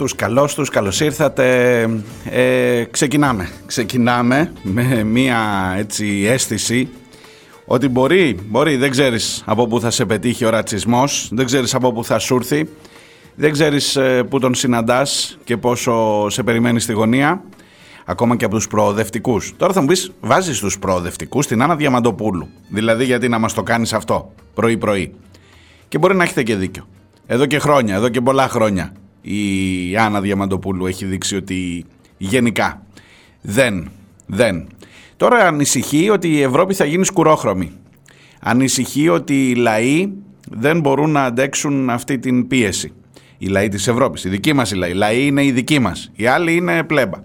Τους, καλώς τους, καλώς ήρθατε. Ε, ξεκινάμε. Ξεκινάμε με μία έτσι αίσθηση ότι μπορεί, μπορεί, δεν ξέρεις από πού θα σε πετύχει ο ρατσισμός, δεν ξέρεις από πού θα σου έρθει, δεν ξέρεις ε, πού τον συναντάς και πόσο σε περιμένεις στη γωνία, ακόμα και από τους προοδευτικούς. Τώρα θα μου πεις, βάζεις τους προοδευτικούς στην Άννα Διαμαντοπούλου. Δηλαδή γιατί να μας το κάνεις αυτό, πρωί-πρωί. Και μπορεί να έχετε και δίκιο. Εδώ και χρόνια, εδώ και πολλά χρόνια η Άννα Διαμαντοπούλου έχει δείξει ότι γενικά δεν, δεν. Τώρα ανησυχεί ότι η Ευρώπη θα γίνει σκουρόχρωμη. Ανησυχεί ότι οι λαοί δεν μπορούν να αντέξουν αυτή την πίεση. Οι λαοί της Ευρώπης, οι δικοί μας οι λαοί. Οι λαοί είναι οι δικοί μας, οι άλλοι είναι πλέμπα.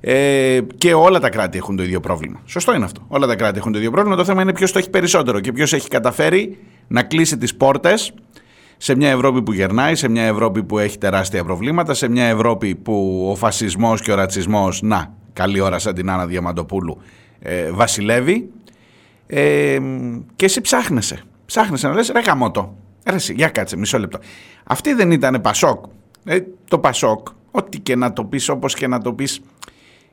Ε, και όλα τα κράτη έχουν το ίδιο πρόβλημα. Σωστό είναι αυτό. Όλα τα κράτη έχουν το ίδιο πρόβλημα. Το θέμα είναι ποιος το έχει περισσότερο και ποιος έχει καταφέρει να κλείσει τις πόρτες σε μια Ευρώπη που γερνάει, σε μια Ευρώπη που έχει τεράστια προβλήματα, σε μια Ευρώπη που ο φασισμός και ο ρατσισμός, να, καλή ώρα σαν την Άννα Διαμαντοπούλου, ε, βασιλεύει ε, και εσύ ψάχνεσαι. Ψάχνεσαι να λες, ρε γαμώτο, ρε εσύ, για κάτσε μισό λεπτό. Αυτή δεν ήταν Πασόκ. Ε, το Πασόκ, ό,τι και να το πεις, όπως και να το πεις,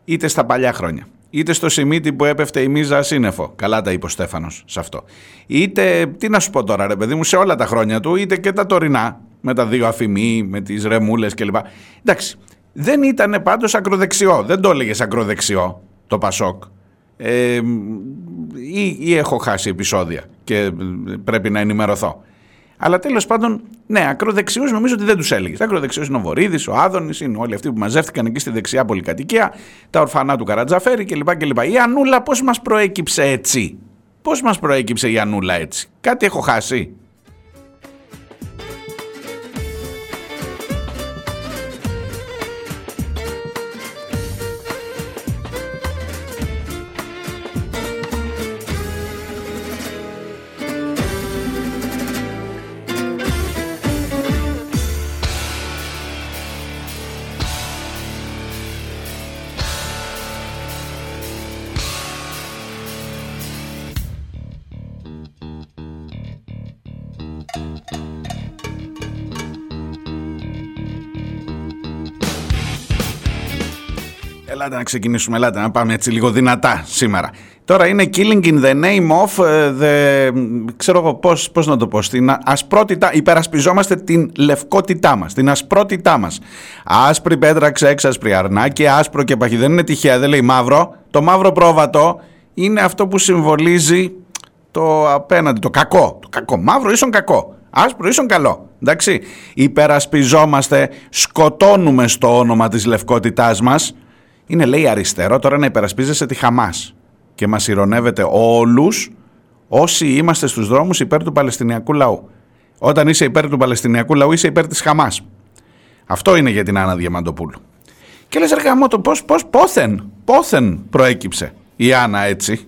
είτε στα παλιά χρόνια είτε στο Σιμίτι που έπεφτε η μίζα σύννεφο. Καλά τα είπε ο Στέφανος σε αυτό. Είτε, τι να σου πω τώρα, ρε παιδί μου, σε όλα τα χρόνια του, είτε και τα τωρινά, με τα δύο αφημί, με τις ρεμούλες κλπ. Εντάξει. Δεν ήταν πάντως ακροδεξιό. Δεν το έλεγες ακροδεξιό το Πασόκ. Ε, ή, ή έχω χάσει επεισόδια και πρέπει να ενημερωθώ. Αλλά τέλος πάντων, ναι, ακροδεξιού νομίζω ότι δεν τους έλεγες. Ακροδεξιού είναι ο Βορύδης, ο Άδωνης, είναι όλοι αυτοί που μαζεύτηκαν εκεί στη δεξιά πολυκατοικία, τα ορφανά του Καρατζαφέρη κλπ. κλπ. Η Ανούλα πώς μας προέκυψε έτσι; Πώς μας προέκυψε η Ανούλα έτσι; Κάτι έχω χάσει. Ελάτε να ξεκινήσουμε, ελάτε να πάμε έτσι λίγο δυνατά σήμερα. Τώρα είναι killing in the name of ε, the... ξέρω εγώ πώς, πώς να το πω, στην ασπρότητα, υπερασπιζόμαστε την λευκότητά μας, την ασπρότητά μας. Άσπρη πέτρα ξέξασπρη αρνά και άσπρο και παχύ. Δεν είναι τυχαία, δεν λέει μαύρο. Το μαύρο πρόβατο είναι αυτό που συμβολίζει το απέναντι, το κακό. Το κακό. Μαύρο ίσον κακό. Άσπρο ίσον καλό. Εντάξει. Υπερασπιζόμαστε, σκοτώνουμε στο όνομα της λευκότητάς μας είναι λέει αριστερό τώρα να υπερασπίζεσαι τη Χαμάς και μας ηρωνεύεται όλους όσοι είμαστε στους δρόμους υπέρ του Παλαιστινιακού λαού. Όταν είσαι υπέρ του Παλαιστινιακού λαού είσαι υπέρ της Χαμάς. Αυτό είναι για την Άννα Διαμαντοπούλου. Και λες ρε γαμώτο πώς, πώς, πόθεν, πόθεν προέκυψε η Άννα έτσι;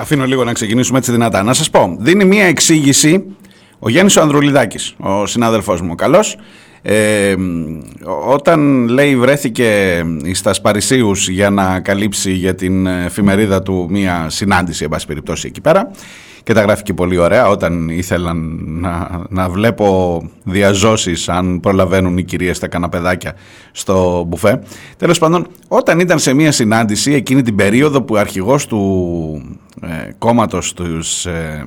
Αφήνω λίγο να ξεκινήσουμε έτσι δυνατά. Να σας πω, δίνει μία εξήγηση ο Γιάννη ο ο συνάδελφο μου, καλός. Ε, όταν λέει βρέθηκε στα Σπαρισίου για να καλύψει για την εφημερίδα του μία συνάντηση, εν περιπτώσει εκεί πέρα, και τα γράφει και πολύ ωραία όταν ήθελαν να, να βλέπω διαζώσεις αν προλαβαίνουν οι κυρίες στα καναπεδάκια στο μπουφέ. Τέλος πάντων, όταν ήταν σε μια συνάντηση εκείνη την περίοδο που αρχηγός του ε, κόμματος τους, ε,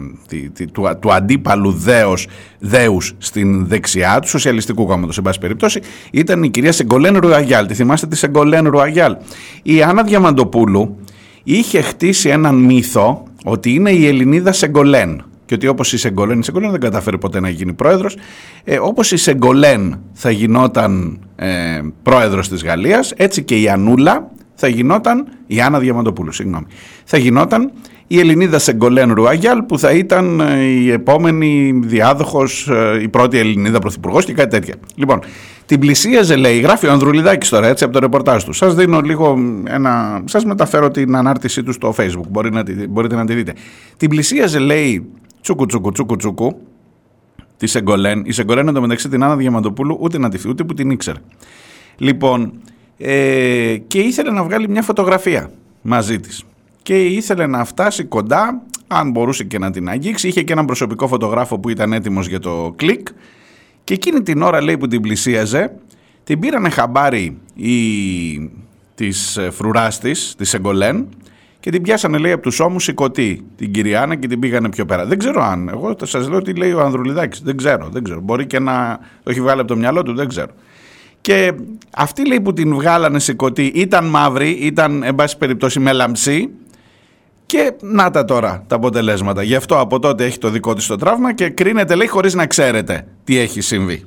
του, του αντίπαλου δέος, δέους στην δεξιά του Σοσιαλιστικού Κόμματος, σε πάση περιπτώσει, ήταν η κυρία Σεγκολέν Ρουαγιάλ. Τη θυμάστε τη Σεγκολέν Ρουαγιάλ; Η Άννα Διαμαντοπούλου είχε χτίσει έναν μύθο ότι είναι η Ελληνίδα Σεγκολέν. Και ότι όπως η Σεγκολέν, η Σεγκολέν δεν καταφέρει ποτέ να γίνει πρόεδρος, ε, όπως η Σεγκολέν θα γινόταν ε, πρόεδρος της Γαλλίας, έτσι και η Ανούλα θα γινόταν, η Άννα Διαμαντοπούλου, συγγνώμη, θα γινόταν η Ελληνίδα Σεγκολέν Ρουαγιάλ που θα ήταν ε, η επόμενη διάδοχος, ε, η πρώτη Ελληνίδα πρωθυπουργός και κάτι τέτοια. Λοιπόν, την πλησίαζε, λέει, γράφει ο Ανδρουλιδάκης τώρα έτσι από το ρεπορτάζ του. Σας δίνω λίγο ένα. Σας μεταφέρω την ανάρτησή του στο Facebook. Μπορεί να, μπορείτε να τη δείτε. Την πλησίαζε, λέει, τσούκου τσούκου τσούκου τσούκου, τη Σεγκολέν. Η Σεγκολέν εντωμεταξύ την Άννα Διαμαντοπούλου ούτε να τη φύγει, ούτε που την ήξερε. Λοιπόν, ε, και ήθελε να βγάλει μια φωτογραφία μαζί της και ήθελε να φτάσει κοντά αν μπορούσε και να την αγγίξει είχε και έναν προσωπικό φωτογράφο που ήταν έτοιμος για το κλικ και εκείνη την ώρα λέει που την πλησίαζε, την πήρανε χαμπάρι οι... της ε, φρουράς της, της Εγκολέν, και την πιάσανε λέει από τους ώμους σηκωτή την Κυριάνα και την πήγανε πιο πέρα. Δεν ξέρω αν, εγώ θα σας λέω τι λέει ο Ανδρουλιδάκης, δεν ξέρω, δεν ξέρω. Μπορεί και να το έχει βγάλει από το μυαλό του, δεν ξέρω. Και αυτή λέει που την βγάλανε σηκωτή ήταν μαύρη, ήταν εν πάση περιπτώσει με λαμψή και να τα τώρα τα αποτελέσματα. Γι' αυτό από τότε έχει το δικό της το τραύμα και κρίνεται λέει χωρίς να ξέρετε τι έχει συμβεί.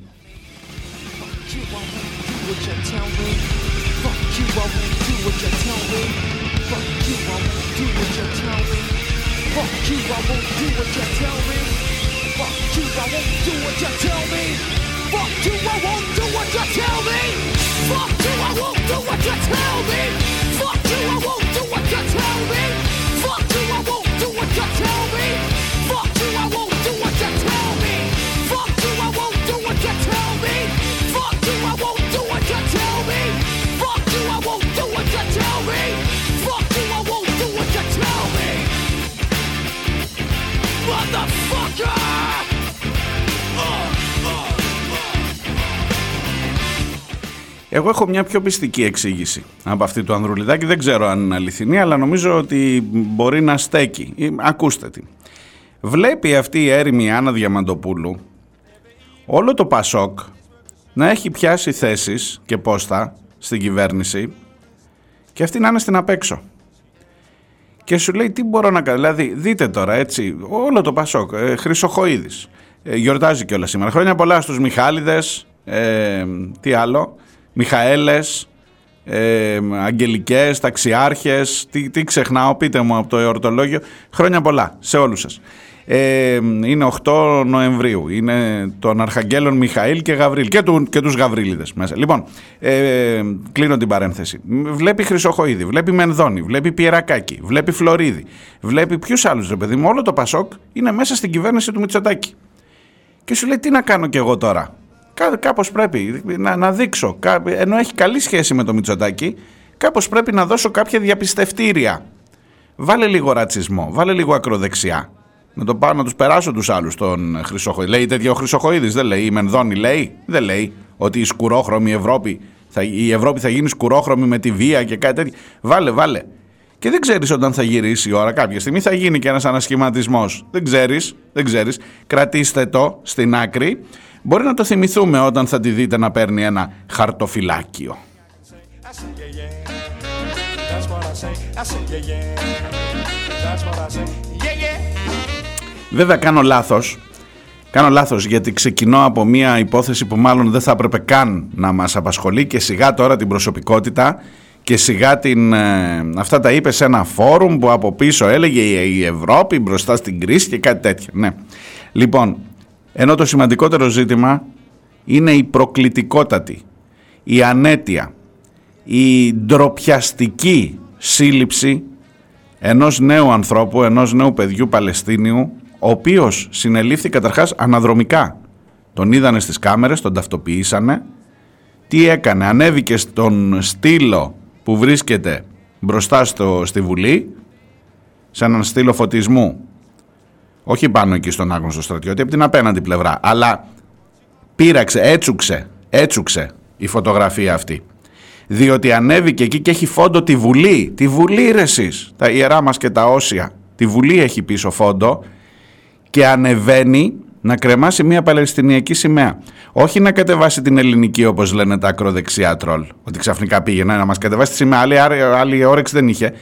Just Εγώ έχω μια πιο πιστική εξήγηση από αυτή του Ανδρουλιδάκη. Δεν ξέρω αν είναι αληθινή, αλλά νομίζω ότι μπορεί να στέκει. Ε, ακούστε τι. Βλέπει αυτή η έρημη Άννα Διαμαντοπούλου όλο το Πασόκ να έχει πιάσει θέσεις και πόστα στην κυβέρνηση και αυτή να είναι στην απέξω. Και σου λέει τι μπορώ να κάνω. Δηλαδή δείτε τώρα έτσι όλο το Πασόκ, ε, Χρυσοχοίδης, ε, γιορτάζει κιόλας σήμερα. Χρόνια πολλά στους Μιχάλιδες, ε, τι άλλο, Μιχαέλες, ε, αγγελικές, ταξιάρχες, τι, τι ξεχνάω, πείτε μου από το εορτολόγιο. Χρόνια πολλά σε όλους σας. Ε, είναι 8 Νοεμβρίου. Είναι των Αρχαγγέλων Μιχαήλ και Γαβρίλ και, του, και τους Γαβρίλιδες μέσα. Λοιπόν, ε, κλείνω την παρένθεση. Βλέπει Χρυσοχοίδη, βλέπει Μενδώνη, βλέπει Πιερακάκη, βλέπει Φλωρίδη, βλέπει ποιους άλλους ρε παιδί μου. Όλο το Πασόκ είναι μέσα στην κυβέρνηση του Μητσοτάκη. Και σου λέει τι να κάνω κι εγώ τώρα; Κάπως πρέπει να, να δείξω, ενώ έχει καλή σχέση με το Μητσοτάκη, κάπως πρέπει να δώσω κάποια διαπιστευτήρια. Βάλε λίγο ρατσισμό, βάλε λίγο ακροδεξιά. Να, το πάω, να τους περάσω τους άλλους τον Χρυσοχοίδη. Λέει τέτοιο ο Χρυσοχοίδης, δεν λέει. Η Μενδώνη λέει, δεν λέει ότι η σκουρόχρωμη Ευρώπη, θα, η Ευρώπη θα γίνει σκουρόχρωμη με τη βία και κάτι τέτοιο. Βάλε, βάλε. Και δεν ξέρεις όταν θα γυρίσει η ώρα. Κάποια στιγμή θα γίνει και ένας ανασχηματισμός. Δεν ξέρεις, δεν ξέρεις. Κρατήστε το στην άκρη. Μπορεί να το θυμηθούμε όταν θα τη δείτε να παίρνει ένα χαρτοφυλάκιο. Βέβαια κάνω λάθος Κάνω λάθος γιατί ξεκινώ από μια υπόθεση που μάλλον δεν θα έπρεπε καν να μας απασχολεί και σιγά τώρα την προσωπικότητα και σιγά την, ε, αυτά τα είπε σε ένα φόρουμ που από πίσω έλεγε η Ευρώπη μπροστά στην κρίση και κάτι τέτοιο. Ναι. Λοιπόν, ενώ το σημαντικότερο ζήτημα είναι η προκλητικότατη, η ανέτεια, η ντροπιαστική σύλληψη ενός νέου ανθρώπου, ενός νέου παιδιού Παλαιστίνιου, ο οποίος συνελήφθη καταρχάς αναδρομικά. Τον είδανε στις κάμερες, τον ταυτοποιήσανε. Τι έκανε, ανέβηκε στον στήλο που βρίσκεται μπροστά στο, στη Βουλή, σε έναν στήλο φωτισμού, όχι πάνω εκεί στον άγνωστο στρατιώτη, από την απέναντι πλευρά, αλλά πήραξε, έτσουξε, έτσουξε η φωτογραφία αυτή. Διότι ανέβηκε εκεί και έχει φόντο τη Βουλή. Τη Βουλή ρε εσείς, τα ιερά μας και τα όσια. Τη Βουλή έχει πίσω φόντο και ανεβαίνει να κρεμάσει μια Παλαιστινιακή σημαία. Όχι να κατεβάσει την ελληνική όπως λένε τα ακροδεξιά τρόλ. Ότι ξαφνικά πήγαινε να μας κατεβάσει τη σημαία. Άλλη, άλλη όρεξη δεν είχε.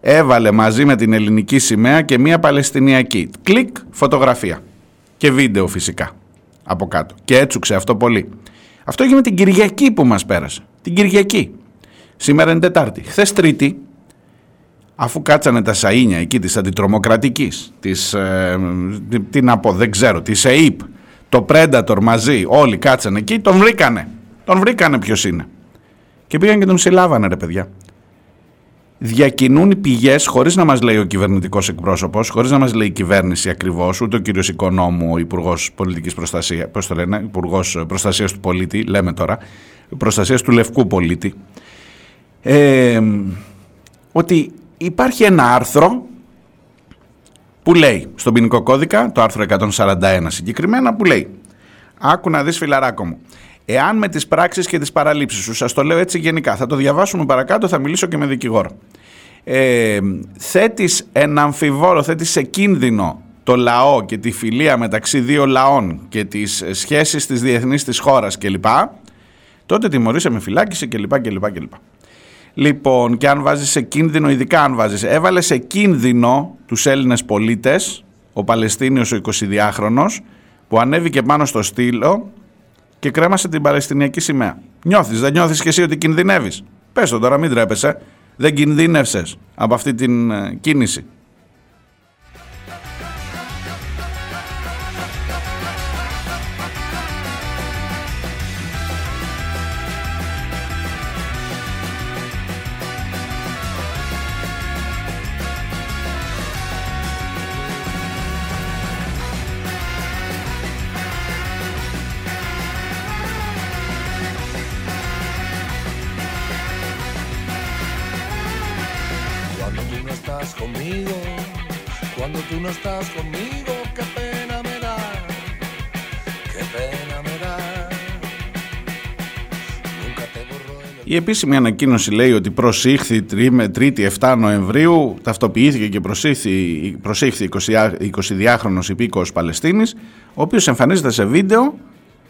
Έβαλε μαζί με την ελληνική σημαία και μια Παλαιστινιακή. Κλικ φωτογραφία. Και βίντεο φυσικά από κάτω. Και έτσουξε αυτό πολύ. Αυτό έγινε την Κυριακή που μας πέρασε. Την Κυριακή. Σήμερα είναι Τετάρτη. Χθες Τρίτη, αφού κάτσανε τα σαΐνια εκεί της αντιτρομοκρατικής, της, ε, τι να πω, δεν ξέρω, της ΕΙΠ, το Predator μαζί, όλοι κάτσανε εκεί, τον βρήκανε. Τον βρήκανε ποιος είναι. Και πήγαν και τον συλλάβανε ρε παιδιά. Διακινούν οι πηγές, χωρίς να μας λέει ο κυβερνητικός εκπρόσωπος, χωρίς να μας λέει η κυβέρνηση ακριβώς, ούτε ο κύριος Οικονόμου, ο Υπουργός Πολιτικής Προστασίας, πώς το λένε, Υπουργός Προστασίας του Πολίτη, λέμε τώρα, Προστασίας του Λευκού Πολίτη, ε, ότι υπάρχει ένα άρθρο που λέει στον ποινικό κώδικα, το άρθρο 141 συγκεκριμένα, που λέει Άκου να δεις φιλαράκο μου. Εάν με τις πράξεις και τις παραλήψεις σου, σας το λέω έτσι γενικά, θα το διαβάσουμε παρακάτω, θα μιλήσω και με δικηγόρο. Ε, θέτεις ένα αμφιβόλο, θέτεις σε κίνδυνο το λαό και τη φιλία μεταξύ δύο λαών και τις σχέσεις της διεθνής της χώρας κλπ. Τότε τιμωρείσαι με φυλάκιση κλπ. κλπ, κλπ. Λοιπόν, και αν βάζεις σε κίνδυνο, ειδικά αν βάζεις, έβαλε σε κίνδυνο τους Έλληνες πολίτες, ο Παλαιστίνιος ο 22χρονος, που ανέβηκε πάνω στο στήλο και κρέμασε την Παλαιστινιακή σημαία. Νιώθεις, δεν νιώθεις και εσύ ότι κινδυνεύεις; Πες το τώρα, μην τρέπεσαι. Δεν κινδύνευσες από αυτή την ε, κίνηση. Η επίσημη ανακοίνωση λέει ότι προσήχθη 3η 7 Νοεμβρίου, ταυτοποιήθηκε και προσήχθη, προσήχθη 22χρονος υπήκοος Παλαιστίνης, ο οποίος εμφανίζεται σε βίντεο,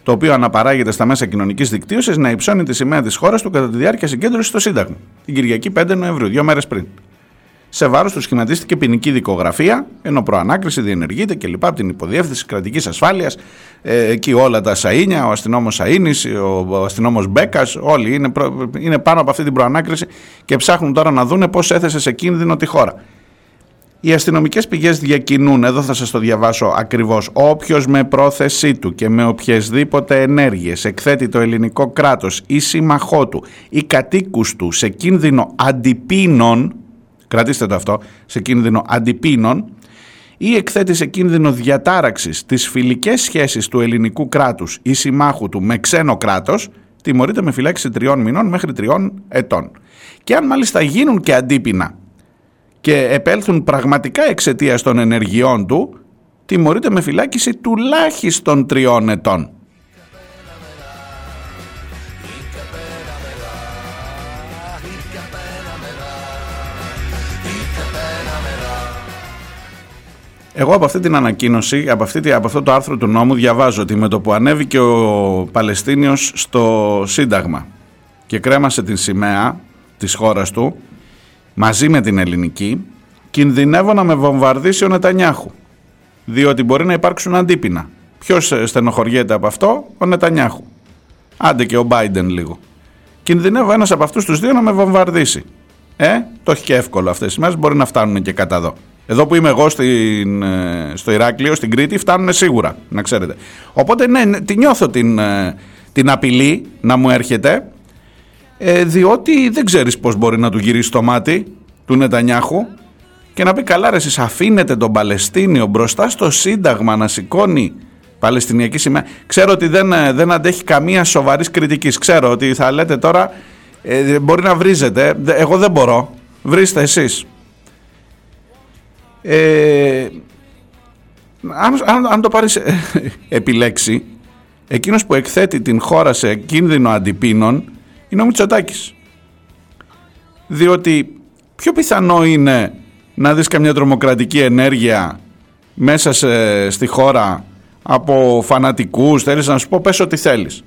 το οποίο αναπαράγεται στα μέσα κοινωνικής δικτύωσης, να υψώνει τη σημαία της χώρας του κατά τη διάρκεια συγκέντρωσης στο Σύνταγμα, την Κυριακή 5 Νοεμβρίου, δύο μέρες πριν σε βάρος του σχηματίστηκε ποινική δικογραφία, ενώ προανάκριση διενεργείται και λοιπά από την υποδιεύθυνση κρατικής ασφάλειας. Ε, εκεί όλα τα Σαΐνια, ο αστυνόμος Σαΐνης, ο αστυνόμος Μπέκας, όλοι είναι, είναι πάνω από αυτή την προανάκριση και ψάχνουν τώρα να δούνε πώς έθεσε σε κίνδυνο τη χώρα. Οι αστυνομικές πηγές διακινούν, εδώ θα σας το διαβάσω ακριβώς, όποιος με πρόθεσή του και με οποιασδήποτε ενέργειες εκθέτει το ελληνικό κράτος ή σύμμαχό του ή κατοίκους του σε κίνδυνο αντιπίνων, κρατήστε το αυτό, σε κίνδυνο αντιπίνων ή εκθέτει σε κίνδυνο διατάραξης τις φιλικές σχέσεις του ελληνικού κράτους ή συμμάχου του με ξένο κράτος, τιμωρείται με φυλάξη τριών μηνών μέχρι τριών ετών. Και αν μάλιστα γίνουν και αντίπεινα και επέλθουν πραγματικά εξαιτίας των ενεργειών του, τιμωρείται με φυλάκιση τουλάχιστον τριών ετών. Εγώ από αυτή την ανακοίνωση, από, αυτή, από αυτό το άρθρο του νόμου διαβάζω ότι με το που ανέβηκε ο Παλαιστίνιος στο Σύνταγμα και κρέμασε την σημαία της χώρας του μαζί με την ελληνική κινδυνεύω να με βομβαρδίσει ο Νετανιάχου διότι μπορεί να υπάρξουν αντίπεινα. Ποιος στενοχωριέται από αυτό, ο Νετανιάχου. Άντε και ο Μπάιντεν λίγο. Κινδυνεύω ένας από αυτούς τους δύο να με βομβαρδίσει. Ε, το έχει και εύκολο αυτές τις μέρες, μπορεί να φτάνουν και κατά εδώ. Εδώ που είμαι εγώ στην, ε, στο Ηράκλειο, στην Κρήτη, φτάνουν σίγουρα, να ξέρετε. Οπότε ναι, ναι τη νιώθω την, ε, την απειλή να μου έρχεται, ε, διότι δεν ξέρεις πώς μπορεί να του γυρίσεις το μάτι του Νετανιάχου και να πει καλά ρε εσείς αφήνετε τον Παλαιστίνιο μπροστά στο Σύνταγμα να σηκώνει Παλαιστινιακή σημαία. Ξέρω ότι δεν, ε, δεν αντέχει καμία σοβαρής κριτικής. Ξέρω ότι θα λέτε τώρα ε, μπορεί να βρίζετε. Εγώ δεν μπορώ. Βρίστε εσείς. Ε, αν, αν, αν το πάρεις ε, επιλέξει, εκείνος που εκθέτει την χώρα σε κίνδυνο αντιπίνων είναι ο Μητσοτάκης. Διότι πιο πιθανό είναι να δεις καμιά τρομοκρατική ενέργεια μέσα σε, στη χώρα από φανατικούς, θέλεις να σου πω πες ό,τι θέλεις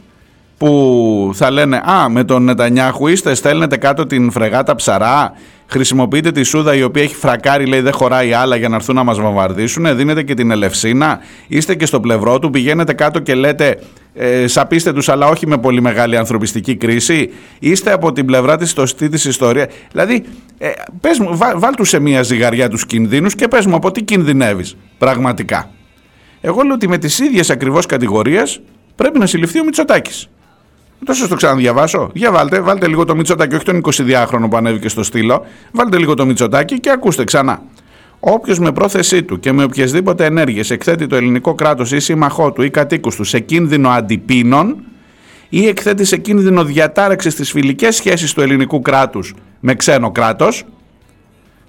που θα λένε «Α, με τον Νετανιάχου είστε, στέλνετε κάτω την φρεγάτα ψαρά, χρησιμοποιείτε τη σούδα η οποία έχει φρακάρει, λέει δεν χωράει άλλα για να έρθουν να μας βομβαρδίσουν, δίνετε και την ελευσίνα, είστε και στο πλευρό του, πηγαίνετε κάτω και λέτε ε, σαπίστε τους αλλά όχι με πολύ μεγάλη ανθρωπιστική κρίση, είστε από την πλευρά της στοστή της ιστορία. Δηλαδή, ε, πες μου, βά, βάλ τους σε μια ζυγαριά τους κινδύνους και πες μου από τι κινδυνεύεις πραγματικά. Εγώ λέω ότι με τις ίδιες ακριβώς κατηγορίες πρέπει να συλληφθεί ο Μητσοτάκης. Τόσο το ξαναδιαβάσω. Για βάλτε, βάλτε λίγο το Μητσοτάκι, όχι τον 22χρονο που ανέβηκε στο στήλο. Βάλτε λίγο το Μητσοτάκι και ακούστε ξανά. Όποιος με πρόθεσή του και με οποιασδήποτε ενέργειες εκθέτει το ελληνικό κράτος ή σύμμαχό του ή κατοίκους του σε κίνδυνο αντιπίνων ή εκθέτει σε κίνδυνο διατάραξης στι φιλικές σχέσει του ελληνικού κράτους με ξένο κράτος.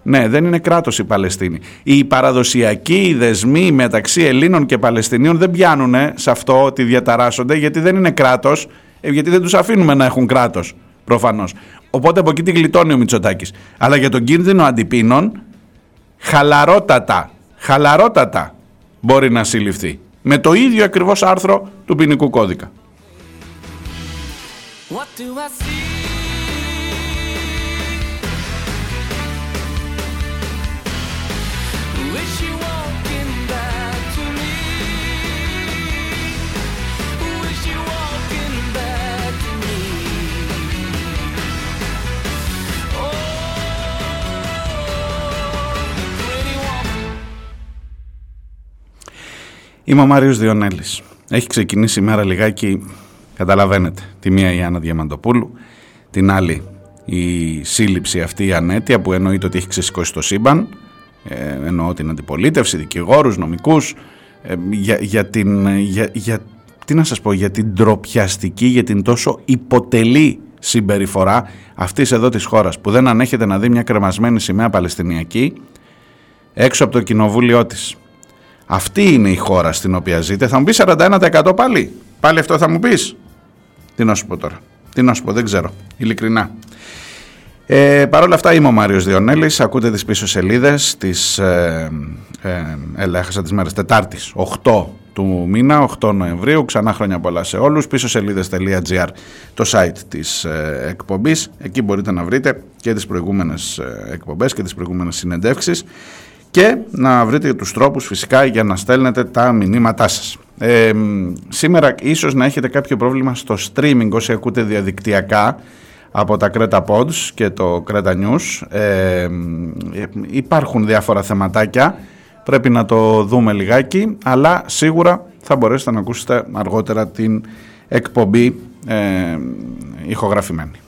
Ναι, δεν είναι κράτος η Παλαιστίνη. Οι παραδοσιακοί δεσμοί μεταξύ Ελλήνων και Παλαιστινίων δεν πιάνουν σε αυτό ότι διαταράσσονται γιατί δεν είναι κράτος, ε, γιατί δεν τους αφήνουμε να έχουν κράτος προφανώς. Οπότε από εκεί τη γλιτώνει ο Μητσοτάκης. Αλλά για τον κίνδυνο αντιπίνων χαλαρότατα, χαλαρότατα μπορεί να συλληφθεί. Με το ίδιο ακριβώς άρθρο του ποινικού κώδικα. Είμαι ο Μάριος Διονέλης. Έχει ξεκινήσει η μέρα λιγάκι, καταλαβαίνετε, τη μία η Άννα Διαμαντοπούλου, την άλλη η σύλληψη αυτή η ανέτεια που εννοείται ότι έχει ξεσηκώσει το σύμπαν, ε, εννοώ την αντιπολίτευση, δικηγόρους, νομικούς, ε, για, για, την, για, για, τι να σας πω, για την τροπιαστική, για την τόσο υποτελή συμπεριφορά αυτής εδώ της χώρας που δεν ανέχεται να δει μια κρεμασμένη σημαία Παλαιστινιακή έξω από το κοινοβούλιο της. Αυτή είναι η χώρα στην οποία ζείτε. Θα μου πεις 41% πάλι. Πάλι αυτό θα μου πεις. Τι να σου πω τώρα. Τι να σου πω, δεν ξέρω. Ειλικρινά. Ε, Παρ' όλα αυτά είμαι ο Μάριος Διονέλης, ακούτε τις πίσω σελίδες της, ε, ε, έχασα τις μέρες, Τετάρτης, 8 του μήνα, 8 Νοεμβρίου, ξανά χρόνια πολλά σε όλους, πίσω σελίδες.gr το site της ε, εκπομπής, εκεί μπορείτε να βρείτε και τις προηγούμενες ε, εκπομπές και τις προηγούμενες συνεντεύξεις και να βρείτε τους τρόπους φυσικά για να στέλνετε τα μηνύματά σας. Ε, σήμερα ίσως να έχετε κάποιο πρόβλημα στο streaming όσοι ακούτε διαδικτυακά από τα Creta Pods και το Creta News. Ε, υπάρχουν διάφορα θεματάκια, πρέπει να το δούμε λιγάκι, αλλά σίγουρα θα μπορέσετε να ακούσετε αργότερα την εκπομπή ε, ηχογραφημένη.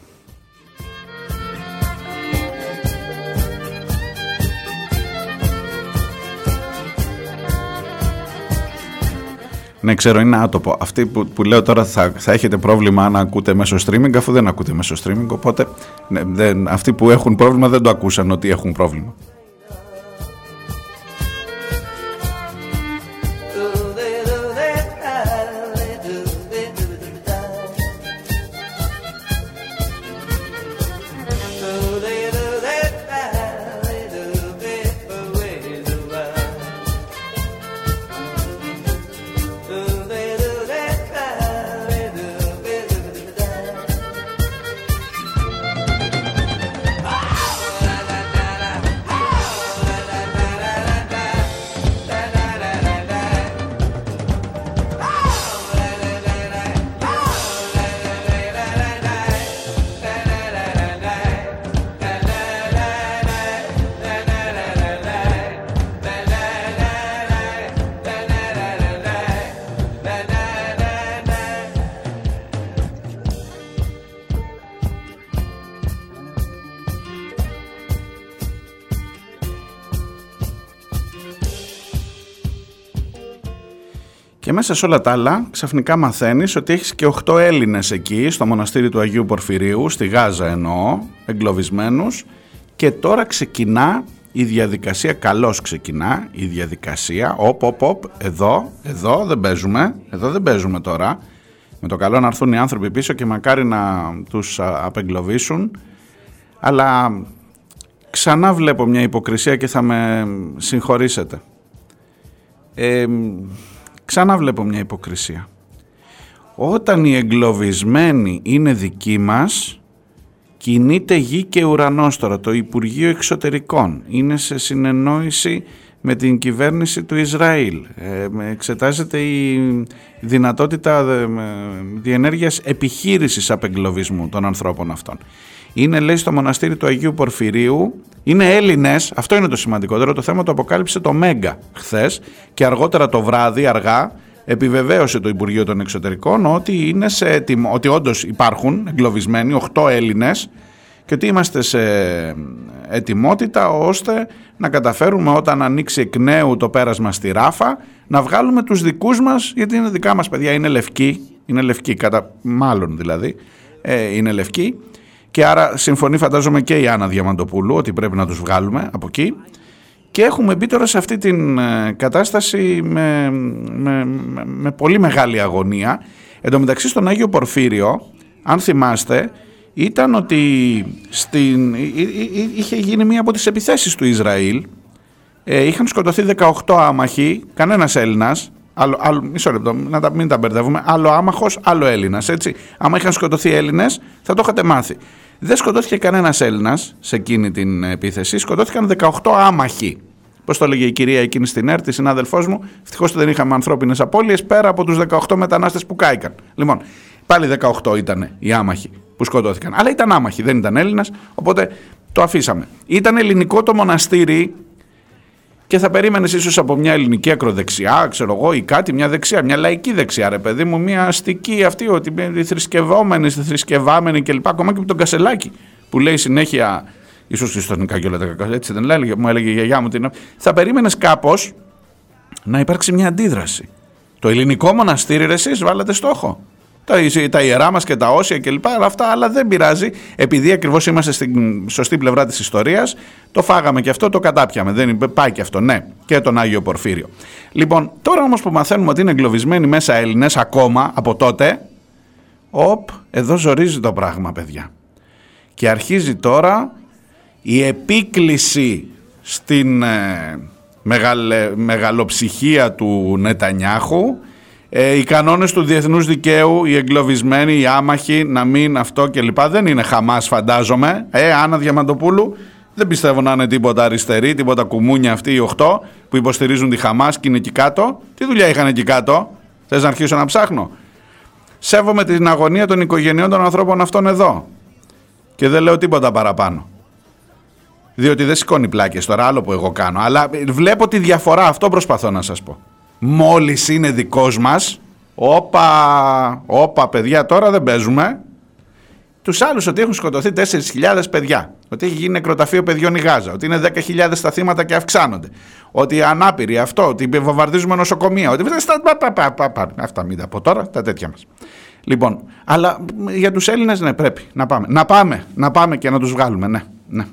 Ναι, ξέρω, είναι άτοπο. Αυτοί που, που λέω τώρα θα, θα έχετε πρόβλημα αν ακούτε μέσω streaming, αφού δεν ακούτε μέσω streaming. Οπότε ναι, δεν, αυτοί που έχουν πρόβλημα δεν το ακούσαν ότι έχουν πρόβλημα. Και μέσα σε όλα τα άλλα ξαφνικά μαθαίνεις ότι έχεις και 8 Έλληνες εκεί στο μοναστήρι του Αγίου Πορφυρίου, στη Γάζα εννοώ, εγκλωβισμένους. Και τώρα ξεκινά η διαδικασία, καλώς ξεκινά η διαδικασία, οπ, οπ, οπ, εδώ, εδώ δεν παίζουμε, εδώ δεν παίζουμε τώρα, με το καλό να έρθουν οι άνθρωποι πίσω και μακάρι να τους απεγκλωβίσουν, αλλά ξανά βλέπω μια υποκρισία και θα με συγχωρήσετε. Ε, ξανά βλέπω μια υποκρισία. Όταν οι εγκλωβισμένοι είναι δικοί μας, κινείται γη και ουρανός τώρα. Το Υπουργείο Εξωτερικών είναι σε συνεννόηση με την κυβέρνηση του Ισραήλ. Ε, εξετάζεται η δυνατότητα διενέργειας επιχείρησης απεγκλωβισμού των ανθρώπων αυτών. Είναι λέει στο μοναστήρι του Αγίου Πορφυρίου, είναι Έλληνες, αυτό είναι το σημαντικότερο, το θέμα το αποκάλυψε το Μέγκα χθες και αργότερα το βράδυ αργά επιβεβαίωσε το Υπουργείο των Εξωτερικών ότι, είναι σε έτοιμο, ότι όντως υπάρχουν εγκλωβισμένοι 8 Έλληνες και ότι είμαστε σε ετοιμότητα ώστε να καταφέρουμε όταν ανοίξει εκ νέου το πέρασμα στη Ράφα να βγάλουμε τους δικούς μας, γιατί είναι δικά μας παιδιά, είναι λευκοί, είναι λευκοί κατά μάλλον δηλαδή, ε, είναι λευκοί και άρα συμφωνεί φαντάζομαι και η Άννα Διαμαντοπούλου ότι πρέπει να τους βγάλουμε από εκεί και έχουμε μπει τώρα σε αυτή την ε, κατάσταση με, με, με, πολύ μεγάλη αγωνία. Εν τω μεταξύ στον Άγιο Πορφύριο, αν θυμάστε, ήταν ότι στην, είχε γίνει μία από τις επιθέσεις του Ισραήλ. Ε, είχαν σκοτωθεί 18 άμαχοι, κανένας Έλληνας, Άλλο, άλλο, μισό λεπτό, να τα, μην τα μπερδεύουμε. Άλλο άμαχος, άλλο Έλληνας. Έτσι. Άμα είχαν σκοτωθεί Έλληνες, θα το είχατε μάθει. Δεν σκοτώθηκε κανένας Έλληνας σε εκείνη την επίθεση. Σκοτώθηκαν 18 άμαχοι. Πώς το έλεγε η κυρία εκείνη στην ΕΡΤ, η συνάδελφός μου. Ευτυχώς δεν είχαμε ανθρώπινες απώλειες πέρα από τους 18 μετανάστες που κάηκαν. Λοιπόν, πάλι 18 ήταν οι άμαχοι που σκοτώθηκαν. Αλλά ήταν άμαχοι, δεν ήταν Έλληνας, οπότε το αφήσαμε. Ήταν ελληνικό το μοναστήρι και θα περίμενες ίσως από μια ελληνική ακροδεξιά, ξέρω εγώ, ή κάτι, μια δεξιά, μια λαϊκή δεξιά, ρε παιδί μου, μια αστική αυτή, ότι οι θρησκευόμενοι, θρησκευάμενοι κλπ. Ακόμα και με τον Κασελάκη που λέει συνέχεια. ίσως χριστιανικά και όλα τα έτσι δεν λέει, μου έλεγε η γιαγιά μου. Την... Θα περίμενες κάπως να υπάρξει μια αντίδραση. Το ελληνικό μοναστήρι, ρε, εσείς βάλατε στόχο τα, τα ιερά μας και τα όσια κλπ. Αυτά, αλλά δεν πειράζει. Επειδή ακριβώς είμαστε στην σωστή πλευρά της ιστορίας, το φάγαμε και αυτό, το κατάπιαμε. Δεν πάει και αυτό, ναι, και τον Άγιο Πορφύριο. Λοιπόν, τώρα όμως που μαθαίνουμε ότι είναι εγκλωβισμένοι μέσα Έλληνες ακόμα από τότε, οπ, εδώ ζορίζει το πράγμα, παιδιά. Και αρχίζει τώρα η επίκληση στην ε, μεγαλοψυχία του Νετανιάχου ε, οι κανόνες του διεθνούς δικαίου, οι εγκλωβισμένοι, οι άμαχοι, να μην αυτό κλπ. Δεν είναι χαμάς φαντάζομαι. Ε, Άννα Διαμαντοπούλου, δεν πιστεύω να είναι τίποτα αριστερή, τίποτα κουμούνια αυτοί οι 8 που υποστηρίζουν τη Χαμάς και είναι εκεί κάτω. Τι δουλειά είχαν εκεί κάτω, θες να αρχίσω να ψάχνω; Σέβομαι την αγωνία των οικογενειών των ανθρώπων αυτών εδώ. Και δεν λέω τίποτα παραπάνω. Διότι δεν σηκώνει πλάκες τώρα, άλλο που εγώ κάνω. Αλλά βλέπω τη διαφορά, αυτό προσπαθώ να σας πω μόλις είναι δικός μας. Όπα, όπα παιδιά τώρα δεν παίζουμε. Τους άλλους ότι έχουν σκοτωθεί 4.000 παιδιά. Ότι έχει γίνει νεκροταφείο παιδιών η Γάζα. Ότι είναι 10.000 τα θύματα και αυξάνονται. Ότι ανάπηροι αυτό, ότι βομβαρδίζουμε νοσοκομεία. Ότι... αυτά μην τα πω τώρα, τα τέτοια μας. Λοιπόν, αλλά για τους Έλληνες ναι πρέπει να πάμε, να πάμε, να πάμε και να τους βγάλουμε ναι, ναι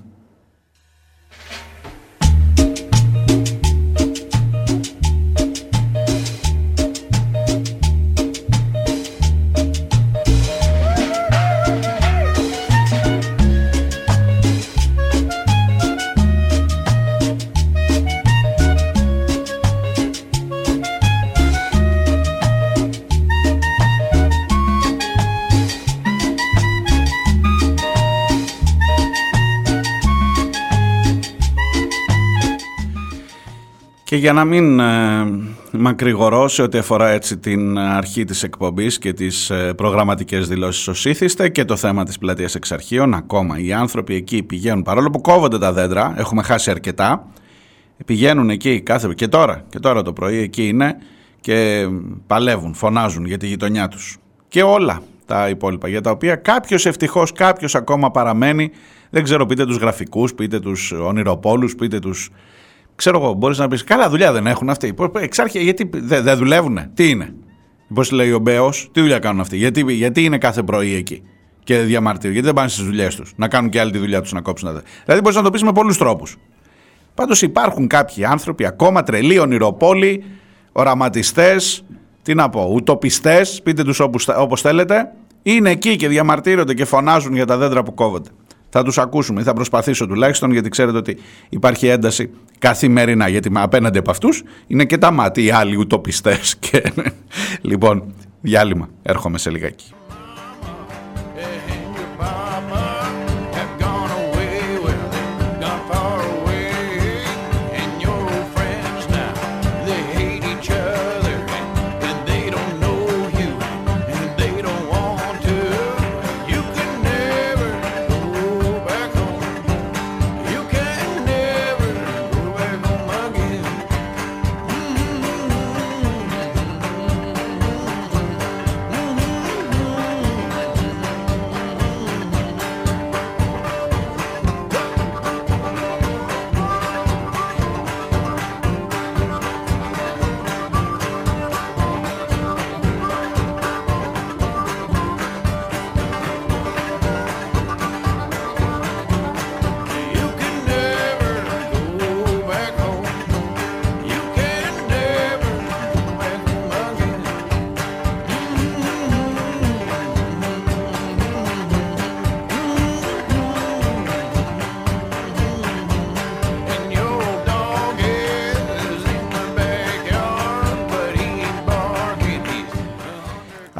Και για να μην ε, μακρηγορώ σε ό,τι αφορά έτσι την αρχή της εκπομπής και τις ε, προγραμματικές δηλώσεις ως ήθιστε και το θέμα της πλατείας εξαρχείων, ακόμα οι άνθρωποι εκεί πηγαίνουν, παρόλο που κόβονται τα δέντρα, έχουμε χάσει αρκετά, πηγαίνουν εκεί κάθε και τώρα, και τώρα το πρωί εκεί είναι και παλεύουν, φωνάζουν για τη γειτονιά τους. Και όλα τα υπόλοιπα, για τα οποία κάποιος ευτυχώς, κάποιος ακόμα παραμένει, δεν ξέρω πείτε τους γραφικούς, πείτε τους ονειροπόλους, πείτε τους ξέρω εγώ, μπορείς να πεις: Καλά, δουλειά δεν έχουν αυτοί. Εξάρχεια, γιατί δεν δε δουλεύουν, τι είναι; Πώς λέει ο Μπέος, τι δουλειά κάνουν αυτοί, γιατί, γιατί είναι κάθε πρωί εκεί και διαμαρτύρουν, γιατί δεν πάνε στις δουλειές τους, να κάνουν και άλλη τη δουλειά τους να κόψουν. Δηλαδή, μπορείς να το πεις με πολλούς τρόπους. Πάντως υπάρχουν κάποιοι άνθρωποι, ακόμα τρελοί, ονειροπόλοι, οραματιστές, τι να πω, ουτοπιστές, πείτε τους όπως θέλετε, είναι εκεί και διαμαρτύρονται και φωνάζουν για τα δέντρα που κόβονται. Θα τους ακούσουμε ή θα προσπαθήσω τουλάχιστον γιατί ξέρετε ότι υπάρχει ένταση καθημερινά. Γιατί απέναντι από αυτούς είναι και τα μάτια οι άλλοι ουτοπιστές. Και... λοιπόν, διάλειμμα. Έρχομαι σε λιγάκι.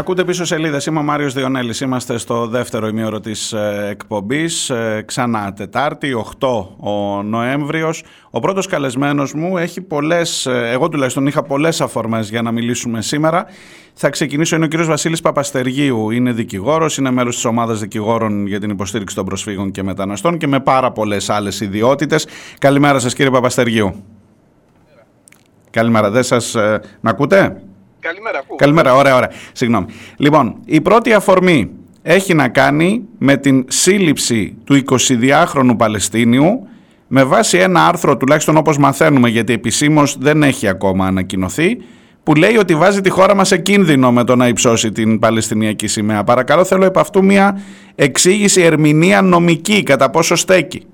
Ακούτε πίσω σελίδες. Είμαι ο Μάριος Διονέλης. Είμαστε στο δεύτερο ημίωρο της ε, εκπομπής. Ε, ξανά Τετάρτη, 8 ο Νοέμβριος. Ο πρώτος καλεσμένος μου έχει πολλές. Ε, εγώ τουλάχιστον είχα πολλές αφορμές για να μιλήσουμε σήμερα. Θα ξεκινήσω. Είναι ο κύριος Βασίλης Παπαστεργίου. Είναι δικηγόρος, είναι μέλος της ομάδας δικηγόρων για την υποστήριξη των προσφύγων και μεταναστών και με πάρα πολλές άλλες ιδιότητες. Καλημέρα σας, κύριε Παπαστεργίου. Καλημέρα. Δεν σας. να ακούτε; Καλημέρα, ακούω. Καλημέρα, ωραία, ωραία. Συγγνώμη. Λοιπόν, η πρώτη αφορμή έχει να κάνει με την σύλληψη του 22χρονου Παλαιστίνιου με βάση ένα άρθρο, τουλάχιστον όπως μαθαίνουμε, γιατί επισήμως δεν έχει ακόμα ανακοινωθεί, που λέει ότι βάζει τη χώρα μας σε κίνδυνο με το να υψώσει την Παλαιστινιακή σημαία. Παρακαλώ, θέλω επ' αυτού μια εξήγηση, ερμηνεία νομική, κατά πόσο στέκει.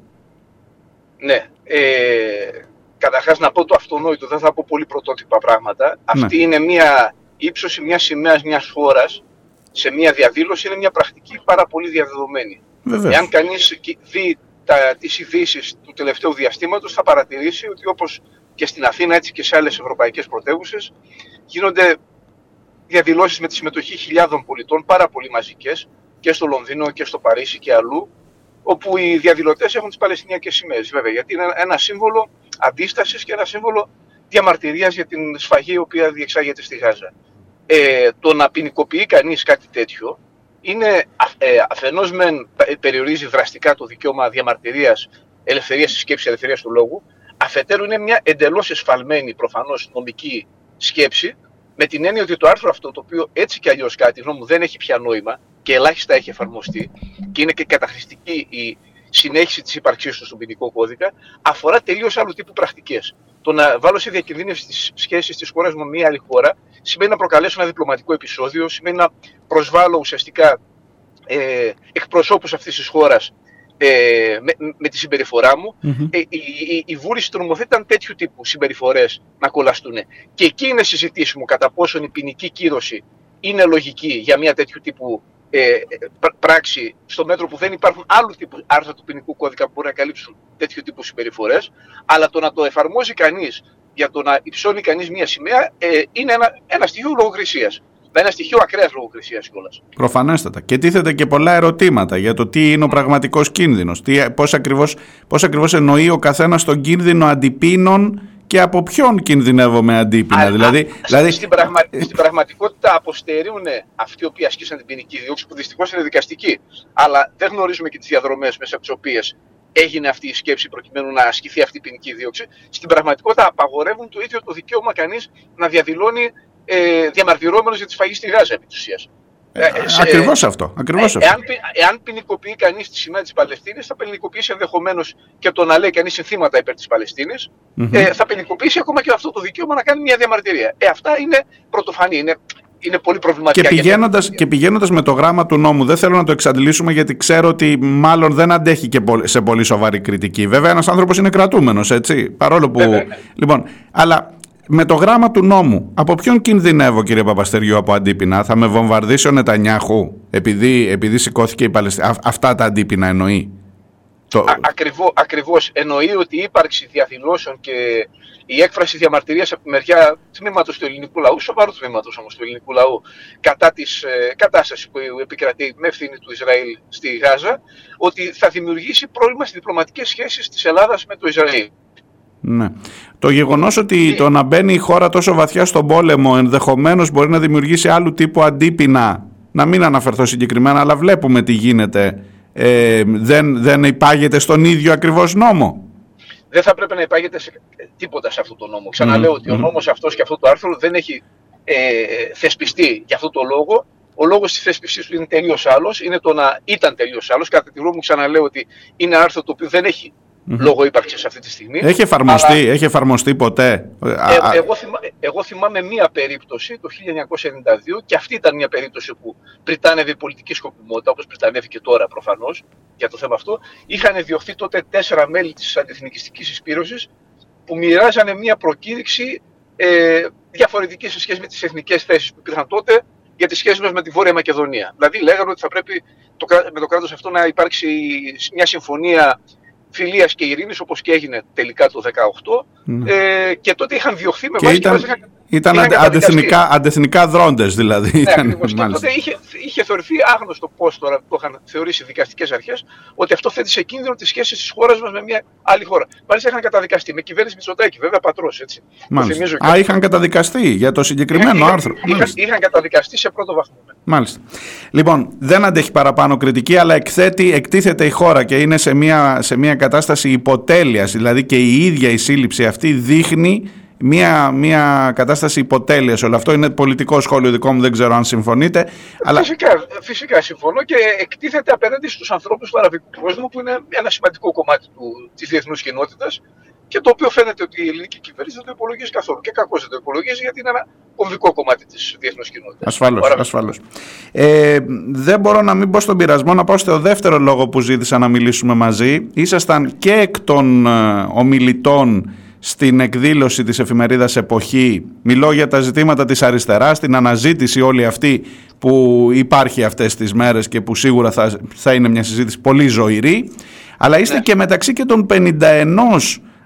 Ναι, ε, Καταρχάς να πω το αυτονόητο, δεν θα πω πολύ πρωτότυπα πράγματα. Ναι. Αυτή είναι μια ύψωση μιας σημαίας μιας χώρας σε μια διαδήλωση, είναι μια πρακτική πάρα πολύ διαδεδομένη. Βεβαίως. Εάν κανείς δει τις ειδήσεις του τελευταίου διαστήματος, θα παρατηρήσει ότι όπως και στην Αθήνα, έτσι και σε άλλες ευρωπαϊκές πρωτεύουσες, γίνονται διαδηλώσεις με τη συμμετοχή χιλιάδων πολιτών, πάρα πολύ μαζικές, και στο Λονδίνο και στο Παρίσι και αλλού, όπου οι διαδηλωτές έχουν τις Παλαιστινιακές σημαίες. Βέβαια, γιατί είναι ένα σύμβολο αντίστασης και ένα σύμβολο διαμαρτυρίας για την σφαγή η οποία διεξάγεται στη Γάζα. Ε, το να ποινικοποιεί κανείς κάτι τέτοιο είναι ε, αφενός μεν περιορίζει δραστικά το δικαίωμα διαμαρτυρίας, ελευθερίας της σκέψης, ελευθερίας του λόγου, αφετέρου είναι μια εντελώς εσφαλμένη προφανώς νομική σκέψη, με την έννοια ότι το άρθρο αυτό, το οποίο έτσι κι αλλιώς κάτι γνώμη μου δεν έχει πια νόημα και ελάχιστα έχει εφαρμοστεί και είναι και καταχρηστική η συνέχιση της ύπαρξή του στον ποινικό κώδικα, αφορά τελείως άλλου τύπου πρακτικές. Το να βάλω σε διακινδύνευση τις σχέσεις της χώρας με μια άλλη χώρα σημαίνει να προκαλέσω ένα διπλωματικό επεισόδιο, σημαίνει να προσβάλλω ουσιαστικά ε, εκπροσώπους αυτής της χώρας ε, με, με, τη συμπεριφορά μου. Mm-hmm. Ε, η, η, η βούληση του νομοθέτη ήταν τέτοιου τύπου συμπεριφορές να κολλαστούν. Και εκεί είναι συζητήσιμο κατά πόσον η ποινική κύρωση είναι λογική για μια τέτοιου τύπου ε, πράξη στο μέτρο που δεν υπάρχουν άλλου τύπου άρθρα του ποινικού κώδικα που μπορεί να καλύψουν τέτοιου τύπου συμπεριφορές. Αλλά το να το εφαρμόζει κανείς για το να υψώνει κανείς μια σημαία ε, είναι ένα, ένα στοιχείο λογοκρισίας. Είναι ένα στοιχείο ακραίας λογοκρισίας κιόλας. Προφανέστατα. Και τίθεται και πολλά ερωτήματα για το τι είναι ο πραγματικός κίνδυνος. Πώς ακριβώς πώς ακριβώς εννοεί ο καθένας τον κίνδυνο αντιπίνων και από ποιον κινδυνεύω με αντίπεινα. Α, δηλαδή, α, δηλαδή... Στην, πραγμα... στην πραγματικότητα αποστερούν αυτοί οι οποίοι ασκήσαν την ποινική δίωξη, που δυστυχώς είναι δικαστική. Αλλά δεν γνωρίζουμε και τις διαδρομές μέσα από τις οποίες έγινε αυτή η σκέψη προκειμένου να ασκηθεί αυτή η ποινική δίωξη. Στην πραγματικότητα απαγορεύουν το ίδιο το δικαίωμα κανείς να διαδηλώνει ε, διαμαρτυρόμενος για τη σφαγή στη Γάζα επί της ουσίας. Ε, ε, Ακριβώς αυτό. Ακριβώς ε, Εάν, εάν ποινικοποιεί κανείς τη σημαία της Παλαιστίνης, θα ποινικοποιήσει ενδεχομένως και το να λέει κανείς συνθήματα υπέρ της παλαιστινη ε, θα ποινικοποιήσει ακόμα και αυτό το δικαίωμα να κάνει μια διαμαρτυρία. Ε, αυτά είναι πρωτοφανή. Είναι, είναι πολύ προβληματικά. Και πηγαίνοντας και πηγαίνοντας με το γράμμα του νόμου, δεν θέλω να το εξαντλήσουμε γιατί ξέρω ότι μάλλον δεν αντέχει και σε πολύ σοβαρή κριτική. Βέβαια, ένας άνθρωπος είναι κρατούμενος, έτσι. Παρόλο που. Ναι. Λοιπόν, αλλά με το γράμμα του νόμου, από ποιον κινδυνεύω κύριε Παπαστεριού από αντίπεινα, θα με βομβαρδίσει ο Νετανιάχου επειδή, επειδή σηκώθηκε η Παλαιστίνη. Αυτά τα αντίπεινα εννοεί. Το... ακριβώς, ακριβώς εννοεί ότι η ύπαρξη διαδηλώσεων και η έκφραση διαμαρτυρίας από τη μεριά τμήματος του ελληνικού λαού, σοβαρού τμήματος όμως του ελληνικού λαού, κατά της ε, κατάστασης που επικρατεί με ευθύνη του Ισραήλ στη Γάζα, ότι θα δημιουργήσει πρόβλημα στις διπλωματικές σχέσεις της Ελλάδας με το Ισραήλ. Ναι. Το γεγονός ότι το να μπαίνει η χώρα τόσο βαθιά στον πόλεμο ενδεχομένως μπορεί να δημιουργήσει άλλου τύπου αντίπεινα, να μην αναφερθώ συγκεκριμένα, αλλά βλέπουμε τι γίνεται, ε, δεν, δεν υπάγεται στον ίδιο ακριβώς νόμο. Δεν θα πρέπει να υπάγεται σε τίποτα σε αυτό το νόμο. Ξαναλέω ότι ο νόμος αυτός και αυτό το άρθρο δεν έχει ε, θεσπιστεί για αυτό το λόγο. Ο λόγος της θέσπισης του είναι τελείως άλλος, είναι το να ήταν τελείως άλλος. Κατά τη γνώμη μου ξαναλέω ότι είναι άρθρο το οποίο δεν έχει mm-hmm. λόγω ύπαρξης αυτή τη στιγμή. Έχει εφαρμοστεί, αλλά... έχει εφαρμοστεί ποτέ; Ε, εγώ, θυμά, εγώ θυμάμαι μία περίπτωση το 1992 και αυτή ήταν μια περίπτωση που πριτάνευε η πολιτική σκοπιμότητα, όπως πριτανεύει και τώρα προφανώς για το θέμα αυτό. Είχαν διωχθεί τότε τέσσερα μέλη της αντιεθνικιστική εισπήρωσης που μοιράζανε μία προκήρυξη ε, διαφορετική σε σχέση με τις εθνικές θέσεις που υπήρχαν τότε για τις σχέσεις μας με τη Βόρεια Μακεδονία. Δηλαδή, λέγανε ότι θα πρέπει το, με το κράτος αυτό να υπάρξει μια συμφωνία φιλίας και ειρήνης όπως και έγινε τελικά το 2018 ναι. ε, και τότε είχαν διωχθεί με βάση ήταν, ήταν είχαν αντεθνικά, αντεθνικά δρόντες δηλαδή. Ναι, ήταν, ακριβώς. Και τότε είχε, είχε θεωρηθεί άγνωστο πώς τώρα το είχαν θεωρήσει οι δικαστικές αρχές ότι αυτό θέτει σε κίνδυνο τις σχέσεις της χώρας μας με μια άλλη χώρα. Μάλιστα είχαν καταδικαστεί με κυβέρνηση Μητσοτάκη, βέβαια πατρός έτσι. Μάλιστα. Α, είχαν καταδικαστεί για το συγκεκριμένο είχαν, άρθρο. Είχαν, είχαν, καταδικαστεί σε πρώτο βαθμό. Ναι. Μάλιστα. Λοιπόν, δεν αντέχει παραπάνω κριτική, αλλά εκθέτει, εκτίθεται η χώρα και είναι σε μια, σε μια κατάσταση υποτέλειας, δηλαδή και η ίδια η σύλληψη αυτή δείχνει μια, μια κατάσταση υποτέλειας. Όλο αυτό είναι πολιτικό σχόλιο δικό μου, δεν ξέρω αν συμφωνείτε. Αλλά... Φυσικά, φυσικά συμφωνώ και εκτίθεται απέναντι στους ανθρώπους του αραβικού κόσμου που είναι ένα σημαντικό κομμάτι του, της διεθνούς κοινότητας και το οποίο φαίνεται ότι η ελληνική κυβέρνηση δεν το υπολογίζει καθόλου. Και κακώς δεν το υπολογίζει γιατί είναι ένα κομβικό κομμάτι της διεθνούς κοινότητας. Ασφαλώς. Ασφαλώς. Ε, δεν μπορώ να μην πω στον πειρασμό να πάω στο δεύτερο λόγο που ζήτησα να μιλήσουμε μαζί. Ήσασταν και εκ των ε, ομιλητών στην εκδήλωση της εφημερίδας Εποχή. Μιλώ για τα ζητήματα της αριστεράς, την αναζήτηση όλη αυτή που υπάρχει αυτές τις μέρες και που σίγουρα θα, θα είναι μια συζήτηση πολύ ζωηρή. Αλλά είστε ναι. και μεταξύ και των 51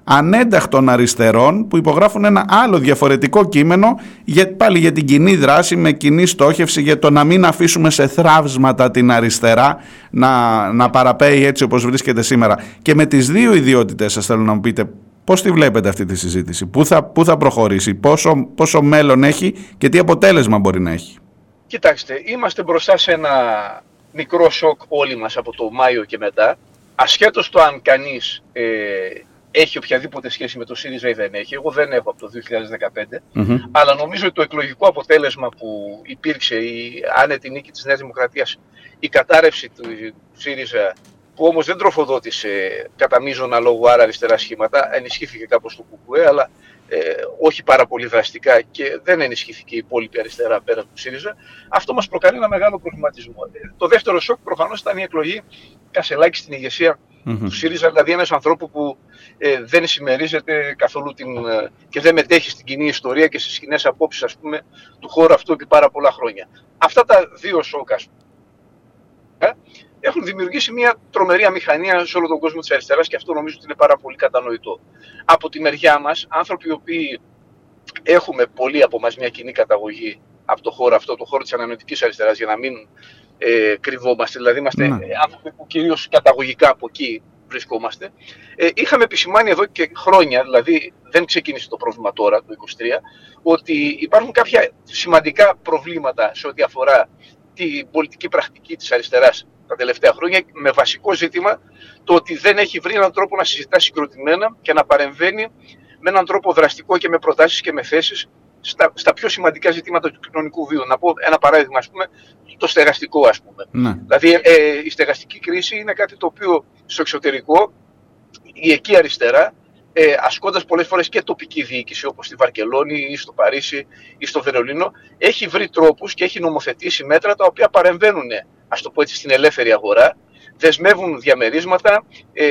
ανένταχτων αριστερών που υπογράφουν ένα άλλο διαφορετικό κείμενο για, πάλι για την κοινή δράση με κοινή στόχευση για το να μην αφήσουμε σε θράψματα την αριστερά να, να παραπέει έτσι όπως βρίσκεται σήμερα. Και με τις δύο ιδιότητες σας θέλω να μου πείτε πώς τη βλέπετε αυτή τη συζήτηση, πού θα, πού θα προχωρήσει, πόσο, πόσο μέλλον έχει και τι αποτέλεσμα μπορεί να έχει; Κοιτάξτε, είμαστε μπροστά σε ένα μικρό σοκ όλοι μας από το Μάιο και μετά, ασχέτως το αν κανείς ε, έχει οποιαδήποτε σχέση με το ΣΥΡΙΖΑ ή δεν έχει. Εγώ δεν έχω από το 2015. Αλλά νομίζω ότι το εκλογικό αποτέλεσμα που υπήρξε, η άνετη νίκη της Νέας Δημοκρατίας, η κατάρρευση του ΣΥΡΙΖΑ, που όμως δεν τροφοδότησε κατά μείζωνα λόγου άρα αριστερά σχήματα, ενισχύθηκε κάπως το ΚΚΕ, αλλά ε, όχι πάρα πολύ δραστικά και δεν ενισχύθηκε η υπόλοιπη αριστερά πέρα του ΣΥΡΙΖΑ, αυτό μας προκαλεί ένα μεγάλο προβληματισμό. Ε, το δεύτερο σοκ προφανώς ήταν η εκλογή Κασελάκη στην ηγεσία mm-hmm. του ΣΥΡΙΖΑ, δηλαδή ένας ανθρώπου που ε, δεν συμμερίζεται καθόλου την, ε, και δεν μετέχει στην κοινή ιστορία και στις κοινές απόψεις του χώρου αυτού επί πάρα πολλά χρόνια. Αυτά τα δύο σοκ, ε, έχουν δημιουργήσει μια τρομερή αμηχανία σε όλο τον κόσμο της αριστεράς και αυτό νομίζω ότι είναι πάρα πολύ κατανοητό. Από τη μεριά μας, άνθρωποι οι οποίοι έχουμε πολύ από μας μια κοινή καταγωγή από το χώρο αυτό, το χώρο της ανανοητικής αριστεράς, για να μην ε, κρυβόμαστε. Δηλαδή, είμαστε ναι. άνθρωποι που κυρίως καταγωγικά από εκεί βρισκόμαστε. Ε, είχαμε επισημάνει εδώ και χρόνια, δηλαδή δεν ξεκίνησε το πρόβλημα τώρα, το 2023, ότι υπάρχουν κάποια σημαντικά προβλήματα σε ό,τι αφορά την πολιτική πρακτική της αριστεράς τα τελευταία χρόνια, με βασικό ζήτημα το ότι δεν έχει βρει έναν τρόπο να συζητά συγκροτημένα και να παρεμβαίνει με έναν τρόπο δραστικό και με προτάσεις και με θέσεις στα, στα πιο σημαντικά ζητήματα του κοινωνικού βίου. Να πω ένα παράδειγμα, ας πούμε, το στεγαστικό, ας πούμε. Ναι. Δηλαδή, ε, η στεγαστική κρίση είναι κάτι το οποίο στο εξωτερικό η εκεί αριστερά ε, ασκώντας πολλές φορές και τοπική διοίκηση όπως στη Βαρκελόνη ή στο Παρίσι ή στο Βερολίνο έχει βρει τρόπους και έχει νομοθετήσει μέτρα τα οποία παρεμβαίνουν ας το πω έτσι στην ελεύθερη αγορά δεσμεύουν διαμερίσματα, ε,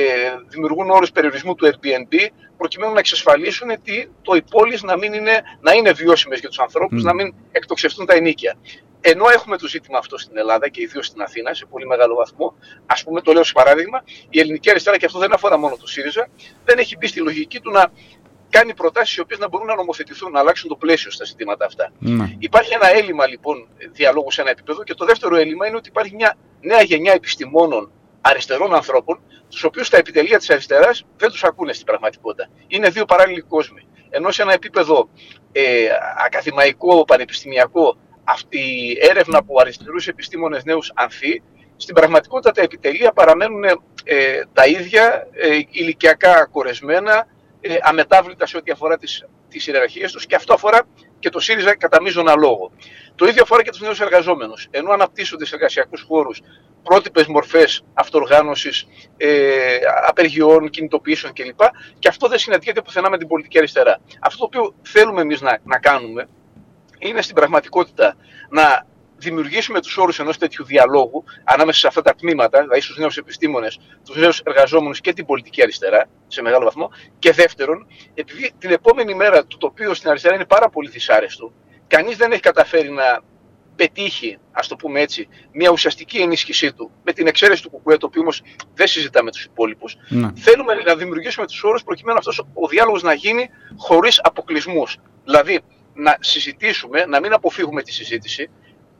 δημιουργούν όρους περιορισμού του Airbnb προκειμένου να εξασφαλίσουν ότι το οι να, μην είναι, να είναι βιώσιμες για τους ανθρώπους, να μην εκτοξευτούν τα ενίκια. Ενώ έχουμε το ζήτημα αυτό στην Ελλάδα και ιδίως στην Αθήνα σε πολύ μεγάλο βαθμό, ας πούμε, το λέω σε παράδειγμα, η ελληνική αριστερά, και αυτό δεν αφορά μόνο το ΣΥΡΙΖΑ, δεν έχει μπει στη λογική του να κάνει προτάσεις οι οποίες να μπορούν να νομοθετηθούν, να αλλάξουν το πλαίσιο στα ζητήματα αυτά. Ναι. Υπάρχει ένα έλλειμμα λοιπόν διαλόγου σε ένα επίπεδο και το δεύτερο έλλειμμα είναι ότι υπάρχει μια νέα γενιά επιστημόνων αριστερών ανθρώπων, τους οποίους τα επιτελεία της αριστεράς δεν τους ακούνε στην πραγματικότητα. Είναι δύο παράλληλοι κόσμοι. Ενώ σε ένα επίπεδο ε, ακαδημαϊκό, πανεπιστημιακό, αυτή η έρευνα από αριστερούς επιστήμονες νέους ανθεί, στην πραγματικότητα τα επιτελεία παραμένουν ε, τα ίδια, ε, ηλικιακά κορεσμένα, ε, αμετάβλητα σε ό,τι αφορά τις, τις ιεραρχίες τους και αυτό αφορά και το ΣΥΡΙΖΑ κατά μείζωνα λόγο. Το ίδιο αφορά και τους νέους εργαζόμενους. Ενώ αναπτύσσονται σε εργασιακούς χώρους πρότυπες μορφές αυτοργάνωσης, ε, απεργιών, κινητοποιήσεων κλπ. Και αυτό δεν συναντιέται πουθενά με την πολιτική αριστερά. Αυτό το οποίο θέλουμε εμείς να, να κάνουμε είναι στην πραγματικότητα να δημιουργήσουμε τους όρους ενός τέτοιου διαλόγου ανάμεσα σε αυτά τα τμήματα, δηλαδή στους νέους επιστήμονες, τους νέους εργαζόμενους και την πολιτική αριστερά, σε μεγάλο βαθμό. Και δεύτερον, επειδή την επόμενη μέρα το τοπίο στην αριστερά είναι πάρα πολύ δυσάρεστο, κανείς δεν έχει καταφέρει να πετύχει, ας το πούμε έτσι, μια ουσιαστική ενίσχυσή του, με την εξαίρεση του Κουκουέ, το οποίο όμως δεν συζητάμε με τους υπόλοιπους. Ναι. Θέλουμε να δημιουργήσουμε τους όρους προκειμένου αυτός ο διάλογος να γίνει χωρίς αποκλεισμούς. Δηλαδή, να συζητήσουμε, να μην αποφύγουμε τη συζήτηση.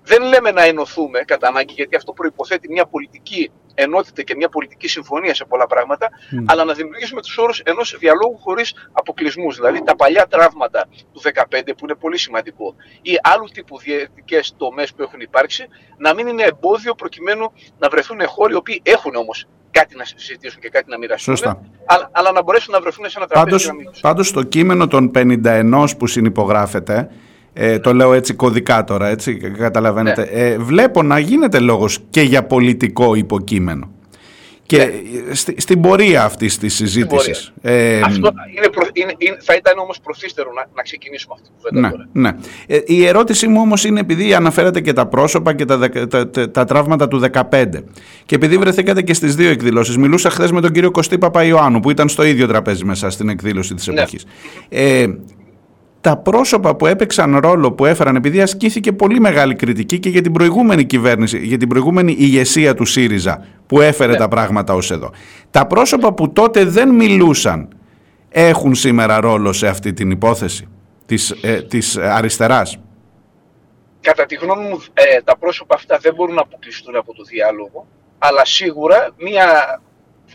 Δεν λέμε να ενωθούμε κατά ανάγκη, γιατί αυτό προποθέτει μια πολιτική ενότητα και μια πολιτική συμφωνία σε πολλά πράγματα, αλλά να δημιουργήσουμε τους όρους ενός διαλόγου χωρίς αποκλεισμούς. Δηλαδή τα παλιά τραύματα του 2015, που είναι πολύ σημαντικό, ή άλλου τύπου διαιτητικές τομές που έχουν υπάρξει, να μην είναι εμπόδιο προκειμένου να βρεθούν χώροι οι οποίοι έχουν όμως κάτι να συζητήσουν και κάτι να μοιραστούν. Σωστά. Αλλά, αλλά να μπορέσουν να βρεθούν σε ένα τραπέζι. Πάντως, πάντως στο κείμενο των 51 που συνυπογράφεται, ε, το λέω έτσι κωδικά τώρα, έτσι, καταλαβαίνετε, ναι. ε, βλέπω να γίνεται λόγος και για πολιτικό υποκείμενο και ναι. στην πορεία αυτή της συζήτησης. Ε, Αυτό είναι είναι, είναι, θα ήταν όμως προθύστερο να, να ξεκινήσουμε αυτή τη κουβέντα. Ναι, ναι. Ε, η ερώτησή μου όμως είναι επειδή αναφέρατε και τα πρόσωπα και τα, τα, τα, τα τραύματα του 2015 και επειδή βρεθήκατε και στις δύο εκδηλώσεις. Μιλούσα χθες με τον κύριο Κωστή Παπαϊωάννου που ήταν στο ίδιο τραπέζι μέσα στην εκδήλωση της εποχής. Ε, τα πρόσωπα που έπαιξαν ρόλο που έφεραν, επειδή ασκήθηκε πολύ μεγάλη κριτική και για την προηγούμενη κυβέρνηση, για την προηγούμενη ηγεσία του ΣΥΡΙΖΑ που έφερε ναι. τα πράγματα ως εδώ. Τα πρόσωπα που τότε δεν μιλούσαν έχουν σήμερα ρόλο σε αυτή την υπόθεση της, ε, της αριστεράς. Κατά τη γνώμη μου ε, τα πρόσωπα αυτά δεν μπορούν να αποκλειστούν από το διάλογο, αλλά σίγουρα μια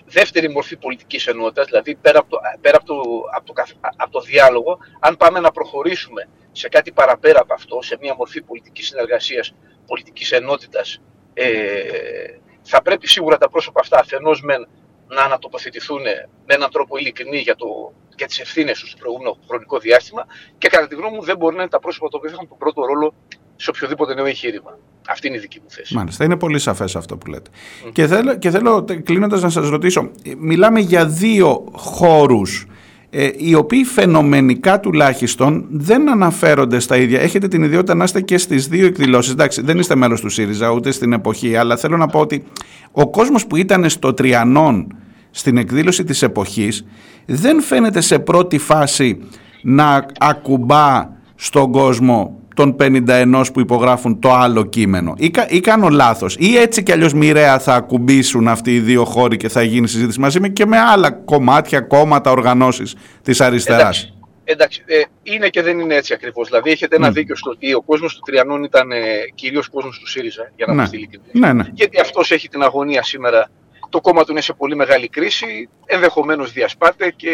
δεύτερη μορφή πολιτικής ενότητας, δηλαδή πέρα από το, πέρα από το, από το, από το διάλογο, αν πάμε να προχωρήσουμε σε κάτι παραπέρα από αυτό, σε μια μορφή πολιτικής συνεργασίας, πολιτικής ενότητας, ε, θα πρέπει σίγουρα τα πρόσωπα αυτά αφενός μεν να ανατοποθετηθούν με έναν τρόπο ειλικρινή για, το, για τις ευθύνες τους στο προηγούμενο χρονικό διάστημα και κατά τη γνώμη μου δεν μπορεί να είναι τα πρόσωπα τα οποία έχουν τον πρώτο ρόλο σε οποιοδήποτε νέο εγχείρημα. Αυτή είναι η δική μου θέση. Μάλιστα, είναι πολύ σαφές αυτό που λέτε. Και θέλω, και θέλω κλείνοντας να σας ρωτήσω, μιλάμε για δύο χώρους ε, οι οποίοι φαινομενικά τουλάχιστον δεν αναφέρονται στα ίδια. Έχετε την ιδιότητα να είστε και στις δύο εκδηλώσεις. Εντάξει, δεν είστε μέλος του ΣΥΡΙΖΑ ούτε στην εποχή, αλλά θέλω να πω ότι ο κόσμος που ήταν στο Τριανόν στην εκδήλωση της εποχής δεν φαίνεται σε πρώτη φάση να ακουμπά στον κόσμο των 51 που υπογράφουν το άλλο κείμενο. Ή, ή κάνω λάθος. Ή έτσι κι αλλιώς μοιραία θα ακουμπήσουν αυτοί οι δύο χώροι και θα γίνει συζήτηση μαζί με και με άλλα κομμάτια, κόμματα, οργανώσεις της αριστεράς. Εντάξει. Εντάξει, ε, είναι και δεν είναι έτσι ακριβώς. Δηλαδή, έχετε ένα mm. δίκιο στο ότι ο κόσμος του Τριανών ήταν ε, κυρίως κόσμος του ΣΥΡΙΖΑ, για να ναι. είμαστε ειλικρινείς. Ναι, ναι. Γιατί αυτός έχει την αγωνία σήμερα το κόμμα του είναι σε πολύ μεγάλη κρίση, ενδεχομένως διασπάται και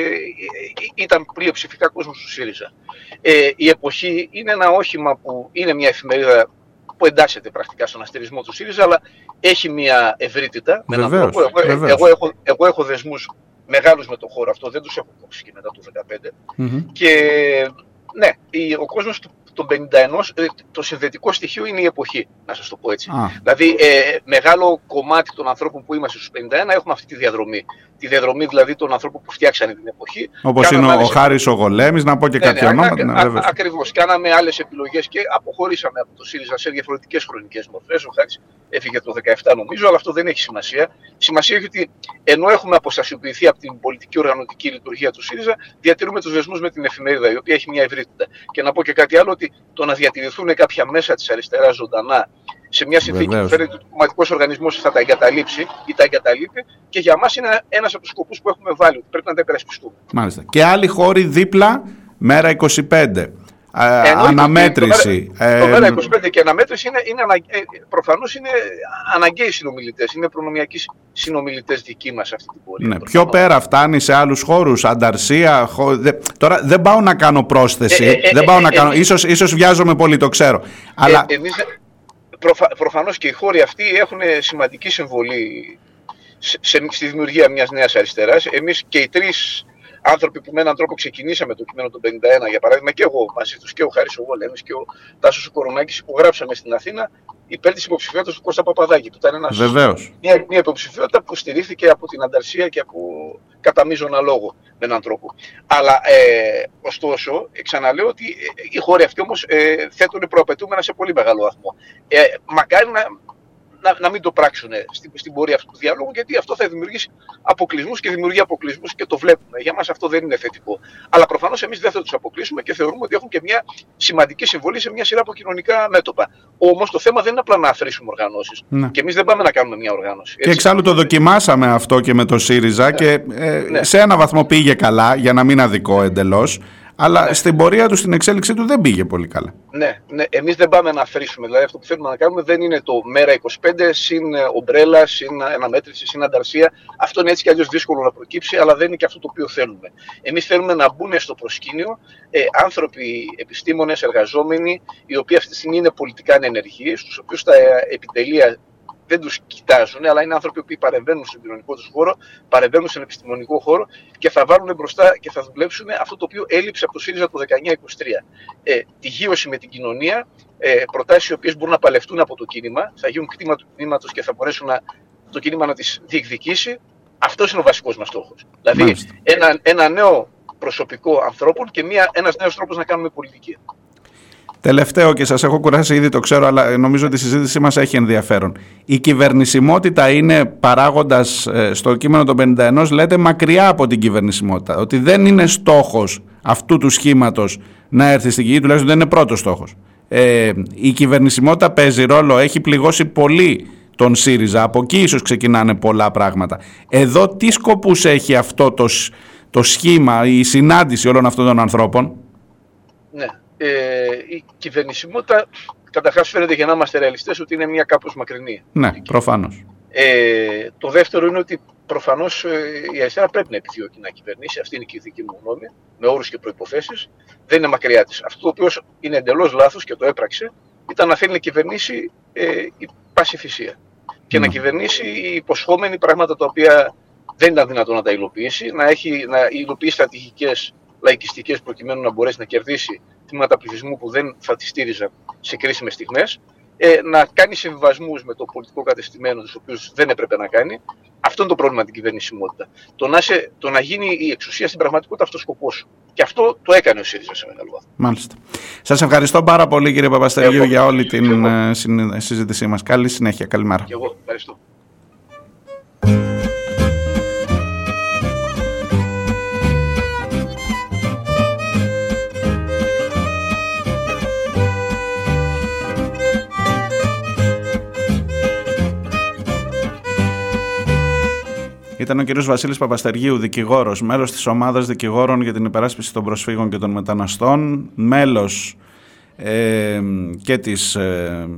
ήταν πλειοψηφικά κόσμος του ΣΥΡΙΖΑ. Ε, η εποχή είναι ένα όχημα που είναι μια εφημερίδα που εντάσσεται πρακτικά στον αστερισμό του ΣΥΡΙΖΑ, αλλά έχει μια ευρύτητα. Με βεβαίως, τρόπο. Εγώ, εγώ, έχω, εγώ έχω δεσμούς μεγάλους με τον χώρο αυτό, δεν τους έχω κόψει και μετά το 2015. Και ναι, ο κόσμος των 51, ε, το συνδετικό στοιχείο είναι η εποχή, να σας το πω έτσι. Δηλαδή, ε, μεγάλο κομμάτι των ανθρώπων που είμαστε στους 51 έχουμε αυτή τη διαδρομή. Τη διαδρομή δηλαδή των ανθρώπων που φτιάξανε την εποχή. Όπως είναι ο Χάρης ο Γολέμης, να πω και ναι, κάποια ναι, ονόματα. Ναι, ναι, ακριβώς. Κάναμε άλλες επιλογές και αποχωρήσαμε από το ΣΥΡΙΖΑ σε διαφορετικές χρονικές μορφές. Ο Χάρης έφυγε το 17 νομίζω, αλλά αυτό δεν έχει σημασία. Σημασία έχει ότι ενώ έχουμε αποστασιοποιηθεί από την πολιτική οργανωτική λειτουργία του ΣΥΡΙΖΑ, διατηρούμε τους δεσμούς με την εφημερίδα, η οποία έχει μια ευρύτητα. Και να πω και κάτι άλλο, ότι το να διατηρηθούν κάποια μέσα της αριστεράς ζωντανά σε μια συνθήκη που φαίνεται ότι ο κομματικός οργανισμός θα τα εγκαταλείψει ή τα εγκαταλείπει και για μας είναι ένας από τους σκοπούς που έχουμε βάλει, ότι πρέπει να τα υπερασπιστούμε. Μάλιστα. Και άλλοι χώροι δίπλα, μέρα 25. Ενώ αναμέτρηση. Το, ε, το μέρα 25 και αναμέτρηση είναι, είναι ανα, ε, προφανώς είναι αναγκαίοι συνομιλητές, είναι προνομιακοί συνομιλητές δικοί μας αυτή την πορεία. Ναι, πιο πέρα φτάνει σε άλλους χώρους, ανταρσία, χω... δε, τώρα δεν πάω να κάνω πρόσθεση, ε, ε, δεν πάω να κάνω, ίσως, ίσως βιάζομαι πολύ, το ξέρω. Αλλά... Εμείς, προφα, προφανώς και οι χώροι αυτοί έχουν σημαντική συμβολή σε, σε, στη δημιουργία μιας νέας αριστεράς. Εμείς και οι τρεις άνθρωποι που με έναν τρόπο ξεκινήσαμε το κείμενο του 51, για παράδειγμα, και εγώ μαζί τους και ο Χάρης ο Βολέμη και ο Τάσος Κορονάκης, υπογράψαμε στην Αθήνα υπέρ της υποψηφιότητας του Κώστα Παπαδάκη. Που ήταν ένας, μια, μια υποψηφιότητα που στηρίχθηκε από την Ανταρσία και από κατά μείζωνα λόγο με έναν τρόπο. Αλλά ε, ωστόσο, ξαναλέω ότι ε, οι χώροι αυτοί όμως ε, θέτουν προαπαιτούμενα σε πολύ μεγάλο βαθμό. Ε, μακάρι να, να, να μην το πράξουν στην, στην πορεία αυτού του διάλογου, γιατί αυτό θα δημιουργήσει αποκλεισμούς και δημιουργεί αποκλεισμούς και το βλέπουμε. Για μας αυτό δεν είναι θετικό. Αλλά προφανώς εμείς δεν θα τους αποκλείσουμε και θεωρούμε ότι έχουν και μια σημαντική συμβολή σε μια σειρά από κοινωνικά μέτωπα. Όμως το θέμα δεν είναι απλά να αφρίσουμε οργανώσεις. Ναι. Και εμείς δεν πάμε να κάνουμε μια οργάνωση. Έτσι. Και εξάλλου το δοκιμάσαμε αυτό και με το ΣΥΡΙΖΑ ναι. και ε, ναι. σε ένα βαθμό πήγε καλά, για να μην αδικό εντελώς. Αλλά ναι. στην πορεία του, στην εξέλιξή του δεν πήγε πολύ καλά. Ναι, ναι. εμείς δεν πάμε να αφήσουμε. Δηλαδή αυτό που θέλουμε να κάνουμε δεν είναι το μέρα 25 συν ομπρέλα, συν αναμέτρηση, συν ανταρσία. Αυτό είναι έτσι κι αλλιώς δύσκολο να προκύψει, αλλά δεν είναι και αυτό το οποίο θέλουμε. Εμείς θέλουμε να μπουν στο προσκήνιο ε, άνθρωποι, επιστήμονες, εργαζόμενοι, οι οποίοι αυτή τη στιγμή είναι πολιτικά ανενεργοί, στους οποίους τα επιτελεία δεν τους κοιτάζουν, αλλά είναι άνθρωποι που παρεμβαίνουν στον κοινωνικό τους χώρο, παρεμβαίνουν στον επιστημονικό χώρο και θα βάλουν μπροστά και θα δουλέψουν αυτό το οποίο έλειψε από το ΣΥΡΙΖΑ το 1923. Ε, τη γύρωση με την κοινωνία, ε, προτάσεις οι οποίες μπορούν να παλευτούν από το κίνημα, θα γίνουν κτήμα του κινήματο και θα μπορέσουν να, το κίνημα να τις διεκδικήσει. Αυτός είναι ο βασικός μας στόχος. Δηλαδή, ένα, ένα νέο προσωπικό ανθρώπων και ένας νέος τρόπος να κάνουμε πολιτική. Τελευταίο και σας έχω κουράσει ήδη το ξέρω αλλά νομίζω ότι η συζήτησή μας έχει ενδιαφέρον. Η κυβερνησιμότητα είναι παράγοντας ε, στο κείμενο των 51 λέτε μακριά από την κυβερνησιμότητα. Ότι δεν είναι στόχος αυτού του σχήματος να έρθει στην γη, τουλάχιστον δεν είναι πρώτος στόχος. Ε, η κυβερνησιμότητα παίζει ρόλο, έχει πληγώσει πολύ τον ΣΥΡΙΖΑ. Από εκεί ίσως ξεκινάνε πολλά πράγματα. Εδώ τι σκοπούς έχει αυτό το, το σχήμα, η συνάντηση όλων αυτών των ανθρώπων; Ναι, ε, η κυβερνησιμότητα καταρχάς φαίνεται για να είμαστε ρεαλιστές ότι είναι μια κάπως μακρινή. Ναι, προφανώς. Ε, το δεύτερο είναι ότι προφανώς ε, η αριστερά πρέπει να επιδιώκει να κυβερνήσει. Αυτή είναι και η δική μου γνώμη, με όρους και προποθέσει. Δεν είναι μακριά της. Αυτό το οποίο είναι εντελώς λάθος και το έπραξε ήταν να θέλει να κυβερνήσει ε, η πάση θυσία. Και να ναι. κυβερνήσει υποσχόμενη πράγματα τα οποία δεν ήταν δυνατόν να τα υλοποιήσει, να, έχει, να υλοποιήσει στρατηγικές λαϊκιστικές προκειμένου να μπορέσει να κερδίσει τμήματα πληθυσμού που δεν θα τη στήριζαν σε κρίσιμες στιγμές, ε, να κάνει συμβιβασμού με το πολιτικό κατεστημένο, τους οποίους δεν έπρεπε να κάνει. Αυτό είναι το πρόβλημα την κυβερνησιμότητα. Το να, σε, το να γίνει η εξουσία στην πραγματικότητα αυτός σκοπός σου. Και αυτό το έκανε ο ΣΥΡΙΖΑ σε μεγάλο βαθμό. Μάλιστα. Σας ευχαριστώ πάρα πολύ, κύριε Παπαστεργίου, για όλη την ε, συζήτησή μας. Καλή συνέχεια. Καλημέρα. Και εγώ. Ευχαριστώ. Ήταν ο κ. Βασίλης Παπαστεργίου, δικηγόρος, μέλος της ομάδας δικηγόρων για την υπεράσπιση των προσφύγων και των μεταναστών, μέλος ε, και της ε,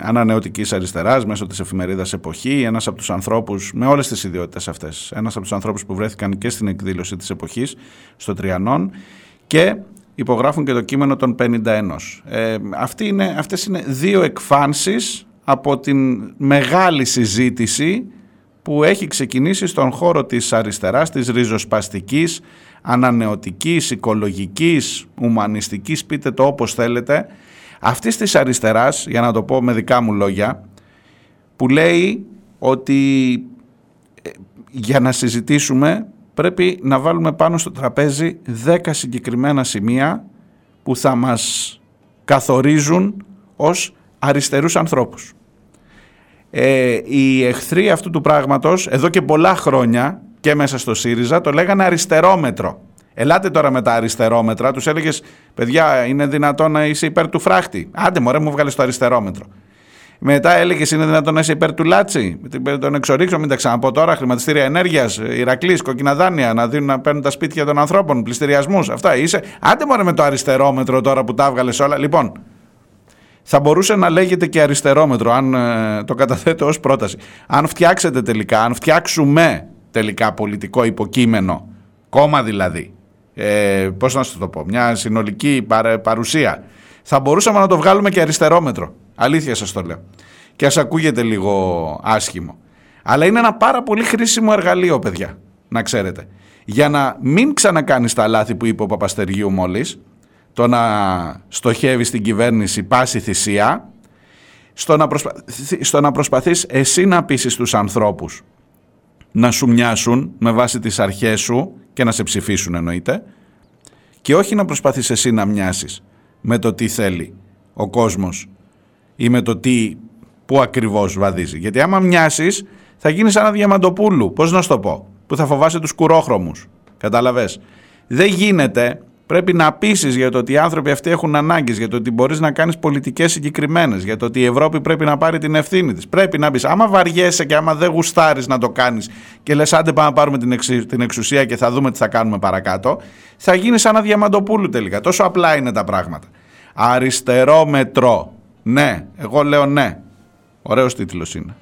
ανανεωτικής αριστεράς μέσω της εφημερίδας Εποχή, ένας από τους ανθρώπους, με όλες τις ιδιότητες αυτές, ένας από τους ανθρώπους που βρέθηκαν και στην εκδήλωση της Εποχής στο Τριανόν και υπογράφουν και το κείμενο των 51. Ε, αυτή είναι, αυτές είναι δύο εκφάνσεις από την μεγάλη συζήτηση που έχει ξεκινήσει στον χώρο της αριστεράς, της ριζοσπαστικής, ανανεωτικής, οικολογικής, ουμανιστικής, πείτε το όπως θέλετε, αυτής της αριστεράς, για να το πω με δικά μου λόγια, που λέει ότι ε, για να συζητήσουμε πρέπει να βάλουμε πάνω στο τραπέζι 10 συγκεκριμένα σημεία που θα μας καθορίζουν ως αριστερούς ανθρώπους. Ε, οι εχθροί αυτού του πράγματος εδώ και πολλά χρόνια και μέσα στο ΣΥΡΙΖΑ το λέγανε αριστερόμετρο. Ελάτε τώρα με τα αριστερόμετρα, τους έλεγες παιδιά είναι δυνατόν να είσαι υπέρ του φράχτη. Άντε μωρέ μου βγάλες το αριστερόμετρο. Μετά έλεγες είναι δυνατόν να είσαι υπέρ του Λάτσι, τον εξορίξω, μην τα ξαναπώ τώρα. Χρηματιστήρια ενέργειας, Ηρακλής, κόκκινα δάνεια, να δίνουν να παίρνουν τα σπίτια των ανθρώπων, πληστηριασμούς. Αυτά είσαι. Άντε μωρέ με το αριστερόμετρο τώρα που τα έβγαλες όλα. Λοιπόν, θα μπορούσε να λέγεται και αριστερόμετρο, αν ε, το καταθέτω ως πρόταση. Αν φτιάξετε τελικά, αν φτιάξουμε τελικά πολιτικό υποκείμενο, κόμμα δηλαδή, ε, πώς να σου το πω, μια συνολική παρουσία, θα μπορούσαμε να το βγάλουμε και αριστερόμετρο. Αλήθεια σας το λέω. Και ας ακούγεται λίγο άσχημο. Αλλά είναι ένα πάρα πολύ χρήσιμο εργαλείο, παιδιά, να ξέρετε. Για να μην ξανακάνεις τα λάθη που είπε ο Παπαστεργίου μόλις, το να στοχεύει στην κυβέρνηση πάση θυσία, στο να, προσπα... στο να προσπαθείς εσύ να πείσεις τους ανθρώπους να σου μοιάσουν με βάση τις αρχές σου και να σε ψηφίσουν εννοείται και όχι να προσπαθείς εσύ να μοιάσεις με το τι θέλει ο κόσμος ή με το τι, που ακριβώς βαδίζει. Γιατί άμα μοιάσεις θα γίνεις ένα διαμαντοπούλου, πώς να σου το πω, που θα φοβάσαι τους κουρόχρωμους. Καταλαβες. Δεν γίνεται Πρέπει να πείσει για το ότι οι άνθρωποι αυτοί έχουν ανάγκες, για το ότι μπορείς να κάνεις πολιτικές συγκεκριμένες, για το ότι η Ευρώπη πρέπει να πάρει την ευθύνη της. Πρέπει να πεις, άμα βαριέσαι και άμα δεν γουστάρεις να το κάνεις και λες, άντε πάμε να πάρουμε την, την εξουσία και θα δούμε τι θα κάνουμε παρακάτω, θα γίνεις σαν ένα διαμαντοπούλου τελικά. Τόσο απλά είναι τα πράγματα. Αριστερόμετρο. Ναι, εγώ λέω ναι. Ωραίος τίτλος είναι.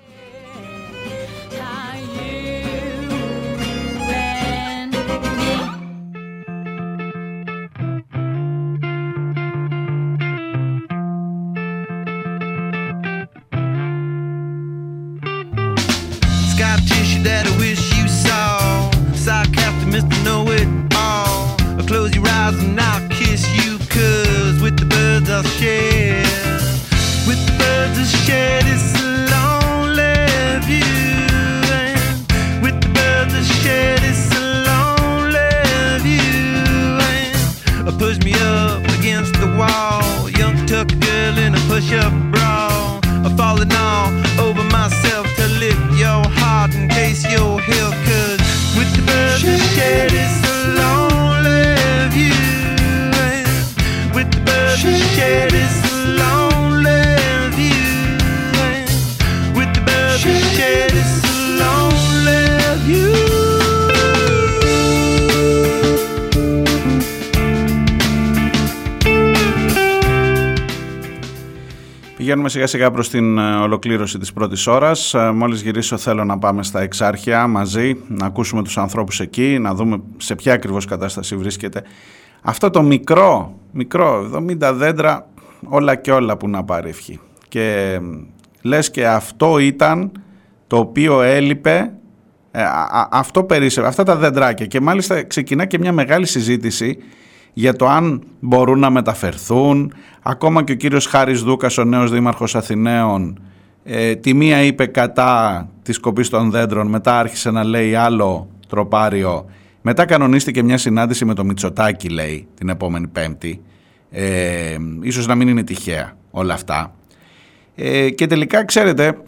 push up bra. I'm falling all over myself to lift your heart in case your hill could. With the birds that shared it's a lonely view. With the birds that shared it's a lonely. Πηγαίνουμε σιγά σιγά προς την ε, ολοκλήρωση της πρώτης ώρας. Ε, μόλις γυρίσω θέλω να πάμε στα εξάρχεια μαζί, να ακούσουμε τους ανθρώπους εκεί, να δούμε σε ποια ακριβώς κατάσταση βρίσκεται. Αυτό το μικρό, μικρό, 70 δέντρα, όλα και όλα που να πάρει ευχή. Και λες και αυτό ήταν το οποίο έλειπε, ε, αυτό περίσσευε, αυτά τα δεντράκια. Και μάλιστα ξεκινά και μια μεγάλη συζήτηση για το αν μπορούν να μεταφερθούν. Ακόμα και ο κύριος Χάρης Δούκας, ο νέος δήμαρχος Αθηναίων, ε, τη μία είπε κατά της κοπής των δέντρων, μετά άρχισε να λέει άλλο τροπάριο. Μετά κανονίστηκε μια συνάντηση με το Μητσοτάκι, λέει, την επόμενη Πέμπτη. Ε, ίσως να μην είναι τυχαία όλα αυτά. Ε, και τελικά, ξέρετε,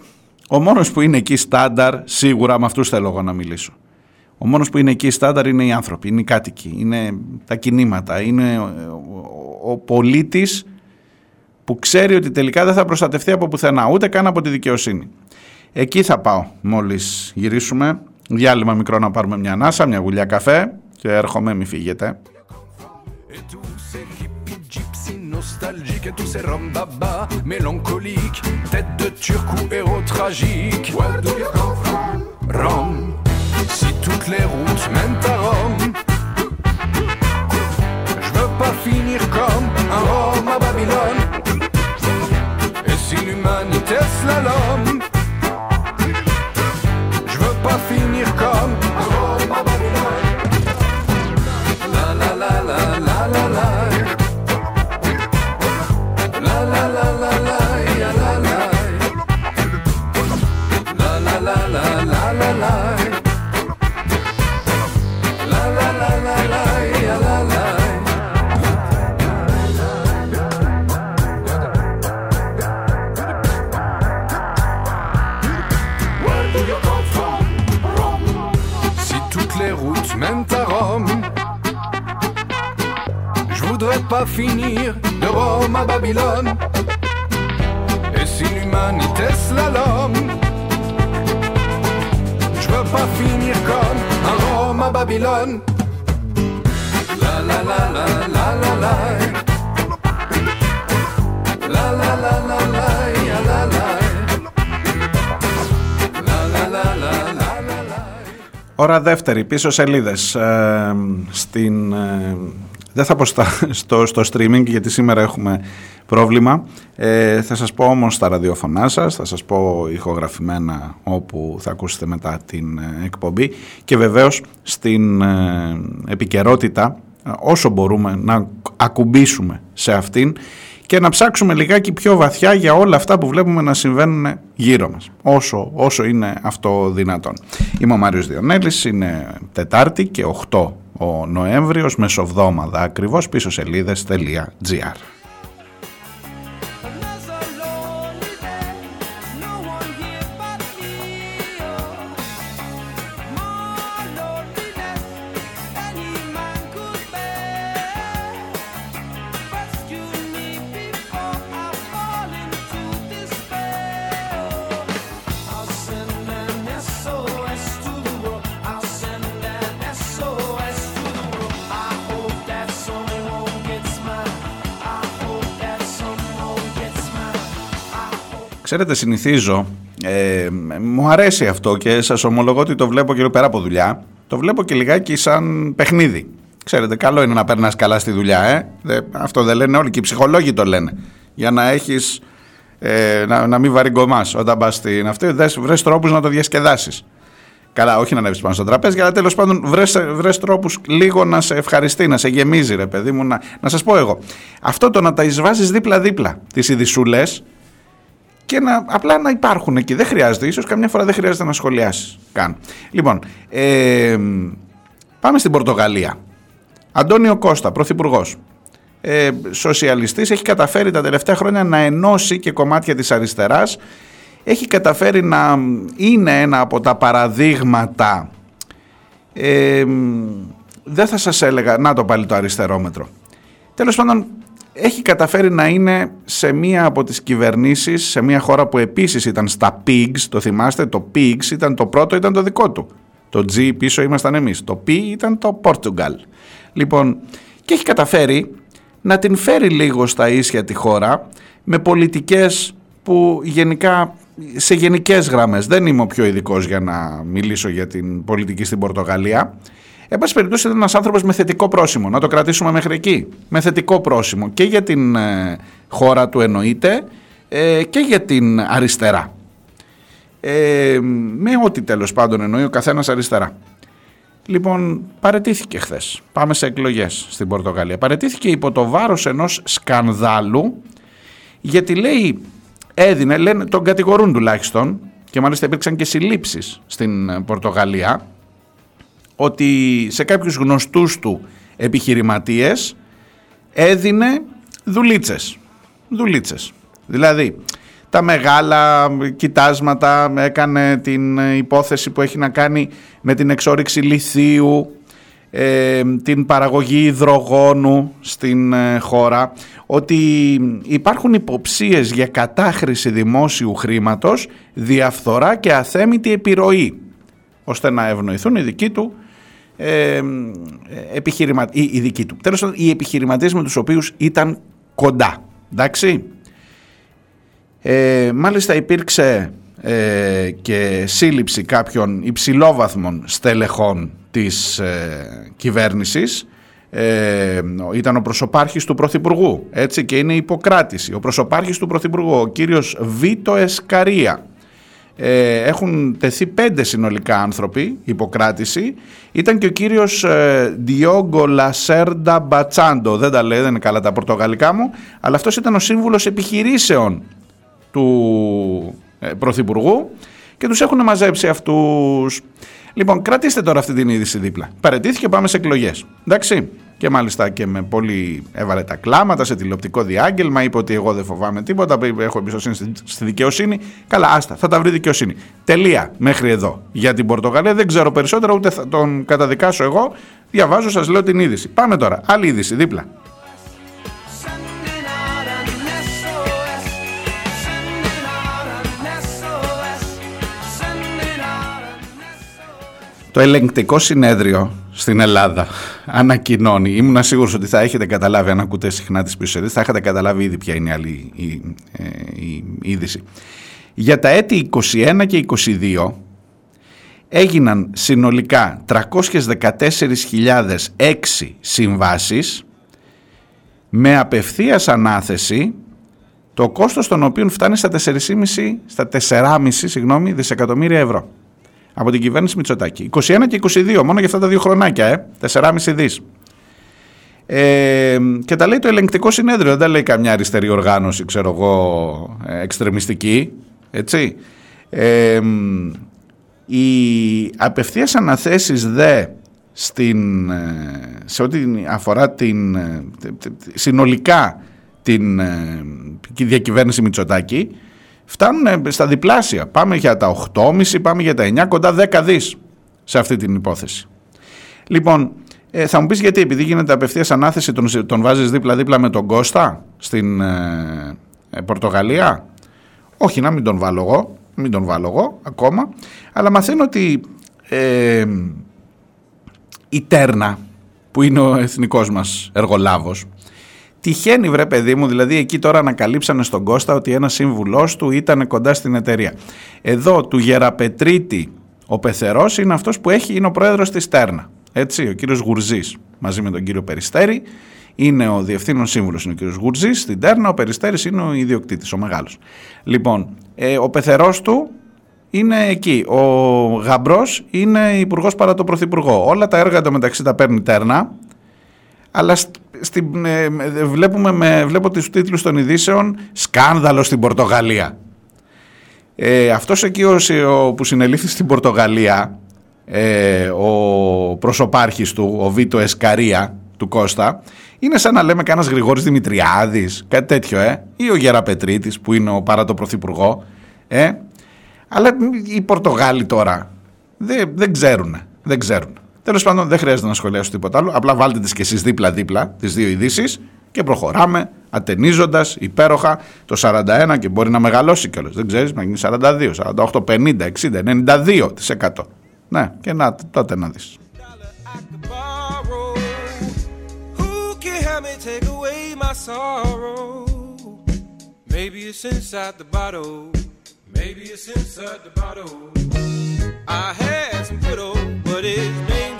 ο μόνος που είναι εκεί στάνταρ, σίγουρα με αυτούς θέλω εγώ να μιλήσω. Ο μόνος που είναι εκεί στάνταρ είναι οι άνθρωποι, είναι οι κάτοικοι, είναι τα κινήματα, είναι ο, ο πολίτης που ξέρει ότι τελικά δεν θα προστατευτεί από πουθενά, ούτε καν από τη δικαιοσύνη. Εκεί θα πάω μόλις γυρίσουμε. Διάλειμμα μικρό να πάρουμε μια ανάσα, μια γουλιά καφέ και έρχομαι, μη φύγετε. nostalgique tous ces mélancoliques, tête de turc ou héros tragique. Rome, si toutes les routes mènent à Rome. Je veux pas finir comme un Rome à Babylone. Et si l'humanité slalom, pas finir de Rome à Babylone. Et si l'humanité slalom, je veux pas finir comme un Rome à Babylone. La la la la la la la. La la la la la la la. Ώρα δεύτερη, πίσω σελίδες. Ε, στην, ε, δεν θα πω στο, στο streaming γιατί σήμερα έχουμε πρόβλημα. Ε, θα σας πω όμως τα ραδιοφωνά σας, θα σας πω ηχογραφημένα όπου θα ακούσετε μετά την ε, εκπομπή και βεβαίως στην επικαιρότητα όσο μπορούμε να ακουμπήσουμε σε αυτήν και να ψάξουμε λιγάκι πιο βαθιά για όλα αυτά που βλέπουμε να συμβαίνουν γύρω μας, όσο, όσο είναι αυτό δυνατόν. Είμαι ο Μάριος Διονέλης, είναι Τετάρτη και 8 ο Νοέμβριος, μεσοβδόμαδα ακριβώς, πίσω σελίδες.gr. Ξέρετε, συνηθίζω, ε, μου αρέσει αυτό και σας ομολογώ ότι το βλέπω και πέρα από δουλειά, το βλέπω και λιγάκι σαν παιχνίδι. Ξέρετε, καλό είναι να περνάς καλά στη δουλειά, ε. αυτό δεν λένε όλοι και οι ψυχολόγοι το λένε. Για να έχεις, ε, να, να μην βαριγκομάς όταν πας στην αυτή, βρες τρόπους να το διασκεδάσεις. Καλά, όχι να ανέβεις πάνω στο τραπέζι, αλλά τέλος πάντων βρες, βρες τρόπους λίγο να σε ευχαριστεί, να σε γεμίζει, ρε παιδί μου. Να, να σας πω εγώ. Αυτό το να τα εισβάζεις δίπλα-δίπλα τις ειδισούλε και να, απλά να υπάρχουν εκεί. Δεν χρειάζεται, ίσως καμιά φορά δεν χρειάζεται να σχολιάσεις καν. Λοιπόν, ε, πάμε στην Πορτογαλία. Αντώνιο Κώστα, πρωθυπουργός. Ε, σοσιαλιστής, έχει καταφέρει τα τελευταία χρόνια να ενώσει και κομμάτια της αριστεράς. Έχει καταφέρει να είναι ένα από τα παραδείγματα ε, δεν θα σας έλεγα, να το πάλι το αριστερόμετρο. Τέλος πάντων, έχει καταφέρει να είναι σε μία από τις κυβερνήσεις, σε μία χώρα που επίσης ήταν στα PIGS, το θυμάστε, το PIGS ήταν το πρώτο, ήταν το δικό του. Το G πίσω ήμασταν εμείς, το P ήταν το Portugal. Λοιπόν, και έχει καταφέρει να την φέρει λίγο στα ίσια τη χώρα με πολιτικές που γενικά σε γενικές γραμμές, δεν είμαι ο πιο ειδικός για να μιλήσω για την πολιτική στην Πορτογαλία, Εν πάση περιπτώσει ήταν ένας άνθρωπος με θετικό πρόσημο, να το κρατήσουμε μέχρι εκεί. Με θετικό πρόσημο και για την ε, χώρα του εννοείται ε, και για την αριστερά. Ε, με ό,τι τέλος πάντων εννοεί ο καθένας αριστερά. Λοιπόν, παρετήθηκε χθες. Πάμε σε εκλογές στην Πορτογαλία. Παρετήθηκε υπό το βάρος ενός σκανδάλου γιατί λέει, έδινε, λένε, τον κατηγορούν τουλάχιστον και μάλιστα υπήρξαν και συλλήψεις στην Πορτογαλία ότι σε κάποιους γνωστούς του επιχειρηματίες έδινε δουλίτσες. Δουλίτσες. Δηλαδή, τα μεγάλα κοιτάσματα έκανε την υπόθεση που έχει να κάνει με την εξόριξη λιθίου, ε, την παραγωγή υδρογόνου στην ε, χώρα, ότι υπάρχουν υποψίες για κατάχρηση δημόσιου χρήματος, διαφθορά και αθέμητη επιρροή, ώστε να ευνοηθούν οι δικοί του ε, επιχειρημα... οι, οι δικοί του. Τέλος πάντων, οι επιχειρηματίες με τους οποίους ήταν κοντά. Εντάξει. Ε, μάλιστα υπήρξε ε, και σύλληψη κάποιων υψηλόβαθμων στελεχών της ε, κυβέρνησης ε, ήταν ο προσωπάρχης του Πρωθυπουργού έτσι και είναι υποκράτηση ο προσωπάρχης του Πρωθυπουργού ο κύριος Βίτο Εσκαρία ε, έχουν τεθεί πέντε συνολικά άνθρωποι υποκράτηση. Ήταν και ο κύριος ε, Διόγκο Λασέρντα Μπατσάντο, δεν τα λέει, δεν είναι καλά τα πορτογαλικά μου, αλλά αυτός ήταν ο σύμβουλος επιχειρήσεων του ε, Πρωθυπουργού και τους έχουν μαζέψει αυτούς. Λοιπόν, κρατήστε τώρα αυτή την είδηση δίπλα. Παρετήθηκε, πάμε σε εκλογές. Εντάξει. Και μάλιστα και με πολύ έβαλε τα κλάματα σε τηλεοπτικό διάγγελμα. Είπε ότι εγώ δεν φοβάμαι τίποτα, έχω εμπιστοσύνη στη δικαιοσύνη. Καλά, άστα, θα τα βρει δικαιοσύνη. Τελεία μέχρι εδώ. Για την Πορτογαλία δεν ξέρω περισσότερο, ούτε θα τον καταδικάσω εγώ. Διαβάζω, σας λέω την είδηση. Πάμε τώρα. Άλλη είδηση δίπλα. Το ελεγκτικό συνέδριο στην Ελλάδα ανακοινώνει, ήμουν σίγουρος ότι θα έχετε καταλάβει αν ακούτε συχνά τις πίσω θα έχετε καταλάβει ήδη ποια είναι η άλλη η, ε, η, είδηση. Για τα έτη 21 και 22 έγιναν συνολικά 314.006 συμβάσεις με απευθείας ανάθεση το κόστος των οποίων φτάνει στα 4,5, στα 4,5 συγγνώμη, δισεκατομμύρια ευρώ από την κυβέρνηση Μητσοτάκη. 21 και 22, μόνο για αυτά τα δύο χρονάκια, ε, 4,5 δις. Ε, και τα λέει το ελεγκτικό συνέδριο, δεν τα λέει καμιά αριστερή οργάνωση, ξέρω εγώ, ε, εξτρεμιστική, έτσι. Ε, οι απευθείας αναθέσεις δε στην, ε, σε ό,τι αφορά την, ε, συνολικά την διακυβέρνηση Μητσοτάκη φτάνουν στα διπλάσια. Πάμε για τα 8,5, πάμε για τα 9, κοντά 10 δις σε αυτή την υπόθεση. Λοιπόν, ε, θα μου πεις γιατί, επειδή γίνεται απευθείας ανάθεση, τον, τον βάζεις δίπλα-δίπλα με τον Κώστα στην ε, ε, Πορτογαλία; Όχι, να μην τον βάλω εγώ, μην τον βάλω εγώ ακόμα, αλλά μαθαίνω ότι ε, η Τέρνα, που είναι ο εθνικός μας εργολάβος, Τυχαίνει βρε παιδί μου, δηλαδή εκεί τώρα ανακαλύψανε στον Κώστα ότι ένας σύμβουλός του ήταν κοντά στην εταιρεία. Εδώ του Γεραπετρίτη ο Πεθερός είναι αυτός που έχει, είναι ο πρόεδρος της Τέρνα. Έτσι, ο κύριος Γουρζής μαζί με τον κύριο Περιστέρη είναι ο διευθύνων σύμβουλος είναι ο κύριος Γουρζής στην Τέρνα, ο Περιστέρης είναι ο ιδιοκτήτης, ο μεγάλος. Λοιπόν, ε, ο Πεθερός του είναι εκεί. Ο Γαμπρός είναι υπουργός παρά το πρωθυπουργό. Όλα τα έργα μεταξύ τα παίρνει Τέρνα, αλλά στην, ε, βλέπουμε με, βλέπω τους τίτλους των ειδήσεων «Σκάνδαλο στην Πορτογαλία». Ε, αυτός εκεί ο, που συνελήφθη στην Πορτογαλία, ε, ο προσωπάρχης του, ο Βίτο Εσκαρία, του Κώστα, είναι σαν να λέμε κανένας Γρηγόρης Δημητριάδης, κάτι τέτοιο, ε, ή ο Γεραπετρίτης που είναι ο παρά το πρωθυπουργό, ε. Αλλά οι Πορτογάλοι τώρα δεν, δεν ξέρουν, δεν ξέρουν. Τέλος πάντων, δεν χρειάζεται να σχολιάσω τίποτα άλλο. Απλά βάλτε τις κι εσείς δίπλα-δίπλα τις δύο ειδήσεις και προχωράμε ατενίζοντας υπέροχα το 41 και μπορεί να μεγαλώσει κιόλας. Δεν ξέρεις, να γίνει 42, 48, 50, 60, 92%. Ναι, και να τότε να δεις. Maybe it's inside the bottle. Maybe it's inside the bottle. I had some good old, but it's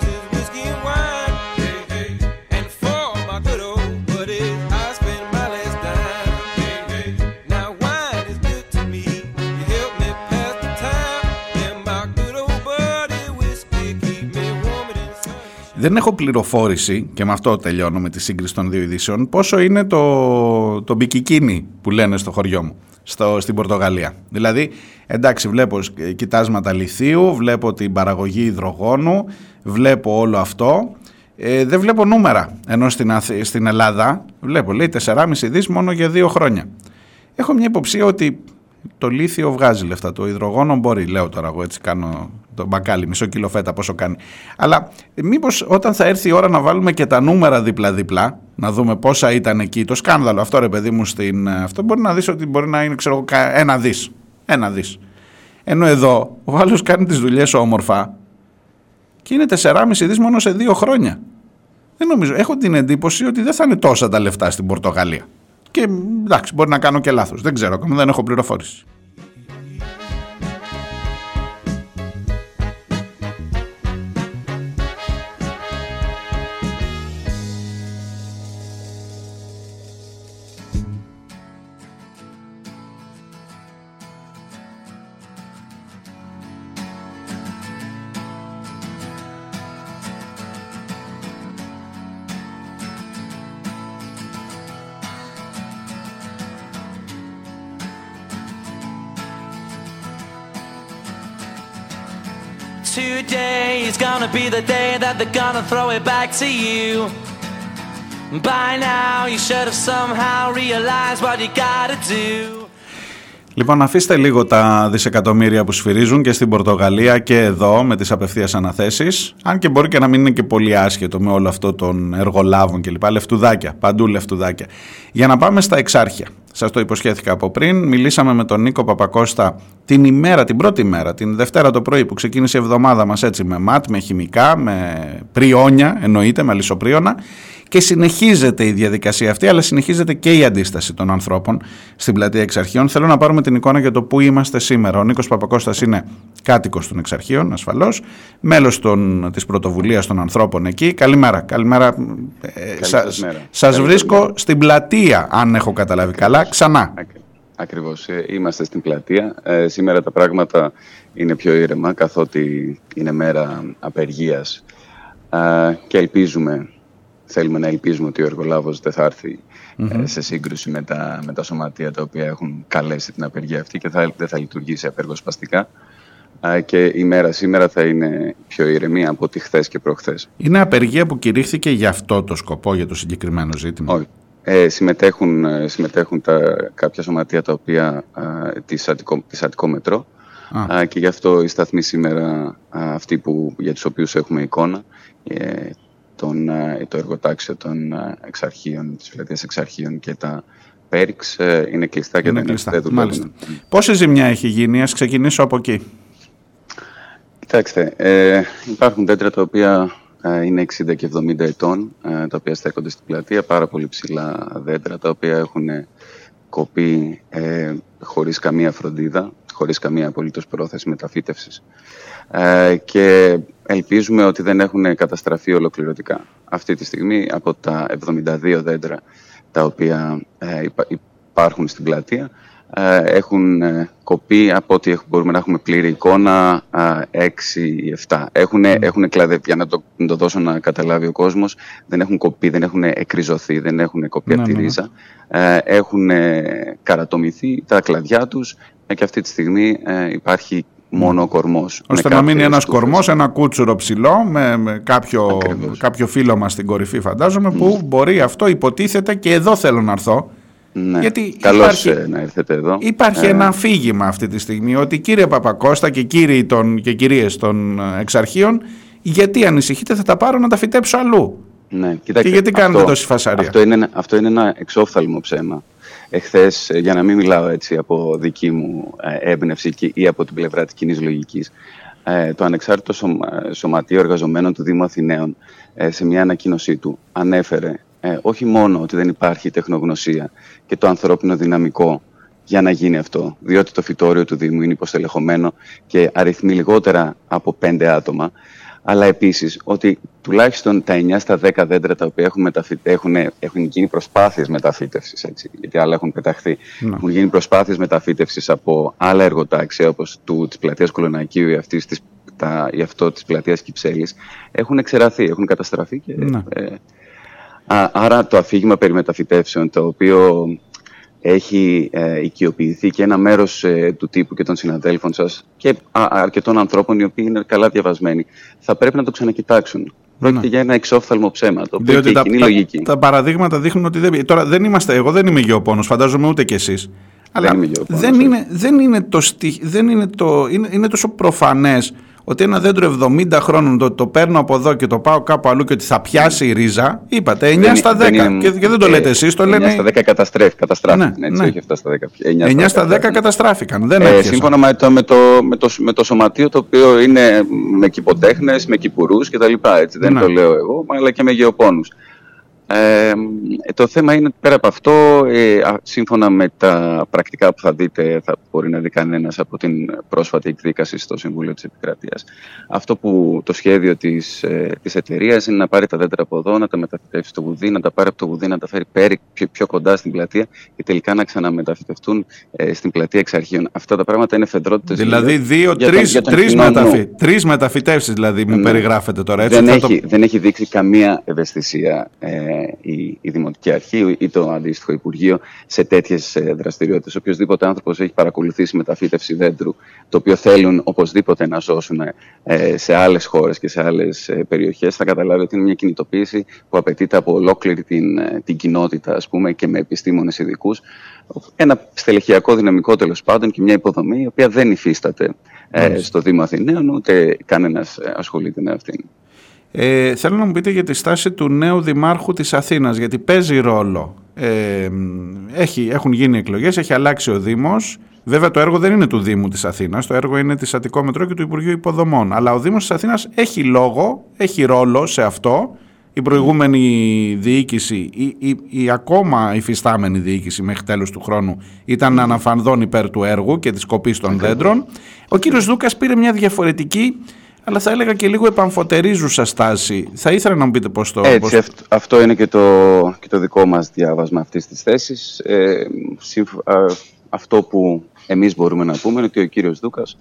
Δεν έχω πληροφόρηση και με αυτό τελειώνω με τη σύγκριση των δύο ειδήσεων πόσο είναι το, το μπικικίνι που λένε στο χωριό μου στο, στην Πορτογαλία. Δηλαδή, εντάξει, βλέπω κοιτάσματα λιθίου, βλέπω την παραγωγή υδρογόνου, βλέπω όλο αυτό. Ε, δεν βλέπω νούμερα, ενώ στην, στην Ελλάδα βλέπω, λέει 4,5 δις μόνο για δύο χρόνια. Έχω μια υποψία ότι το λίθιο βγάζει λεφτά, το υδρογόνο μπορεί, λέω τώρα εγώ έτσι κάνω το μπακάλι, μισό κιλό φέτα πόσο κάνει. Αλλά μήπως όταν θα έρθει η ώρα να βάλουμε και τα νούμερα δίπλα-δίπλα, να δούμε πόσα ήταν εκεί το σκάνδαλο, αυτό ρε παιδί μου στην... Αυτό μπορεί να δεις ότι μπορεί να είναι ξέρω ένα δις. Ένα δις. Ενώ εδώ ο άλλος κάνει τις δουλειές όμορφα και είναι 4,5 δις μόνο σε δύο χρόνια. Δεν νομίζω. Έχω την εντύπωση ότι δεν θα είναι τόσα τα λεφτά στην Πορτογαλία. Και εντάξει, μπορεί να κάνω και λάθος. Δεν ξέρω ακόμα, δεν έχω πληροφόρηση. Gonna be the day that they're gonna throw it back to you. By now you should have somehow realized what you gotta do. Λοιπόν, αφήστε λίγο τα δισεκατομμύρια που σφυρίζουν και στην Πορτογαλία και εδώ με τις απευθείας αναθέσεις. Αν και μπορεί και να μην είναι και πολύ άσχετο με όλο αυτό των εργολάβων κλπ. Λεφτουδάκια, παντού λεφτουδάκια. Για να πάμε στα εξάρχεια. Σας το υποσχέθηκα από πριν. Μιλήσαμε με τον Νίκο Παπακώστα την ημέρα, την πρώτη μέρα, την Δευτέρα το πρωί που ξεκίνησε η εβδομάδα μας έτσι με ματ, με χημικά, με πριόνια, εννοείται, με λισοπρίωνα και συνεχίζεται η διαδικασία αυτή, αλλά συνεχίζεται και η αντίσταση των ανθρώπων στην πλατεία Εξαρχείων. Θέλω να πάρουμε την εικόνα για το πού είμαστε σήμερα. Ο Νίκος Παπακώστας είναι κάτοικος των Εξαρχείων, ασφαλώς, μέλος των, της πρωτοβουλίας των ανθρώπων εκεί. Καλημέρα. Καλημέρα. Ε, σας, σας βρίσκω στην πλατεία, αν έχω καταλάβει καλά, ξανά. Ακριβώς. Ε, είμαστε στην πλατεία. Ε, σήμερα τα πράγματα είναι πιο ήρεμα, καθότι είναι μέρα απεργίας ε, και ελπίζουμε θέλουμε να ελπίζουμε ότι ο εργολάβος δεν θα ερθει ε, σε σύγκρουση με τα, με τα σωματεία τα οποία έχουν καλέσει την απεργία αυτή και θα, δεν θα λειτουργήσει απεργοσπαστικά. Και η μέρα σήμερα θα είναι πιο ηρεμή από ότι χθες και προχθές. Είναι απεργία που κηρύχθηκε για αυτό το σκοπό, για το συγκεκριμένο ζήτημα; Όχι. Ε, συμμετέχουν ε, συμμετέχουν τα, κάποια σωματεία τα οποία της, Αττικό, της Αττικό Μετρό και γι' αυτό η σταθμή σήμερα αυτή που, για τους οποίους έχουμε εικόνα ε, τον, ε, το εργοτάξιο των ε, εξαρχείων, της Φιλανδίας εξαρχείων και τα πέριξ ε, είναι κλειστά και είναι δεν, κλειστά. δεν Πόση ζημιά έχει γίνει, ας ξεκινήσω από εκεί. Κοιτάξτε, ε, υπάρχουν δέντρα τα οποία είναι 60 και 70 ετών, τα οποία στέκονται στην πλατεία, πάρα πολύ ψηλά δέντρα, τα οποία έχουν κοπεί ε, χωρίς καμία φροντίδα, χωρίς καμία απολύτως πρόθεση μεταφύτευσης. Ε, και ελπίζουμε ότι δεν έχουν καταστραφεί ολοκληρωτικά. Αυτή τη στιγμή από τα 72 δέντρα τα οποία ε, υπάρχουν στην πλατεία ε, έχουν ε, κοπεί από ό,τι μπορούμε να έχουμε πλήρη εικόνα 6 ή 7. Έχουν, mm. έχουν κλαδεύει, για να το, να το δώσω να καταλάβει ο κόσμος, δεν έχουν κοπεί, δεν έχουν εκριζωθεί, δεν έχουν κοπεί από τη ναι, ναι, ναι. ρίζα. Έχουν καρατομηθεί τα κλαδιά τους και αυτή τη στιγμή υπάρχει μόνο ο κορμό. Ώστε να μείνει ένας κορμός, ένα κούτσουρο ψηλό με, με κάποιο, κάποιο φίλο μα στην κορυφή, φαντάζομαι, που μπορεί αυτό υποτίθεται και εδώ θέλω να έρθω. Ναι. Γιατί Καλώς υπάρχει, να έρθετε εδώ. Υπάρχει ε... ένα αφήγημα αυτή τη στιγμή ότι κύριε Παπακώστα και κύριοι των, και κυρίες των εξαρχείων γιατί ανησυχείτε θα τα πάρω να τα φυτέψω αλλού; Ναι, κοιτάξτε, και γιατί κάνετε τόση φασαρία; Αυτό είναι, αυτό είναι ένα εξόφθαλμο ψέμα εχθές, ε, για να μην μιλάω έτσι από δική μου ε, έμπνευση ή από την πλευρά της κοινής λογικής, ε, το Ανεξάρτητο Σωματείο Εργαζομένων του Δήμου Αθηναίων σε μια ανακοίνωσή του ανέφερε όχι μόνο ότι δεν υπάρχει τεχνογνωσία και το ανθρώπινο δυναμικό για να γίνει αυτό, διότι το φυτόριο του Δήμου είναι υποστελεχωμένο και αριθμεί λιγότερα από πέντε άτομα, αλλά επίσης ότι τουλάχιστον τα 9 στα 10 δέντρα τα οποία έχουν, έχουν, έχουν γίνει προσπάθειες μεταφύτευσης, γιατί άλλα έχουν πεταχθεί. Ναι. Έχουν γίνει προσπάθειες μεταφύτευσης από άλλα εργοτάξια, όπως της πλατείας Κολονακίου ή, αυτής της, τα, ή αυτό της πλατείας Κυψέλης, έχουν εξεραθεί, έχουν καταστραφεί. Και, ναι. ε, α, άρα το αφήγημα περί μεταφυτεύσεων, το οποίο έχει ε, οικειοποιηθεί και ένα μέρος ε, του τύπου και των συναδέλφων σας και α, αρκετών ανθρώπων οι οποίοι είναι καλά διαβασμένοι θα πρέπει να το ξανακοιτάξουν. Πρόκειται ναι. για ένα εξόφθαλμο ψέμα. Το οποίο Διότι τα, κοινή λογική. Τα, παραδείγματα δείχνουν ότι δεν. Τώρα δεν είμαστε. Εγώ δεν είμαι γεωπόνος, φαντάζομαι ούτε κι εσείς. Αλλά δεν, δεν, είναι, δεν είναι το. Δεν είναι, το είναι, είναι τόσο προφανές ότι ένα δέντρο 70 χρόνων το, το παίρνω από εδώ και το πάω κάπου αλλού και ότι θα πιάσει η ρίζα, είπατε 9 στα 10. είναι, και, και, δεν το λέτε εσείς, το 9 λένε. 9 στα 10 καταστρέφει, καταστράφηκαν. Ναι, έτσι, ναι. όχι 7 στα 10. 9, 9 στα 10, 10 καταστράφηκαν. Δεν ε, σύμφωνα με το, με, το, με, το, με το σωματείο το οποίο είναι με κυποτέχνες, με κυπουρούς κτλ. Δεν ναι. το λέω εγώ, αλλά και με γεωπόνους. Ε, το θέμα είναι πέρα από αυτό, ε, σύμφωνα με τα πρακτικά που θα δείτε, θα μπορεί να δει κανένας από την πρόσφατη εκδίκαση στο Συμβούλιο της Επικρατείας. Αυτό που το σχέδιο της, ε, της εταιρείας είναι να πάρει τα δέντρα από εδώ, να τα μεταφυτεύσει στο Γουδί, να τα πάρει από το Γουδί, να τα φέρει πέρι πιο, πιο κοντά στην πλατεία και τελικά να ξαναμεταφυτευτούν ε, στην πλατεία εξ αρχείων. Αυτά τα πράγματα είναι φεντρότητες. Δηλαδή δύο, τρεις, τρεις, μεταφυ, τρεις δηλαδή μου ναι. περιγράφετε τώρα. Έτσι, δεν, έχει, το... δεν έχει δείξει καμία ευαισθησία ε, η, η Δημοτική Αρχή ή το αντίστοιχο Υπουργείο σε τέτοιες δραστηριότητες. Οποιοδήποτε άνθρωπος έχει παρακολουθήσει μεταφύτευση δέντρου, το οποίο θέλουν οπωσδήποτε να σώσουν ε, σε άλλες χώρες και σε άλλες περιοχές, θα καταλάβει ότι είναι μια κινητοποίηση που απαιτείται από ολόκληρη την, ε, την κοινότητα ας πούμε, και με επιστήμονες ειδικούς. Ένα στελεχειακό δυναμικό τέλος πάντων και μια υποδομή η οποία δεν υφίσταται ε, στο Δήμο Αθηναίων, ούτε κανένας ασχολείται με αυτήν. Ε, θέλω να μου πείτε για τη στάση του νέου Δημάρχου της Αθήνας, γιατί παίζει ρόλο. Ε, έχει, έχουν γίνει εκλογές, έχει αλλάξει ο Δήμος. Βέβαια το έργο δεν είναι του Δήμου της Αθήνας, το έργο είναι της Αττικό Μετρό και του Υπουργείου Υποδομών. Αλλά ο Δήμος της Αθήνας έχει λόγο, έχει ρόλο σε αυτό. Η προηγούμενη διοίκηση, η, η, η ακόμα υφιστάμενη διοίκηση μέχρι τέλος του χρόνου ήταν αναφανδόν υπέρ του έργου και της κοπής των δέντρων. Ο κύριος Δούκας πήρε μια διαφορετική αλλά θα έλεγα και λίγο επαμφωτερίζουσα στάση. Θα ήθελα να μου πείτε πώς το... Έτσι, πώς... αυτό είναι και το, και το δικό μας διάβασμα αυτής της θέσης. Ε, αυτό που εμείς μπορούμε να πούμε είναι ότι ο κύριος Δούκας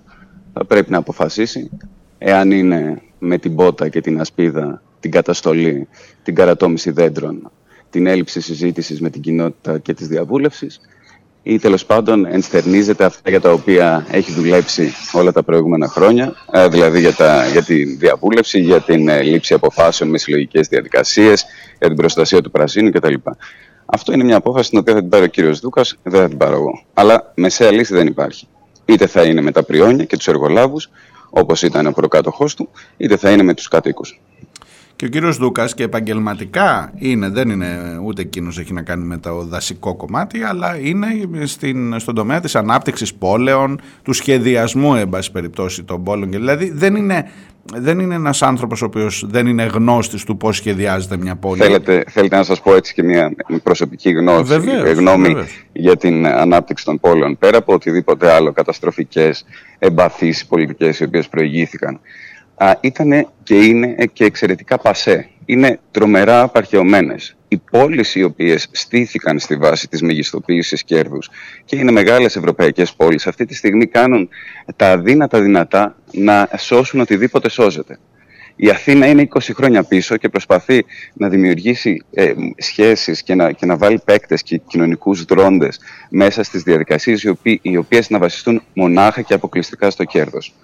θα πρέπει να αποφασίσει εάν είναι με την πότα και την ασπίδα, την καταστολή, την καρατόμηση δέντρων, την έλλειψη συζήτησης με την κοινότητα και της διαβούλευσης ή τέλος πάντων ενστερνίζεται αυτά για τα οποία έχει δουλέψει όλα τα προηγούμενα χρόνια, ε, δηλαδή για, τα, για τη διαβούλευση, για την ε, λήψη αποφάσεων με συλλογικές διαδικασίες, για την προστασία του πρασίνου κτλ. Αυτό είναι μια απόφαση την οποία θα την πάρει ο κύριος Δούκας, δεν θα την πάρω εγώ. Αλλά μεσαία λύση δεν υπάρχει. Είτε θα είναι με τα πριόνια και τους εργολάβους, όπως ήταν ο προκάτοχός του, είτε θα είναι με τους κατοίκους. Και ο κύριος Δούκας και επαγγελματικά είναι, δεν είναι ούτε εκείνος έχει να κάνει με το δασικό κομμάτι, αλλά είναι στην, στον τομέα της ανάπτυξης πόλεων, του σχεδιασμού, εν πάση περιπτώσει, των πόλεων. Δηλαδή δεν είναι, δεν είναι ένας άνθρωπος ο οποίος δεν είναι γνώστης του πώς σχεδιάζεται μια πόλη. Θέλετε, θέλετε να σας πω έτσι και μια προσωπική γνώση, βεβαίως, γνώμη για την ανάπτυξη των πόλεων, πέρα από οτιδήποτε άλλο, καταστροφικές, εμπαθείς πολιτικές οι οποίες προηγήθηκαν ήταν και είναι και εξαιρετικά πασέ. Είναι τρομερά απαρχαιωμένες. Οι πόλεις οι οποίες στήθηκαν στη βάση της μεγιστοποίησης κέρδους και είναι μεγάλες ευρωπαϊκές πόλεις αυτή τη στιγμή κάνουν τα αδύνατα δυνατά να σώσουν οτιδήποτε σώζεται. Η Αθήνα είναι 20 χρόνια πίσω και προσπαθεί να δημιουργήσει ε, σχέσεις και να, και να βάλει παίκτες και κοινωνικούς δρόντες μέσα στις διαδικασίες οι, οποίες, οι οποίες να βασιστούν μονάχα και αποκλειστικά στο κέρδος.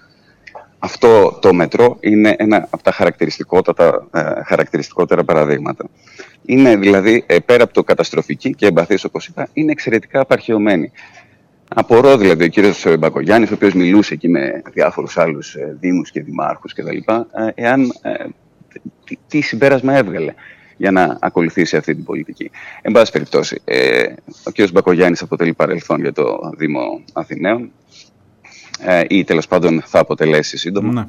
Αυτό το μετρό είναι ένα από τα χαρακτηριστικότατα, ε, χαρακτηριστικότερα παραδείγματα. Είναι δηλαδή, ε, πέρα από το καταστροφική και εμπαθής όπως είπα, είναι εξαιρετικά απαρχαιωμένη. Απορώ δηλαδή ο κύριος Μπακογιάννης, ο οποίος μιλούσε εκεί με διάφορους άλλους ε, δήμους και δημάρχους κτλ. εάν, τι, τι συμπέρασμα έβγαλε για να ακολουθήσει αυτή την πολιτική. Εν πάση περιπτώσει, ε, ο κ. Μπακογιάννης αποτελεί παρελθόν για το Δήμο Αθηναίων ε, ή τέλος πάντων θα αποτελέσει σύντομα. Ναι.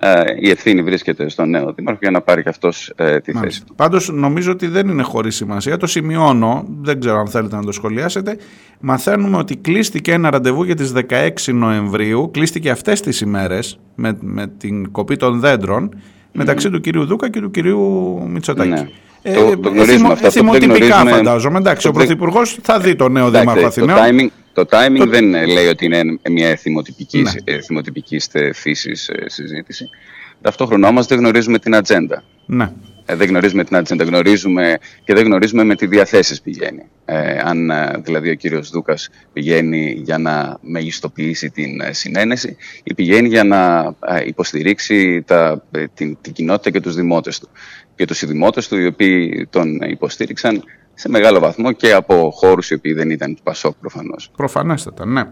Ε, η ευθύνη βρίσκεται στον νέο Δήμαρχο για να πάρει και αυτός ε, τη θέση του. Πάντως νομίζω ότι δεν είναι χωρίς σημασία. Το σημειώνω, δεν ξέρω αν θέλετε να το σχολιάσετε. Μαθαίνουμε ότι κλείστηκε ένα ραντεβού για τις 16 Νοεμβρίου. Κλείστηκε αυτές τις ημέρες με, με την κοπή των δέντρων μεταξύ του κυρίου Δούκα και του κυρίου Μητσοτάκη. Ναι. Ε, το, το γνωρίζουμε αυτό. Θυμοτυπικά φαντάζομαι. Εντάξει, ο Πρωθυπουργός θα δει το νέο Δήμαρχο Αθηναίων. Το timing το... δεν λέει ότι είναι μια θυμοτυπική, ναι. θυμοτυπικής φύσης ε, συζήτηση. Ταυτόχρονα όμως δεν γνωρίζουμε την ατζέντα. Ναι. Ε, δεν γνωρίζουμε την ατζέντα, γνωρίζουμε και δεν γνωρίζουμε με τι διαθέσεις πηγαίνει. Ε, αν δηλαδή ο κύριος Δούκας πηγαίνει για να μεγιστοποιήσει την συνένεση ή πηγαίνει για να υποστηρίξει τα, την, την κοινότητα και τους δημότες του. Και τους δημότες του οι οποίοι τον υποστήριξαν σε μεγάλο βαθμό και από χώρους οι οποίοι δεν ήταν του Πασόκ προφανώς. Προφανέστατα, ναι.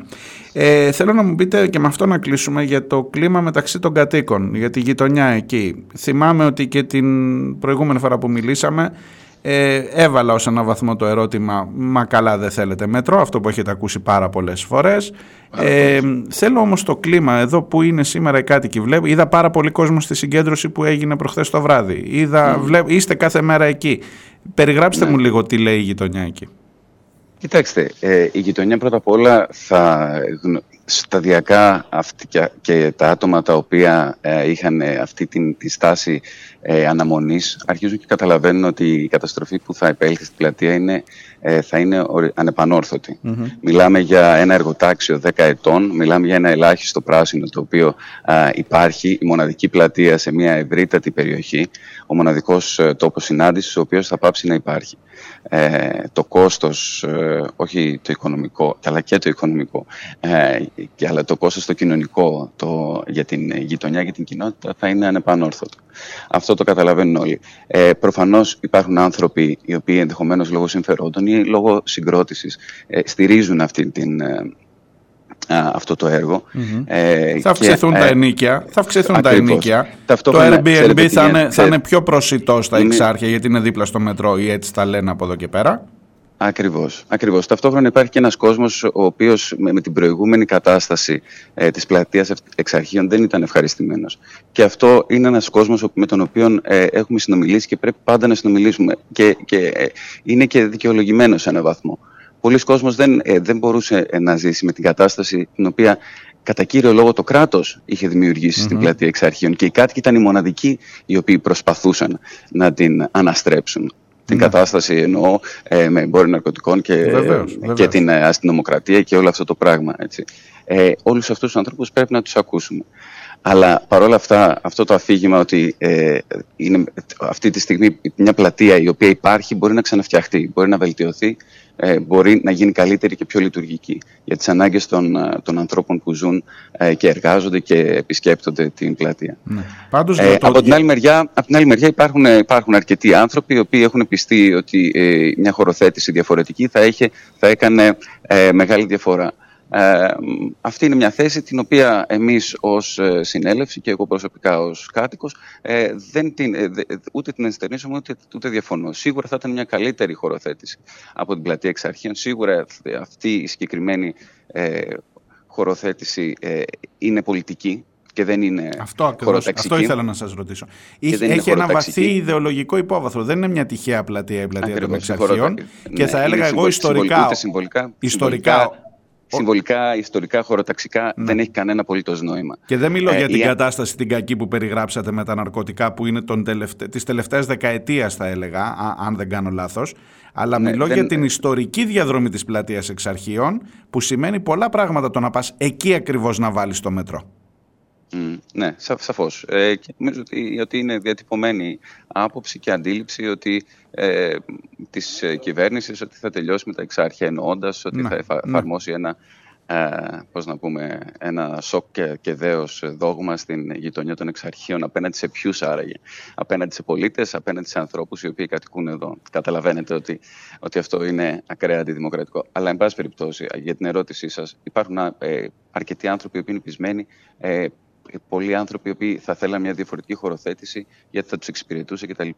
Ε, θέλω να μου πείτε και με αυτό να κλείσουμε για το κλίμα μεταξύ των κατοίκων, για τη γειτονιά εκεί. Θυμάμαι ότι και την προηγούμενη φορά που μιλήσαμε ε, έβαλα ως ένα βαθμό το ερώτημα «Μα καλά δεν θέλετε μέτρο», αυτό που έχετε ακούσει πάρα πολλές φορές. Ε, θέλω όμως το κλίμα εδώ που είναι σήμερα οι κάτοικοι. Βλέπω, είδα πάρα πολύ κόσμο στη συγκέντρωση που έγινε προχθές το βράδυ. Είδα, είστε κάθε μέρα εκεί. Περιγράψτε ναι. μου λίγο τι λέει η γειτονιά εκεί. Κοιτάξτε, ε, η γειτονιά πρώτα απ' όλα θα, σταδιακά αυτή και, τα άτομα τα οποία ε, είχαν αυτή την, τη στάση ε, αναμονής αρχίζουν και καταλαβαίνουν ότι η καταστροφή που θα επέλθει στην πλατεία είναι, ε, θα είναι ανεπανόρθωτη. Μιλάμε για ένα εργοτάξιο 10 ετών, μιλάμε για ένα ελάχιστο πράσινο το οποίο υπάρχει, η μοναδική πλατεία σε μια ευρύτατη περιοχή, ο μοναδικός ε, τόπος συνάντησης ο οποίος θα πάψει να υπάρχει. Ε, το κόστος, ε, όχι το οικονομικό, αλλά και το οικονομικό, ε, αλλά το κόστος το κοινωνικό το, για την γειτονιά και την κοινότητα θα είναι ανεπανόρθωτο. Αυτό το καταλαβαίνουν όλοι. Ε, προφανώς υπάρχουν άνθρωποι οι οποίοι ενδεχομένως λόγω συμφερόντων ή λόγω συγκρότησης ε, στηρίζουν αυτή την, αυτό το έργο. Ε, θα αυξηθούν τα ενίκια. Θα αυξηθούν τα ενίκια. Το Airbnb θα είναι, θα είναι πιο προσιτό στα εξάρχεια γιατί είναι δίπλα στο μετρό ή έτσι τα λένε από εδώ και πέρα. Ακριβώς, ακριβώς. Ταυτόχρονα υπάρχει και ένας κόσμος ο οποίος με, την προηγούμενη κατάσταση ε, της πλατείας εξαρχείων δεν ήταν ευχαριστημένος. Και αυτό είναι ένας κόσμος με τον οποίο ε, έχουμε συνομιλήσει και πρέπει πάντα να συνομιλήσουμε και, και ε, είναι και δικαιολογημένο σε έναν βαθμό. Πολλοί κόσμος δεν, ε, δεν μπορούσε να ζήσει με την κατάσταση την οποία κατά κύριο λόγο το κράτος είχε δημιουργήσει στην πλατεία εξαρχείων και οι κάτοικοι ήταν οι μοναδικοί οι οποίοι προσπαθούσαν να την αναστρέψουν την ναι. κατάσταση εννοώ ε, με εμπόριο ναρκωτικών και, βεβαίως, και την ε, αστυνομοκρατία και όλο αυτό το πράγμα. Έτσι. Ε, όλους αυτούς τους ανθρώπους πρέπει να τους ακούσουμε. Αλλά παρόλα αυτά, αυτό το αφήγημα ότι ε, είναι αυτή τη στιγμή μια πλατεία η οποία υπάρχει μπορεί να ξαναφτιαχτεί, μπορεί να βελτιωθεί, ε, μπορεί να γίνει καλύτερη και πιο λειτουργική για τις ανάγκες των, ε, των ανθρώπων που ζουν ε, και εργάζονται και επισκέπτονται την πλατεία. Ναι. Πάντως, ε, από, την άλλη μεριά, από την άλλη μεριά υπάρχουν, υπάρχουν αρκετοί άνθρωποι οι οποίοι έχουν πιστεί ότι μια χωροθέτηση διαφορετική θα, είχε, θα έκανε μεγάλη διαφορά. Ε, αυτή είναι μια θέση την οποία εμείς ως ε, συνέλευση και εγώ προσωπικά ως κάτοικος ε, δεν την, ε, ούτε την ενστερνίζομαι ούτε, ούτε διαφωνώ. Σίγουρα θα ήταν μια καλύτερη χωροθέτηση από την πλατεία εξ αρχείων. Σίγουρα αυτή η συγκεκριμένη ε, χωροθέτηση είναι πολιτική και δεν είναι αυτό ακριβώς, Αυτό ήθελα να σας ρωτήσω. Έχει, έχει ένα βαθύ ιδεολογικό υπόβαθρο. Δεν είναι μια τυχαία πλατεία η πλατεία των εξαρχείων. Και ναι, θα έλεγα εγώ ιστορικά, ιστορικά συμβολικά, ιστορικά, χωροταξικά ναι. δεν έχει κανένα απολύτως νόημα. Και δεν μιλώ ε, για την κατάσταση την κακή που περιγράψατε με τα ναρκωτικά που είναι τον τελευτα... της τελευταίας δεκαετίας θα έλεγα, αν δεν κάνω λάθος. Αλλά ναι, μιλώ για την ιστορική διαδρομή της πλατείας εξαρχείων που σημαίνει πολλά πράγματα το να πας εκεί ακριβώς να βάλεις το μετρό. Mm, ναι, σα, σαφώς. Ε, και νομίζω ότι, ότι είναι διατυπωμένη άποψη και αντίληψη ότι ε, της ε, κυβέρνησης ότι θα τελειώσει με τα εξάρχεια εννοώντας ότι ναι, θα ναι. εφαρμόσει ένα ε, πώς να πούμε, ένα σοκ και, και δέος δόγμα στην γειτονιά των εξαρχείων απέναντι σε ποιους άραγε, απέναντι σε πολίτες, απέναντι σε ανθρώπους οι οποίοι κατοικούν εδώ. Καταλαβαίνετε ότι, ότι αυτό είναι ακραία αντιδημοκρατικό. Αλλά, εν πάση περιπτώσει, για την ερώτησή σας, υπάρχουν ε, αρκετοί άνθρωποι οι οποίοι είναι πεισμένοι ε, πολλοί άνθρωποι οι οποίοι θα θέλαν μια διαφορετική χωροθέτηση γιατί θα τους εξυπηρετούσε κτλ.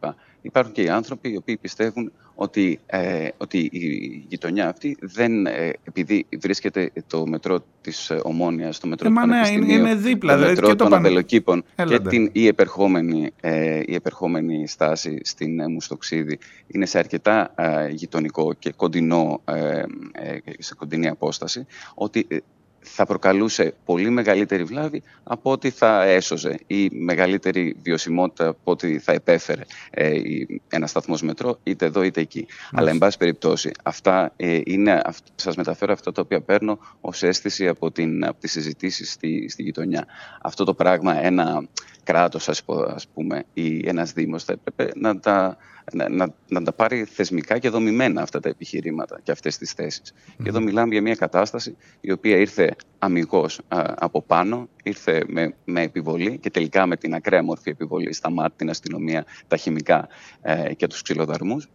Υπάρχουν και οι άνθρωποι οι οποίοι πιστεύουν ότι, ε, ότι η γειτονιά αυτή δεν, ε, επειδή βρίσκεται το μετρό της Ομόνιας, το μετρό ε, του ναι, είναι δίπλα, το μετρό των Αμπελοκήπων και την, η, επερχόμενη, ε, η επερχόμενη στάση στην ε, Μουστοξίδη είναι σε αρκετά ε, γειτονικό και κοντινό, ε, σε κοντινή απόσταση, ότι θα προκαλούσε πολύ μεγαλύτερη βλάβη από ό,τι θα έσωζε ή μεγαλύτερη βιωσιμότητα από ό,τι θα επέφερε ε, ένα σταθμός μετρό είτε εδώ είτε εκεί. Αλλά εν πάση περιπτώσει αυτά ε, είναι, σας μεταφέρω αυτά τα οποία παίρνω ως αίσθηση από, την, από τις συζητήσεις στη, στη γειτονιά. Αυτό το πράγμα ένα κράτος ας, πούμε ή ένας δήμος θα έπρεπε να τα να, να, να τα πάρει θεσμικά και δομημένα αυτά τα επιχειρήματα και αυτές τις θέσεις. Και εδώ μιλάμε για μια κατάσταση η οποία ήρθε αμυγός από πάνω, ήρθε με, με επιβολή και τελικά με την ακραία μορφή επιβολή στα μάτια, την αστυνομία, τα χημικά ε, και τους ξυλοδαρμούς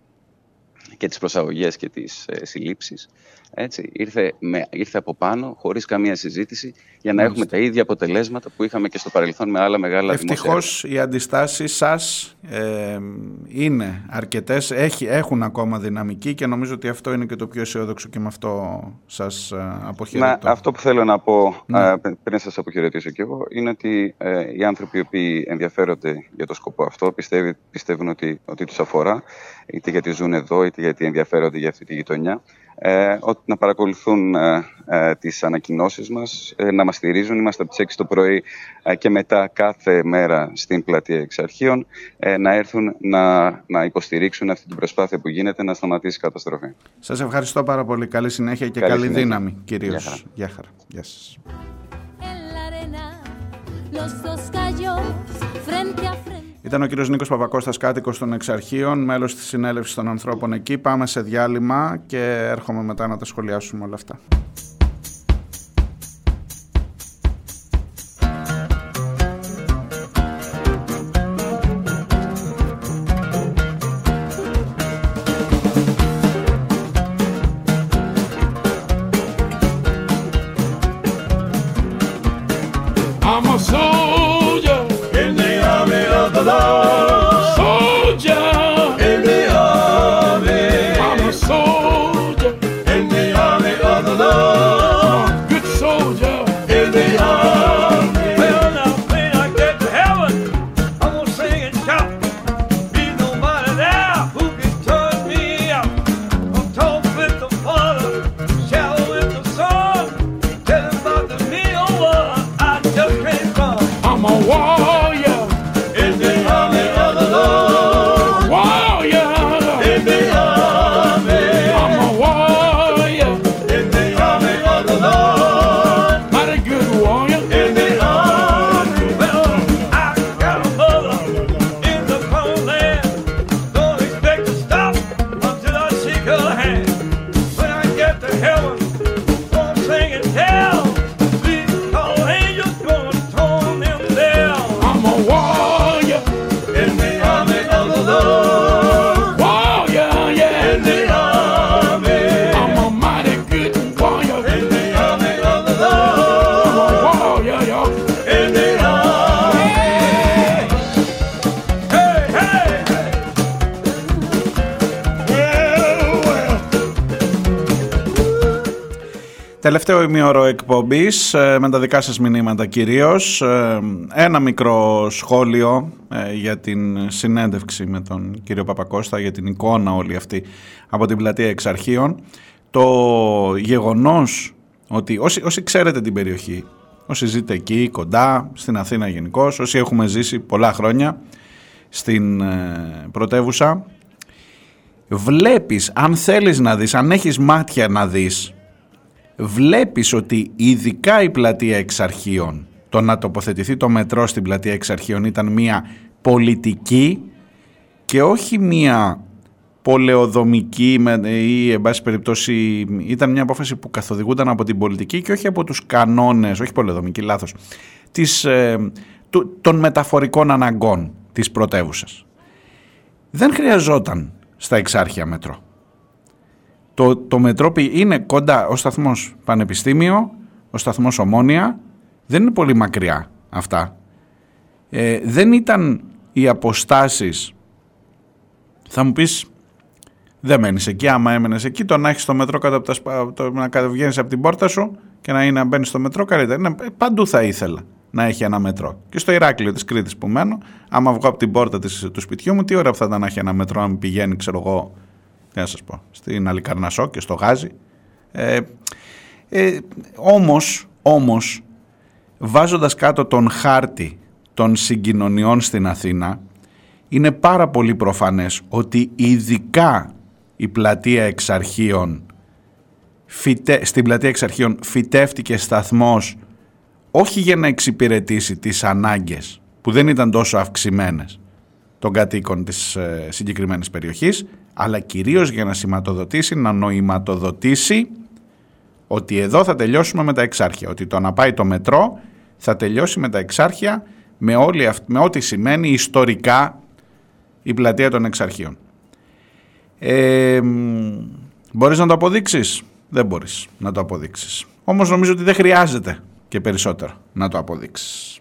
και τις προσαγωγές και τις ε, συλλήψεις. Έτσι, ήρθε, με, ήρθε από πάνω, χωρίς καμία συζήτηση, για να έχουμε τα ίδια αποτελέσματα που είχαμε και στο παρελθόν με άλλα μεγάλα Ευτυχώς οι αντιστάσεις σας ε, είναι αρκετές, έχει, έχουν ακόμα δυναμική και νομίζω ότι αυτό είναι και το πιο αισιόδοξο και με αυτό σας ε, αποχαιρετώ. Να, αυτό που θέλω να πω ναι. ε, πριν σας αποχαιρετήσω κι εγώ είναι ότι ε, οι άνθρωποι οι οποίοι ενδιαφέρονται για το σκοπό αυτό πιστεύουν, πιστεύουν ότι, ότι τους αφορά είτε γιατί ζουν εδώ είτε γιατί ενδιαφέρονται για αυτή τη γειτονιά, ε, να παρακολουθούν ε, ε, τις ανακοινώσεις μας, ε, να μας στηρίζουν. Είμαστε από τις 6 το πρωί ε, και μετά κάθε μέρα στην πλατεία εξαρχείων να έρθουν να, να υποστηρίξουν αυτή την προσπάθεια που γίνεται να σταματήσει η καταστροφή. Σας ευχαριστώ πάρα πολύ. Καλή συνέχεια και καλή, δύναμη κυρίως. Γεια χαρά. Γεια σας. Ήταν ο κύριος Νίκος Παπακώστας, κάτοικος των Εξαρχείων, μέλος της συνέλευσης των ανθρώπων εκεί. Πάμε σε διάλειμμα και έρχομαι μετά να τα σχολιάσουμε όλα αυτά. Εκπομπής ε, με τα δικά σας μηνύματα κυρίως. Ε, ένα μικρό σχόλιο ε, για την συνέντευξη με τον κύριο Παπακώστα, για την εικόνα όλη αυτή από την πλατεία Εξαρχείων. Το γεγονός ότι όσοι, όσοι ξέρετε την περιοχή, όσοι ζείτε εκεί κοντά, στην Αθήνα γενικώ, όσοι έχουμε ζήσει πολλά χρόνια στην πρωτεύουσα, βλέπεις, αν θέλεις να δεις, αν έχεις μάτια να δεις βλέπεις ότι ειδικά η πλατεία εξαρχείων, το να τοποθετηθεί το μετρό στην πλατεία εξαρχείων ήταν μια πολιτική και όχι μια πολεοδομική ή εν πάση περιπτώσει ήταν μια απόφαση που καθοδηγούνταν από την πολιτική και όχι από τους κανόνες, όχι πολεοδομική λάθος, της, ε, των μεταφορικών αναγκών της πρωτεύουσας. Δεν χρειαζόταν στα εξάρχεια μετρό. Το, το Μετρόπι είναι κοντά, ο σταθμός Πανεπιστήμιο, ο σταθμός Ομόνια, δεν είναι πολύ μακριά αυτά. Ε, δεν ήταν οι αποστάσεις, θα μου πεις, δεν μένεις εκεί, άμα έμενες εκεί, το να έχεις το μετρό κάτω από τα, το, να κατεβγαίνεις από την πόρτα σου και να είναι να μπαίνεις στο μετρό καλύτερα. Ε, παντού θα ήθελα να έχει ένα μετρό. Και στο Ηράκλειο της Κρήτης που μένω, άμα βγω από την πόρτα της, του σπιτιού μου, τι ώρα θα ήταν να έχει ένα μετρό, αν πηγαίνει, ξέρω εγώ, τι να σας πω, στην Αλικαρνασό και στο Γάζι. Ε, ε, όμως, όμως, βάζοντας κάτω τον χάρτη των συγκοινωνιών στην Αθήνα, είναι πάρα πολύ προφανές ότι ειδικά η πλατεία εξαρχείων, φυτε, στην πλατεία εξαρχείων φυτεύτηκε σταθμός όχι για να εξυπηρετήσει τις ανάγκες που δεν ήταν τόσο αυξημένες των κατοίκων της ε, συγκεκριμένης περιοχής, αλλά κυρίως για να σηματοδοτήσει, να νοηματοδοτήσει ότι εδώ θα τελειώσουμε με τα εξάρχεια, ότι το να πάει το μετρό θα τελειώσει με τα εξάρχεια με, όλη, με ό,τι σημαίνει ιστορικά η πλατεία των εξαρχείων. Ε, μπορείς να το αποδείξεις; Δεν μπορείς να το αποδείξεις. Όμως νομίζω ότι δεν χρειάζεται και περισσότερο να το αποδείξεις.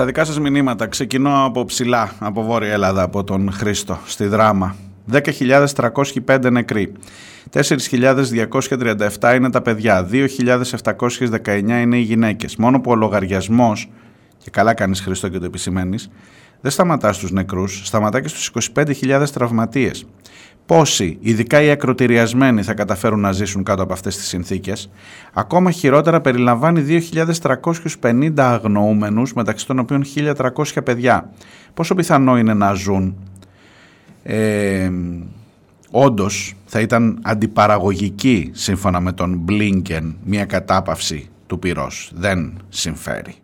Στα δικά σας μηνύματα ξεκινώ από ψηλά, από Βόρεια Ελλάδα, από τον Χρήστο, στη Δράμα. 10.305 νεκροί. 4.237 είναι τα παιδιά, 2.719 είναι οι γυναίκες. Μόνο που ο λογαριασμός, και καλά κάνεις Χριστό και το επισημαίνεις, δεν σταματά στους νεκρούς, σταματά και στους 25.000 τραυματίες. Πόσοι, ειδικά οι ακροτηριασμένοι, θα καταφέρουν να ζήσουν κάτω από αυτές τις συνθήκες; Ακόμα χειρότερα περιλαμβάνει 2.350 αγνοούμενους, μεταξύ των οποίων 1.300 παιδιά. Πόσο πιθανό είναι να ζουν; Ε, όντως θα ήταν αντιπαραγωγική σύμφωνα με τον Μπλίνκεν μια κατάπαυση του πυρός. Δεν συμφέρει.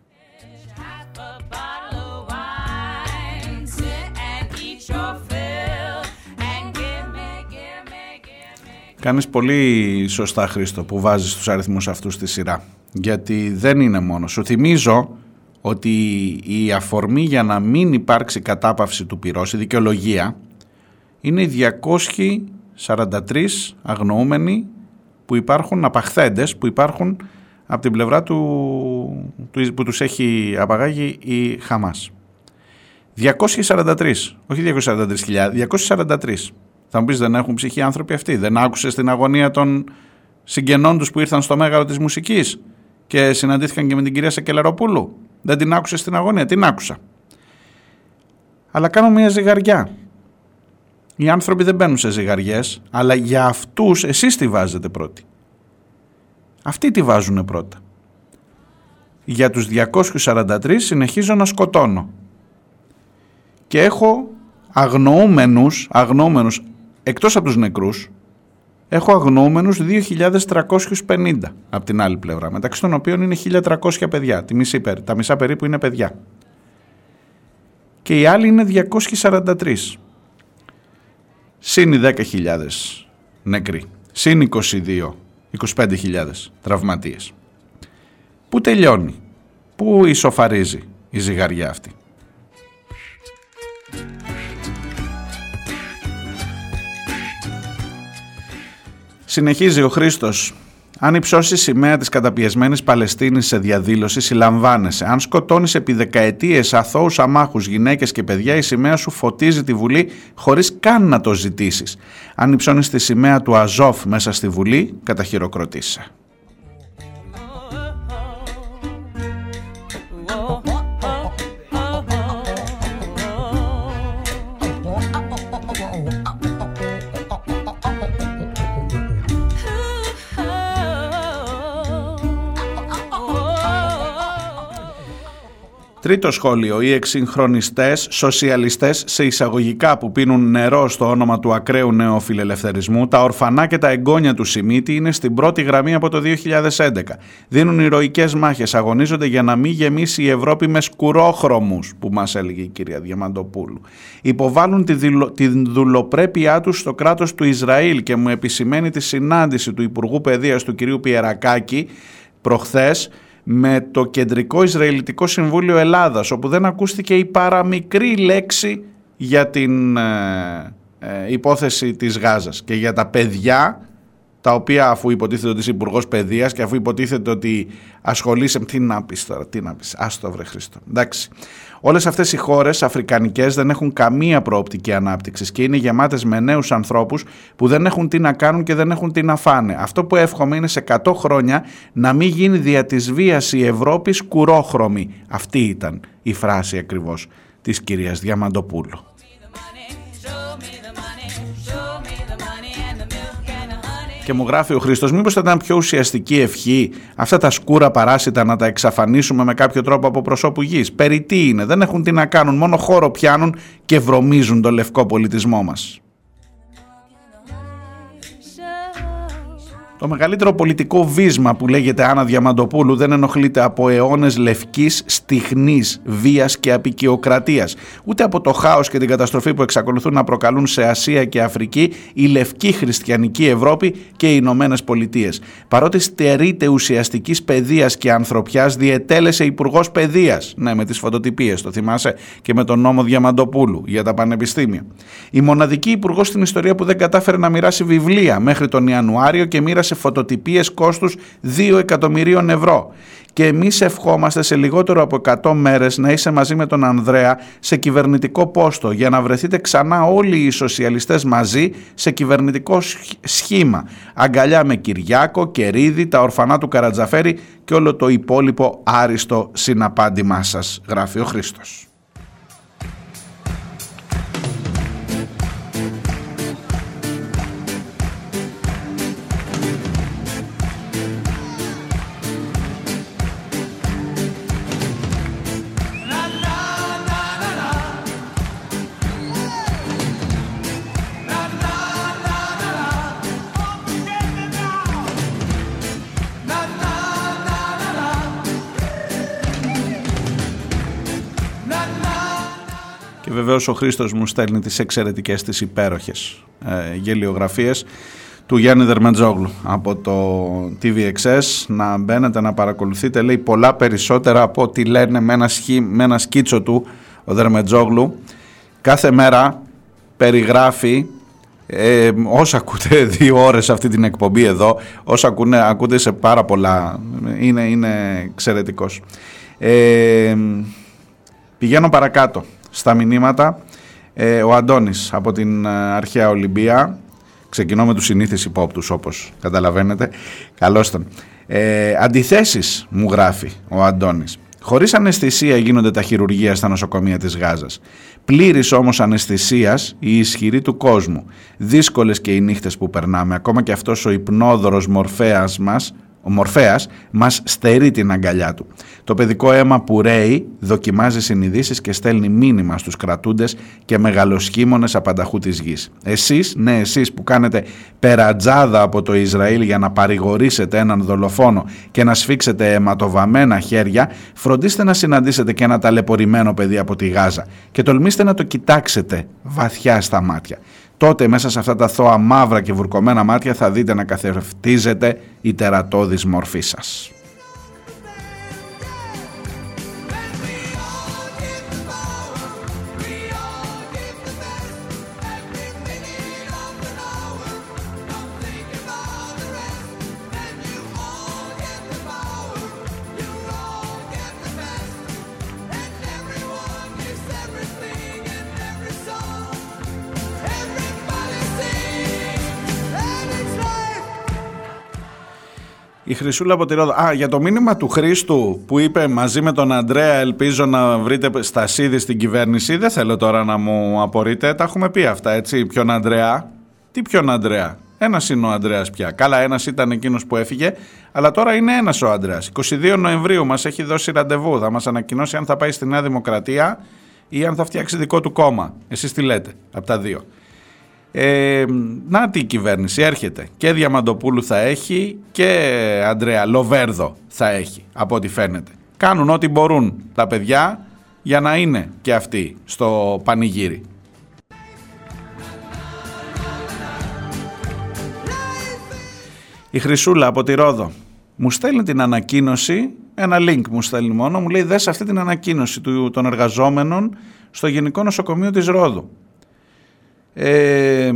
Κάνεις πολύ σωστά Χρήστο που βάζεις τους αριθμούς αυτούς στη σειρά γιατί δεν είναι μόνο. Σου θυμίζω ότι η αφορμή για να μην υπάρξει κατάπαυση του πυρός, η δικαιολογία είναι οι 243 αγνοούμενοι που υπάρχουν, απαχθέντες που υπάρχουν από την πλευρά του, που τους έχει απαγάγει η Χαμάς. 243, όχι 243.000, 243. Θα μου πεις δεν έχουν ψυχή άνθρωποι αυτοί, δεν άκουσες την αγωνία των συγγενών τους που ήρθαν στο μέγαρο της μουσικής και συναντήθηκαν και με την κυρία Σακελαροπούλου; Δεν την άκουσες στην αγωνία, την άκουσα. Αλλά κάνω μια ζυγαριά οι άνθρωποι δεν μπαίνουν σε ζυγαριές, αλλά για αυτούς εσείς τη βάζετε πρώτη. Αυτοί τη βάζουν πρώτα. Για τους 243 συνεχίζω να σκοτώνω. Και έχω αγνοούμενους, αγνοούμενους εκτός από τους νεκρούς, έχω αγνοούμενους 2.350 από την άλλη πλευρά, μεταξύ των οποίων είναι 1.300 παιδιά, τη μισή, τα μισά περίπου είναι παιδιά. Και οι άλλοι είναι 243 συν 10.000 νεκροί, συν 22, 25.000 τραυματίες. Πού τελειώνει, πού ισοφαρίζει η ζυγαριά αυτή; Συνεχίζει ο Χρήστος αν υψώσει σημαία της καταπιεσμένης Παλαιστίνης σε διαδήλωση, συλλαμβάνεσαι. Αν σκοτώνεις επί δεκαετίες αθώους αμάχους, γυναίκες και παιδιά, η σημαία σου φωτίζει τη Βουλή χωρίς καν να το ζητήσεις. Αν υψώνεις τη σημαία του Αζόφ μέσα στη Βουλή, καταχειροκροτήσει. Τρίτο σχόλιο, οι εξυγχρονιστές, σοσιαλιστές σε εισαγωγικά που πίνουν νερό στο όνομα του ακραίου νεοφιλελευθερισμού, τα ορφανά και τα εγγόνια του Σιμίτη είναι στην πρώτη γραμμή από το 2011. Δίνουν ηρωικές μάχες, αγωνίζονται για να μην γεμίσει η Ευρώπη με σκουρόχρωμους, που μας έλεγε η κυρία Διαμαντοπούλου. Υποβάλλουν τη την δουλοπρέπειά τους στο κράτος του Ισραήλ και μου επισημαίνει τη συνάντηση του Υπουργού Παιδείας του κυρίου Πιερακάκη προχθές με το Κεντρικό Ισραηλιτικό Συμβούλιο Ελλάδας όπου δεν ακούστηκε η παραμικρή λέξη για την ε, ε, υπόθεση της Γάζας και για τα παιδιά τα οποία αφού υποτίθεται ότι είσαι υπουργός παιδείας και αφού υποτίθεται ότι ασχολείσαι. Τι να πεις τώρα, τι να πεις. Άστο βρε Χριστό. Εντάξει. Όλες αυτές οι χώρες αφρικανικές δεν έχουν καμία προοπτική ανάπτυξης και είναι γεμάτες με νέους ανθρώπους που δεν έχουν τι να κάνουν και δεν έχουν τι να φάνε. Αυτό που εύχομαι είναι σε 100 χρόνια να μην γίνει δια της βίας η Ευρώπη σκουρόχρωμη. Αυτή ήταν η φράση ακριβώς της κυρίας Διαμαντοπούλου. Και μου γράφει ο Χρήστος, μήπως θα ήταν πιο ουσιαστική ευχή αυτά τα σκούρα παράσιτα να τα εξαφανίσουμε με κάποιο τρόπο από προσώπου γης; Περί τι είναι, δεν έχουν τι να κάνουν, μόνο χώρο πιάνουν και βρωμίζουν το λευκό πολιτισμό μας. Το μεγαλύτερο πολιτικό βίσμα που λέγεται Άννα Διαμαντοπούλου δεν ενοχλείται από αιώνες λευκής, στιγνής, βίας και απεικιοκρατίας. Ούτε από το χάος και την καταστροφή που εξακολουθούν να προκαλούν σε Ασία και Αφρική η λευκή χριστιανική Ευρώπη και οι Ηνωμένες Πολιτείες. Παρότι στερείται ουσιαστικής παιδείας και ανθρωπιάς, διετέλεσε υπουργός παιδείας. Ναι, με τις φωτοτυπίες, το θυμάσαι, και με τον νόμο Διαμαντοπούλου για τα πανεπιστήμια. Η μοναδική υπουργός στην ιστορία που δεν κατάφερε να μοιράσει βιβλία μέχρι τον Ιανουάριο και μοίρασε αγόρασε φωτοτυπίες κόστους 2 εκατομμυρίων ευρώ. Και εμείς ευχόμαστε σε λιγότερο από 100 μέρες να είσαι μαζί με τον Ανδρέα σε κυβερνητικό πόστο για να βρεθείτε ξανά όλοι οι σοσιαλιστές μαζί σε κυβερνητικό σχήμα. Αγκαλιά με Κυριάκο, Κερίδη, τα ορφανά του Καρατζαφέρη και όλο το υπόλοιπο άριστο συναπάντημά σας, γράφει ο Χρήστος. Βεβαίως ο Χρήστος μου στέλνει τις εξαιρετικές τις υπέροχες ε, γελιογραφίες του Γιάννη Δερμετζόγλου από το TVXS να μπαίνετε να παρακολουθείτε λέει πολλά περισσότερα από ό,τι λένε με ένα, σχή, με ένα σκίτσο του ο Δερμετζόγλου κάθε μέρα περιγράφει ε, όσα ακούτε δύο ώρες αυτή την εκπομπή εδώ όσα ακούνε, ακούτε σε πάρα πολλά. Είναι, είναι εξαιρετικός. Ε, πηγαίνω παρακάτω στα μηνύματα. Ε, ο Αντώνης από την ε, αρχαία Ολυμπία. Ξεκινώ με τους συνήθεις υπόπτους όπως καταλαβαίνετε. Καλώς τον. Ε, αντιθέσεις μου γράφει ο Αντώνης. Χωρίς αναισθησία γίνονται τα χειρουργεία στα νοσοκομεία της Γάζας. Πλήρης όμως αναισθησίας η ισχυρή του κόσμου. Δύσκολες και οι νύχτες που περνάμε. Ακόμα και αυτός ο υπνόδωρος μορφέας μας ο Μορφέας μας στερεί την αγκαλιά του. Το παιδικό αίμα που ρέει δοκιμάζει συνειδήσεις και στέλνει μήνυμα στους κρατούντες και μεγαλοσχήμονες απανταχού της γης. Εσείς, ναι εσείς που κάνετε περατζάδα από το Ισραήλ για να παρηγορήσετε έναν δολοφόνο και να σφίξετε αιματοβαμμένα χέρια, φροντίστε να συναντήσετε και ένα ταλαιπωρημένο παιδί από τη Γάζα και τολμήστε να το κοιτάξετε βαθιά στα μάτια τότε μέσα σε αυτά τα θώα μαύρα και βουρκωμένα μάτια θα δείτε να καθευτίζεται η τερατώδης μορφή σας. Η Χρυσούλα από τη Ρόδο. Α, για το μήνυμα του Χρήστου που είπε μαζί με τον Αντρέα, ελπίζω να βρείτε στα σίδη στην κυβέρνηση. Δεν θέλω τώρα να μου απορείτε. Τα έχουμε πει αυτά, έτσι. Ποιον Αντρέα. Τι ποιον Αντρέα. Ένας είναι ο Αντρέα πια. Καλά, ένας ήταν εκείνος που έφυγε, αλλά τώρα είναι ένας ο Αντρέα. 22 Νοεμβρίου μας έχει δώσει ραντεβού. Θα μας ανακοινώσει αν θα πάει στη Νέα Δημοκρατία ή αν θα φτιάξει δικό του κόμμα. Εσείς τι λέτε, από τα δύο. Ε, να η κυβέρνηση έρχεται και Διαμαντοπούλου θα έχει και Αντρέα Λοβέρδο θα έχει από ό,τι φαίνεται. Κάνουν ό,τι μπορούν τα παιδιά για να είναι και αυτοί στο πανηγύρι. Η Χρυσούλα από τη Ρόδο μου στέλνει την ανακοίνωση, ένα link μου στέλνει μόνο, μου λέει δες αυτή την ανακοίνωση των εργαζόμενων στο Γενικό Νοσοκομείο της Ρόδου. Ε,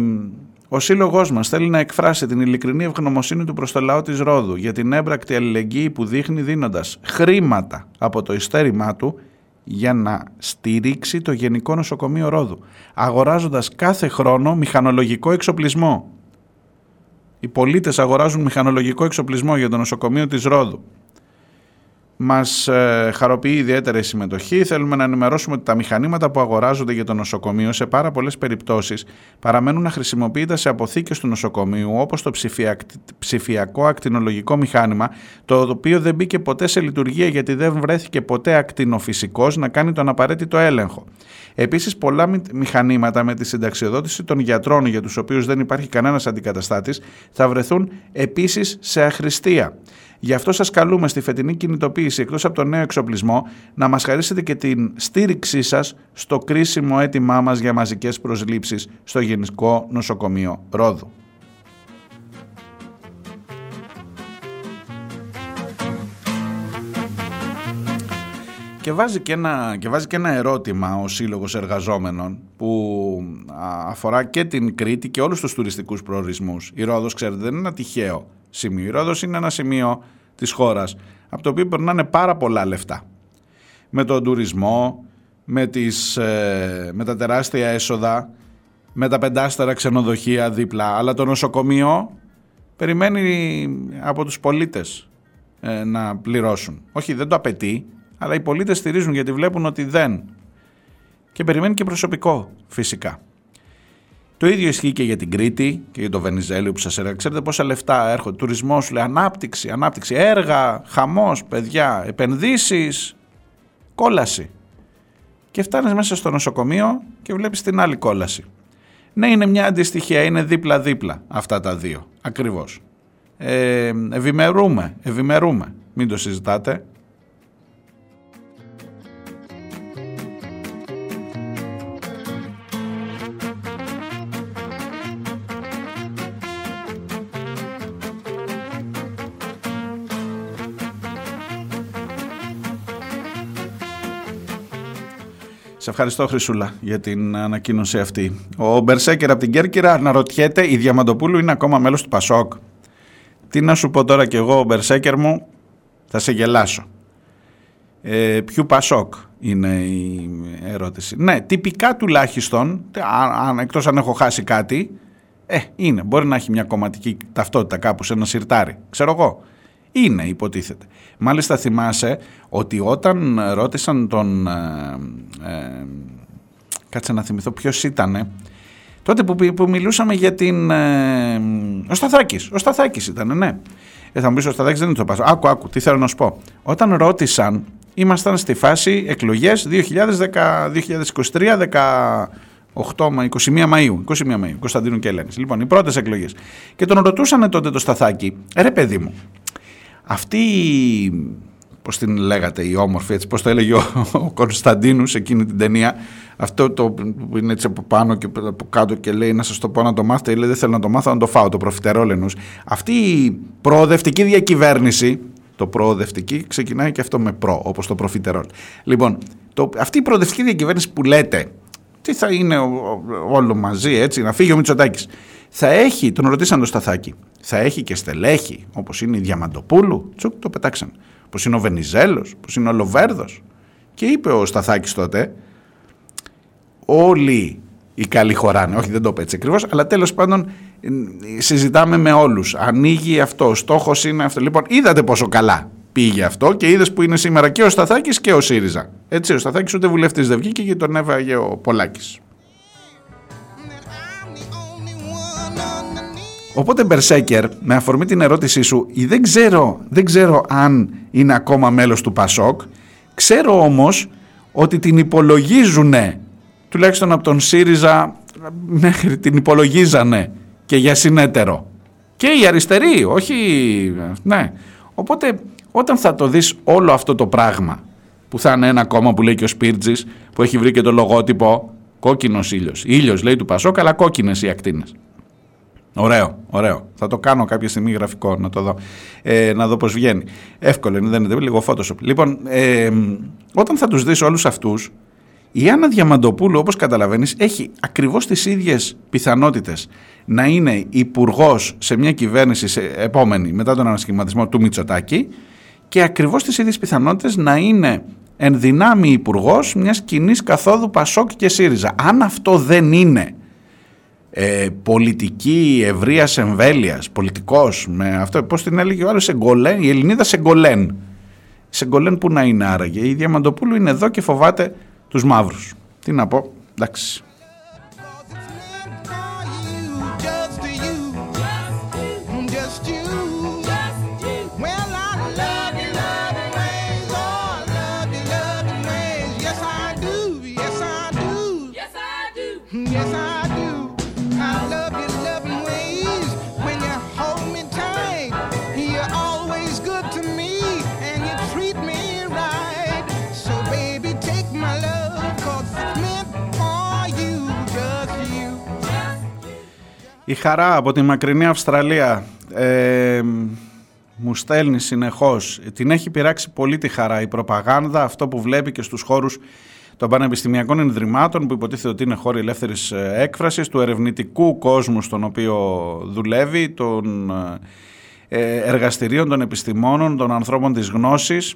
ο σύλλογός μας θέλει να εκφράσει την ειλικρινή ευγνωμοσύνη του προς το λαό της Ρόδου για την έμπρακτη αλληλεγγύη που δείχνει δίνοντας χρήματα από το ειστέρημά του για να στηρίξει το Γενικό Νοσοκομείο Ρόδου, αγοράζοντας κάθε χρόνο μηχανολογικό εξοπλισμό. Οι πολίτες αγοράζουν μηχανολογικό εξοπλισμό για το νοσοκομείο της Ρόδου. Μας ε, χαροποιεί ιδιαίτερα η συμμετοχή. Θέλουμε να ενημερώσουμε ότι τα μηχανήματα που αγοράζονται για το νοσοκομείο σε πάρα πολλές περιπτώσεις παραμένουν να χρησιμοποιούνται σε αποθήκες του νοσοκομείου όπως το ψηφιακό ακτινολογικό μηχάνημα το οποίο δεν μπήκε ποτέ σε λειτουργία γιατί δεν βρέθηκε ποτέ ακτινοφυσικός να κάνει τον απαραίτητο έλεγχο. Επίσης πολλά μηχανήματα με τη συνταξιοδότηση των γιατρών για τους οποίους δεν υπάρχει κανένας αντικαταστάτης θα βρεθούν επίσης σε αχρηστία. Γι' αυτό σας καλούμε στη φετινή κινητοποίηση εκτός από τον νέο εξοπλισμό να μας χαρίσετε και την στήριξή σας στο κρίσιμο αίτημά μας για μαζικές προσλήψεις στο Γενικό Νοσοκομείο Ρόδου. Και βάζει, και ένα, και βάζει και ένα ερώτημα ο Σύλλογος Εργαζόμενων που αφορά και την Κρήτη και όλους τους τουριστικούς προορισμούς. Η Ρόδος, ξέρετε, δεν είναι ένα τυχαίο σημείο. Η Ρόδος είναι ένα σημείο της χώρας από το οποίο περνάνε πάρα πολλά λεφτά. Με τον τουρισμό, με, τις, ε, με τα τεράστια έσοδα, με τα πεντάστερα ξενοδοχεία δίπλα, αλλά το νοσοκομείο περιμένει από τους πολίτες ε, να πληρώσουν. Όχι, δεν το απαιτεί, αλλά οι πολίτες στηρίζουν γιατί βλέπουν ότι δεν. Και περιμένει και προσωπικό, φυσικά. Το ίδιο ισχύει και για την Κρήτη και για το Βενιζέλιο που σας έλεγα. Ξέρετε πόσα λεφτά έρχονται. Τουρισμός, λέει, ανάπτυξη, ανάπτυξη, έργα, χαμός, παιδιά, επενδύσεις, κόλαση. Και φτάνεις μέσα στο νοσοκομείο και βλέπεις την άλλη κόλαση. Ναι, είναι μια αντιστοιχεία, είναι δίπλα-δίπλα αυτά τα δύο. Ακριβώς. Ε, ευημερούμε, ευημερούμε. Μην το συζητάτε. Ευχαριστώ Χρυσούλα για την ανακοίνωση αυτή. Ο Μπερσέκερ από την Κέρκυρα αναρωτιέται η Διαμαντοπούλου είναι ακόμα μέλος του Πασόκ. Τι να σου πω τώρα κι εγώ ο Μπερσέκερ μου θα σε γελάσω. Ε, ποιου Πασόκ είναι η ερώτηση. Ναι, τυπικά τουλάχιστον, αν, εκτός αν έχω χάσει κάτι, ε, είναι. Μπορεί να έχει μια κομματική ταυτότητα κάπου σε ένα σιρτάρι. Ξέρω εγώ. Είναι υποτίθεται. Μάλιστα θυμάσαι ότι όταν ρώτησαν τον... Ε, ε, κάτσε να θυμηθώ ποιος ήτανε. Τότε που, που μιλούσαμε για την... Ε, ο Σταθάκης. Ο Σταθάκης ήταν, ναι. Ε, θα μου πεις ο Σταθάκης δεν είναι το πάσο. Άκου, άκου, τι θέλω να σου πω. Όταν ρώτησαν, ήμασταν στη φάση εκλογές 2023, 8, 21 Μαΐου, 21 Μαΐου, Κωνσταντίνου και Ελένης. Λοιπόν, οι πρώτες εκλογές. Και τον ρωτούσαν τότε το Σταθάκη, ρε παιδί μου, αυτή πώς την λέγατε η όμορφη, έτσι πώς το έλεγε ο, ο Κωνσταντίνους εκείνη την ταινία, αυτό το που είναι έτσι από πάνω και από κάτω και λέει να σας το πω να το μάθετε, λέει δεν θέλω να το μάθω να το φάω, το προφιτερόλενους. Αυτή η προοδευτική διακυβέρνηση, το προοδευτική ξεκινάει και αυτό με προ, όπως το προφιτερόλ. Λοιπόν, το, αυτή η προοδευτική διακυβέρνηση που λέτε, τι θα είναι όλο μαζί έτσι, να φύγει ο Μητσοτάκης θα έχει, τον ρωτήσαν το Σταθάκη, θα έχει και στελέχη όπως είναι η Διαμαντοπούλου, τσουκ το πετάξαν, όπως είναι ο Βενιζέλος, όπως είναι ο Λοβέρδος. Και είπε ο Σταθάκης τότε, όλοι οι καλοί χωράνε, όχι δεν το είπε έτσι ακριβώς, αλλά τέλος πάντων συζητάμε με όλους, ανοίγει αυτό, ο στόχος είναι αυτό. Λοιπόν, είδατε πόσο καλά πήγε αυτό και είδες που είναι σήμερα και ο Σταθάκης και ο ΣΥΡΙΖΑ. Έτσι, ο Σταθάκης ούτε βουλευτής δεν βγήκε και τον έβαγε ο Πολάκης. Οπότε Μπερσέκερ, με αφορμή την ερώτησή σου, δεν ξέρω, δεν ξέρω αν είναι ακόμα μέλος του Πασόκ, ξέρω όμως ότι την υπολογίζουνε, τουλάχιστον από τον ΣΥΡΙΖΑ μέχρι την υπολογίζανε και για συνέτερο. Και οι αριστεροί, όχι, ναι. Οπότε όταν θα το δεις όλο αυτό το πράγμα, που θα είναι ένα κόμμα που λέει και ο Σπίρτζης, που έχει βρει και το λογότυπο κόκκινος ήλιος. Ήλιος λέει του Πασόκ, αλλά κόκκινες οι ακτίνες. Ωραίο, ωραίο. Θα το κάνω κάποια στιγμή γραφικό να το δω. Ε, να δω πώς βγαίνει. Εύκολο είναι, δεν είναι λίγο Photoshop. Λοιπόν, ε, όταν θα τους δεις όλους αυτούς, η Άννα Διαμαντοπούλου, όπως καταλαβαίνεις, έχει ακριβώς τις ίδιες πιθανότητες να είναι υπουργός σε μια κυβέρνηση σε επόμενη μετά τον ανασχηματισμό του Μητσοτάκη και ακριβώς τις ίδιες πιθανότητες να είναι ενδυνάμει υπουργός μιας κοινής καθόδου Πασόκ και ΣΥΡΙΖΑ. Αν αυτό δεν είναι ε, πολιτική ευρείας εμβέλειας, πολιτικός, με αυτό, πώς την έλεγε ο άλλος, η Ελληνίδα Σεγκολέν. Σεγκολέν που να είναι άραγε. Η Διαμαντοπούλου είναι εδώ και φοβάται τους μαύρους. Τι να πω, εντάξει. Η χαρά από τη μακρινή Αυστραλία ε, μου στέλνει συνεχώς. Την έχει πειράξει πολύ τη χαρά η προπαγάνδα, αυτό που βλέπει και στους χώρους των πανεπιστημιακών ενδρυμάτων που υποτίθεται ότι είναι χώροι ελεύθερης ε, έκφρασης, του ερευνητικού κόσμου στον οποίο δουλεύει, των ε, εργαστηρίων των επιστημόνων, των ανθρώπων της γνώσης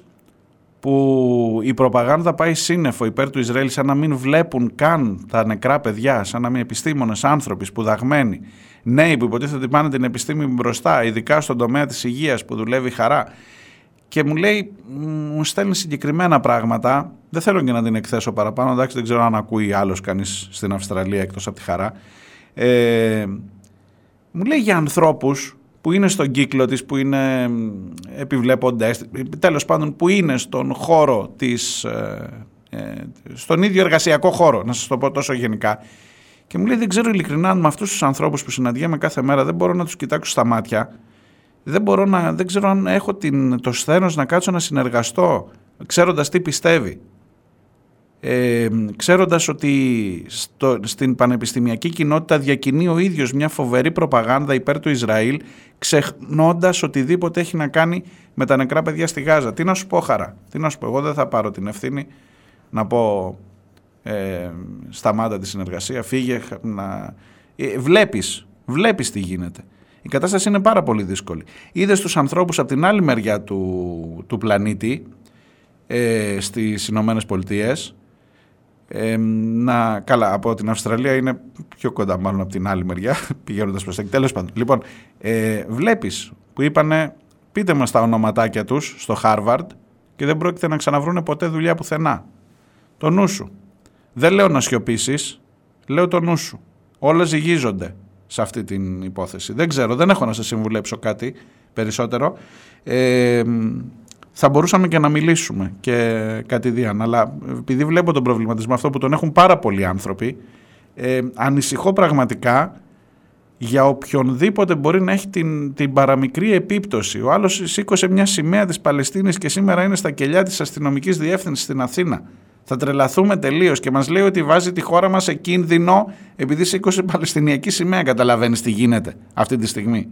που η προπαγάνδα πάει σύννεφο υπέρ του Ισραήλ σαν να μην βλέπουν καν τα νεκρά παιδιά, σαν να μην επιστήμονες άνθρωποι σπουδαγμένοι, νέοι που υποτίθεται ότι πάνε την επιστήμη μπροστά, ειδικά στον τομέα της υγείας που δουλεύει χαρά και μου λέει, μου στέλνει συγκεκριμένα πράγματα. Δεν θέλω και να την εκθέσω παραπάνω. Εντάξει, δεν ξέρω αν ακούει άλλος κανείς στην Αυστραλία εκτός από τη χαρά. Ε, μου λέει για ανθρώπους που είναι στον κύκλο της, που είναι επιβλέποντες, τέλος πάντων που είναι στον χώρο της, ε, ε, στον ίδιο εργασιακό χώρο, να σας το πω τόσο γενικά. Και μου λέει δεν ξέρω ειλικρινά αν με αυτούς τους ανθρώπους που συναντιέμαι κάθε μέρα δεν μπορώ να τους κοιτάξω στα μάτια δεν μπορώ να, δεν ξέρω αν έχω την, το σθένος να κάτσω να συνεργαστώ ξέροντας τι πιστεύει. Ε, ξέροντας ότι στο, στην πανεπιστημιακή κοινότητα διακινεί ο ίδιος μια φοβερή προπαγάνδα υπέρ του Ισραήλ ξεχνώντας οτιδήποτε έχει να κάνει με τα νεκρά παιδιά στη Γάζα. Τι να σου πω χαρά, τι να σου πω, εγώ δεν θα πάρω την ευθύνη να πω ε, σταμάτα τη συνεργασία, φύγε να... Ε, βλέπεις, βλέπεις τι γίνεται. Η κατάσταση είναι πάρα πολύ δύσκολη. Είδες τους ανθρώπους από την άλλη μεριά του, του πλανήτη, ε, στις Ηνωμένες Πολιτείες. Ε, να, καλά, από την Αυστραλία είναι πιο κοντά μάλλον από την άλλη μεριά, πηγαίνοντας προς τα εκεί. Τέλος πάντων. Λοιπόν, ε, βλέπεις που είπανε, πείτε μας τα ονοματάκια τους στο Χάρβαρντ και δεν πρόκειται να ξαναβρούνε ποτέ δουλειά πουθενά. Το νου σου. Δεν λέω να σιωπήσεις, λέω το νου σου. Όλα ζυγίζονται σε αυτή την υπόθεση. Δεν ξέρω, δεν έχω να σας συμβουλέψω κάτι περισσότερο. Ε, θα μπορούσαμε και να μιλήσουμε και κάτι διάν, αλλά επειδή βλέπω τον προβληματισμό αυτό που τον έχουν πάρα πολλοί άνθρωποι, ε, ανησυχώ πραγματικά για οποιονδήποτε μπορεί να έχει την, την παραμικρή επίπτωση. Ο άλλος σήκωσε μια σημαία της Παλαιστίνης και σήμερα είναι στα κελιά της αστυνομικής διεύθυνσης στην Αθήνα θα τρελαθούμε τελείως και μας λέει ότι βάζει τη χώρα μας σε κίνδυνο επειδή σήκωσε Παλαιστινιακή σημαία. Καταλαβαίνεις τι γίνεται αυτή τη στιγμή.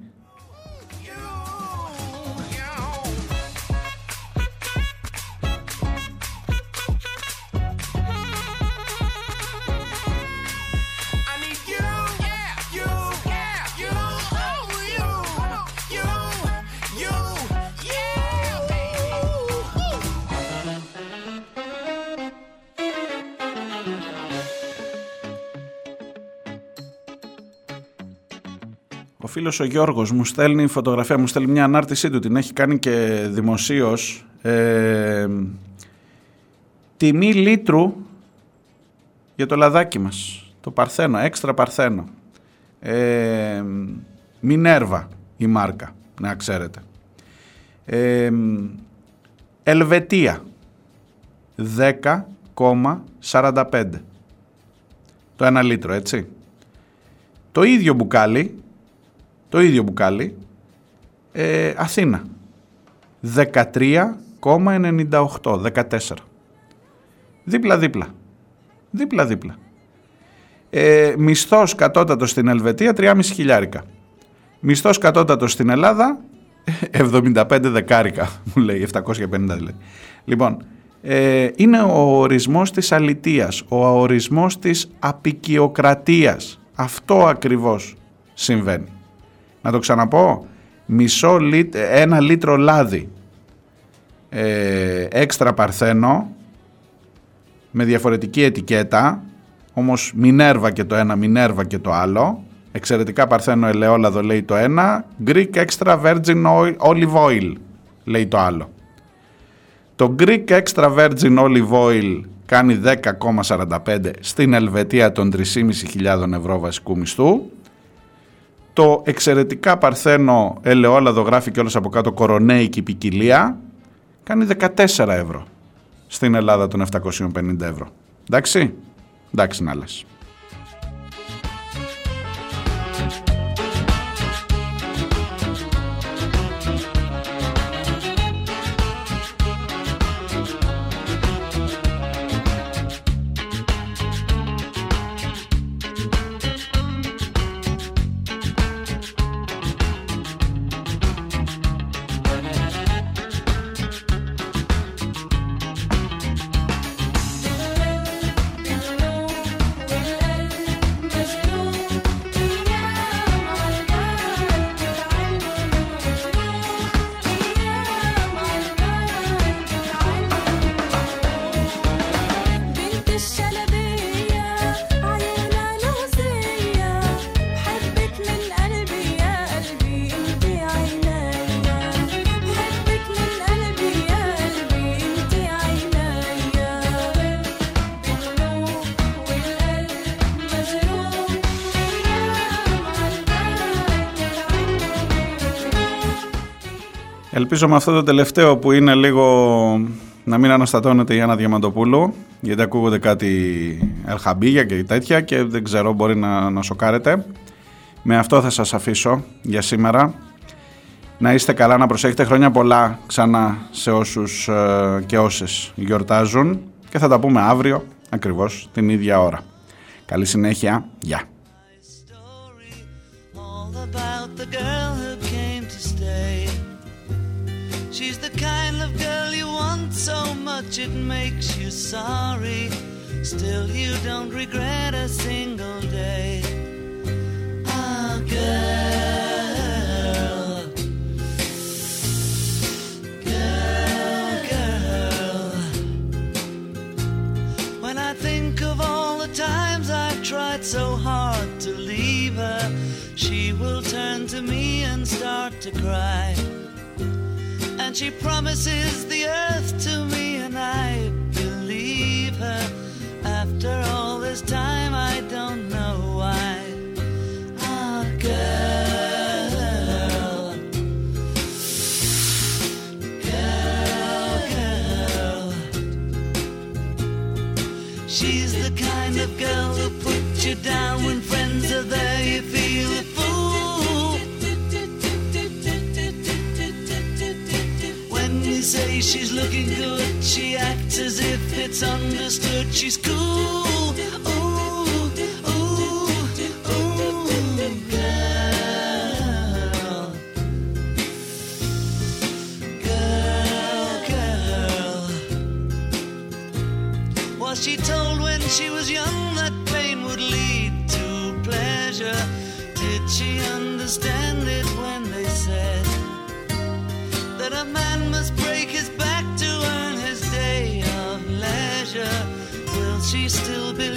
Φίλος ο Γιώργος μου στέλνει φωτογραφία, μου στέλνει μια ανάρτησή του, την έχει κάνει και δημοσίως. Ε, τιμή λίτρου για το λαδάκι μας, το Παρθένο, έξτρα Παρθένο. Ε, Μινέρβα η μάρκα, να ξέρετε. Ε, Ελβετία, 10,45. Το ένα λίτρο, έτσι. Το ίδιο μπουκάλι το ίδιο μπουκάλι. Ε, Αθήνα. 13,98. 14. Δίπλα-δίπλα. Δίπλα-δίπλα. Ε, μισθός κατώτατος στην Ελβετία 3,5 χιλιάρικα. Μισθός κατώτατος στην Ελλάδα 75 δεκάρικα μου λέει, 750 δηλαδή. Λοιπόν, ε, είναι ο ορισμός της αλητείας, ο ορισμός της απικιοκρατίας. Αυτό ακριβώς συμβαίνει. Να το ξαναπώ. Μισό λίτ, ένα λίτρο λάδι. Ε, έξτρα παρθένο. Με διαφορετική ετικέτα. Όμως Μινέρβα και το ένα, Μινέρβα και το άλλο. Εξαιρετικά παρθένο ελαιόλαδο λέει το ένα. Greek extra virgin olive oil λέει το άλλο. Το Greek extra virgin olive oil κάνει 10,45 στην Ελβετία των 3.500 ευρώ βασικού μισθού το εξαιρετικά παρθένο ελαιόλαδο γράφει και όλος από κάτω κορονέικη ποικιλία κάνει 14 ευρώ στην Ελλάδα των 750 ευρώ. Εντάξει, εντάξει να λες. Ελπίζω με αυτό το τελευταίο που είναι λίγο να μην αναστατώνεται η Άννα Διαμαντοπούλου γιατί ακούγονται κάτι ελχαμπίγια και τέτοια και δεν ξέρω μπορεί να, να σοκάρετε. Με αυτό θα σας αφήσω για σήμερα. Να είστε καλά, να προσέχετε χρόνια πολλά ξανά σε όσους ε, και όσες γιορτάζουν και θα τα πούμε αύριο ακριβώς την ίδια ώρα. Καλή συνέχεια. Γεια. Kind of girl you want so much it makes you sorry. Still, you don't regret a single day. Ah, girl. Girl, girl. When I think of all the times I've tried so hard to leave her, she will turn to me and start to cry. And she promises the earth to me, and I believe her. After all this time, I don't know why. Ah, girl. Girl, girl. She's the kind of girl who puts you down she's looking good, she acts as if it's understood. She's cool. Ooh, ooh, ooh, girl. Girl, girl. Was she told when she was young that pain would lead to pleasure? Did she understand it she still believe?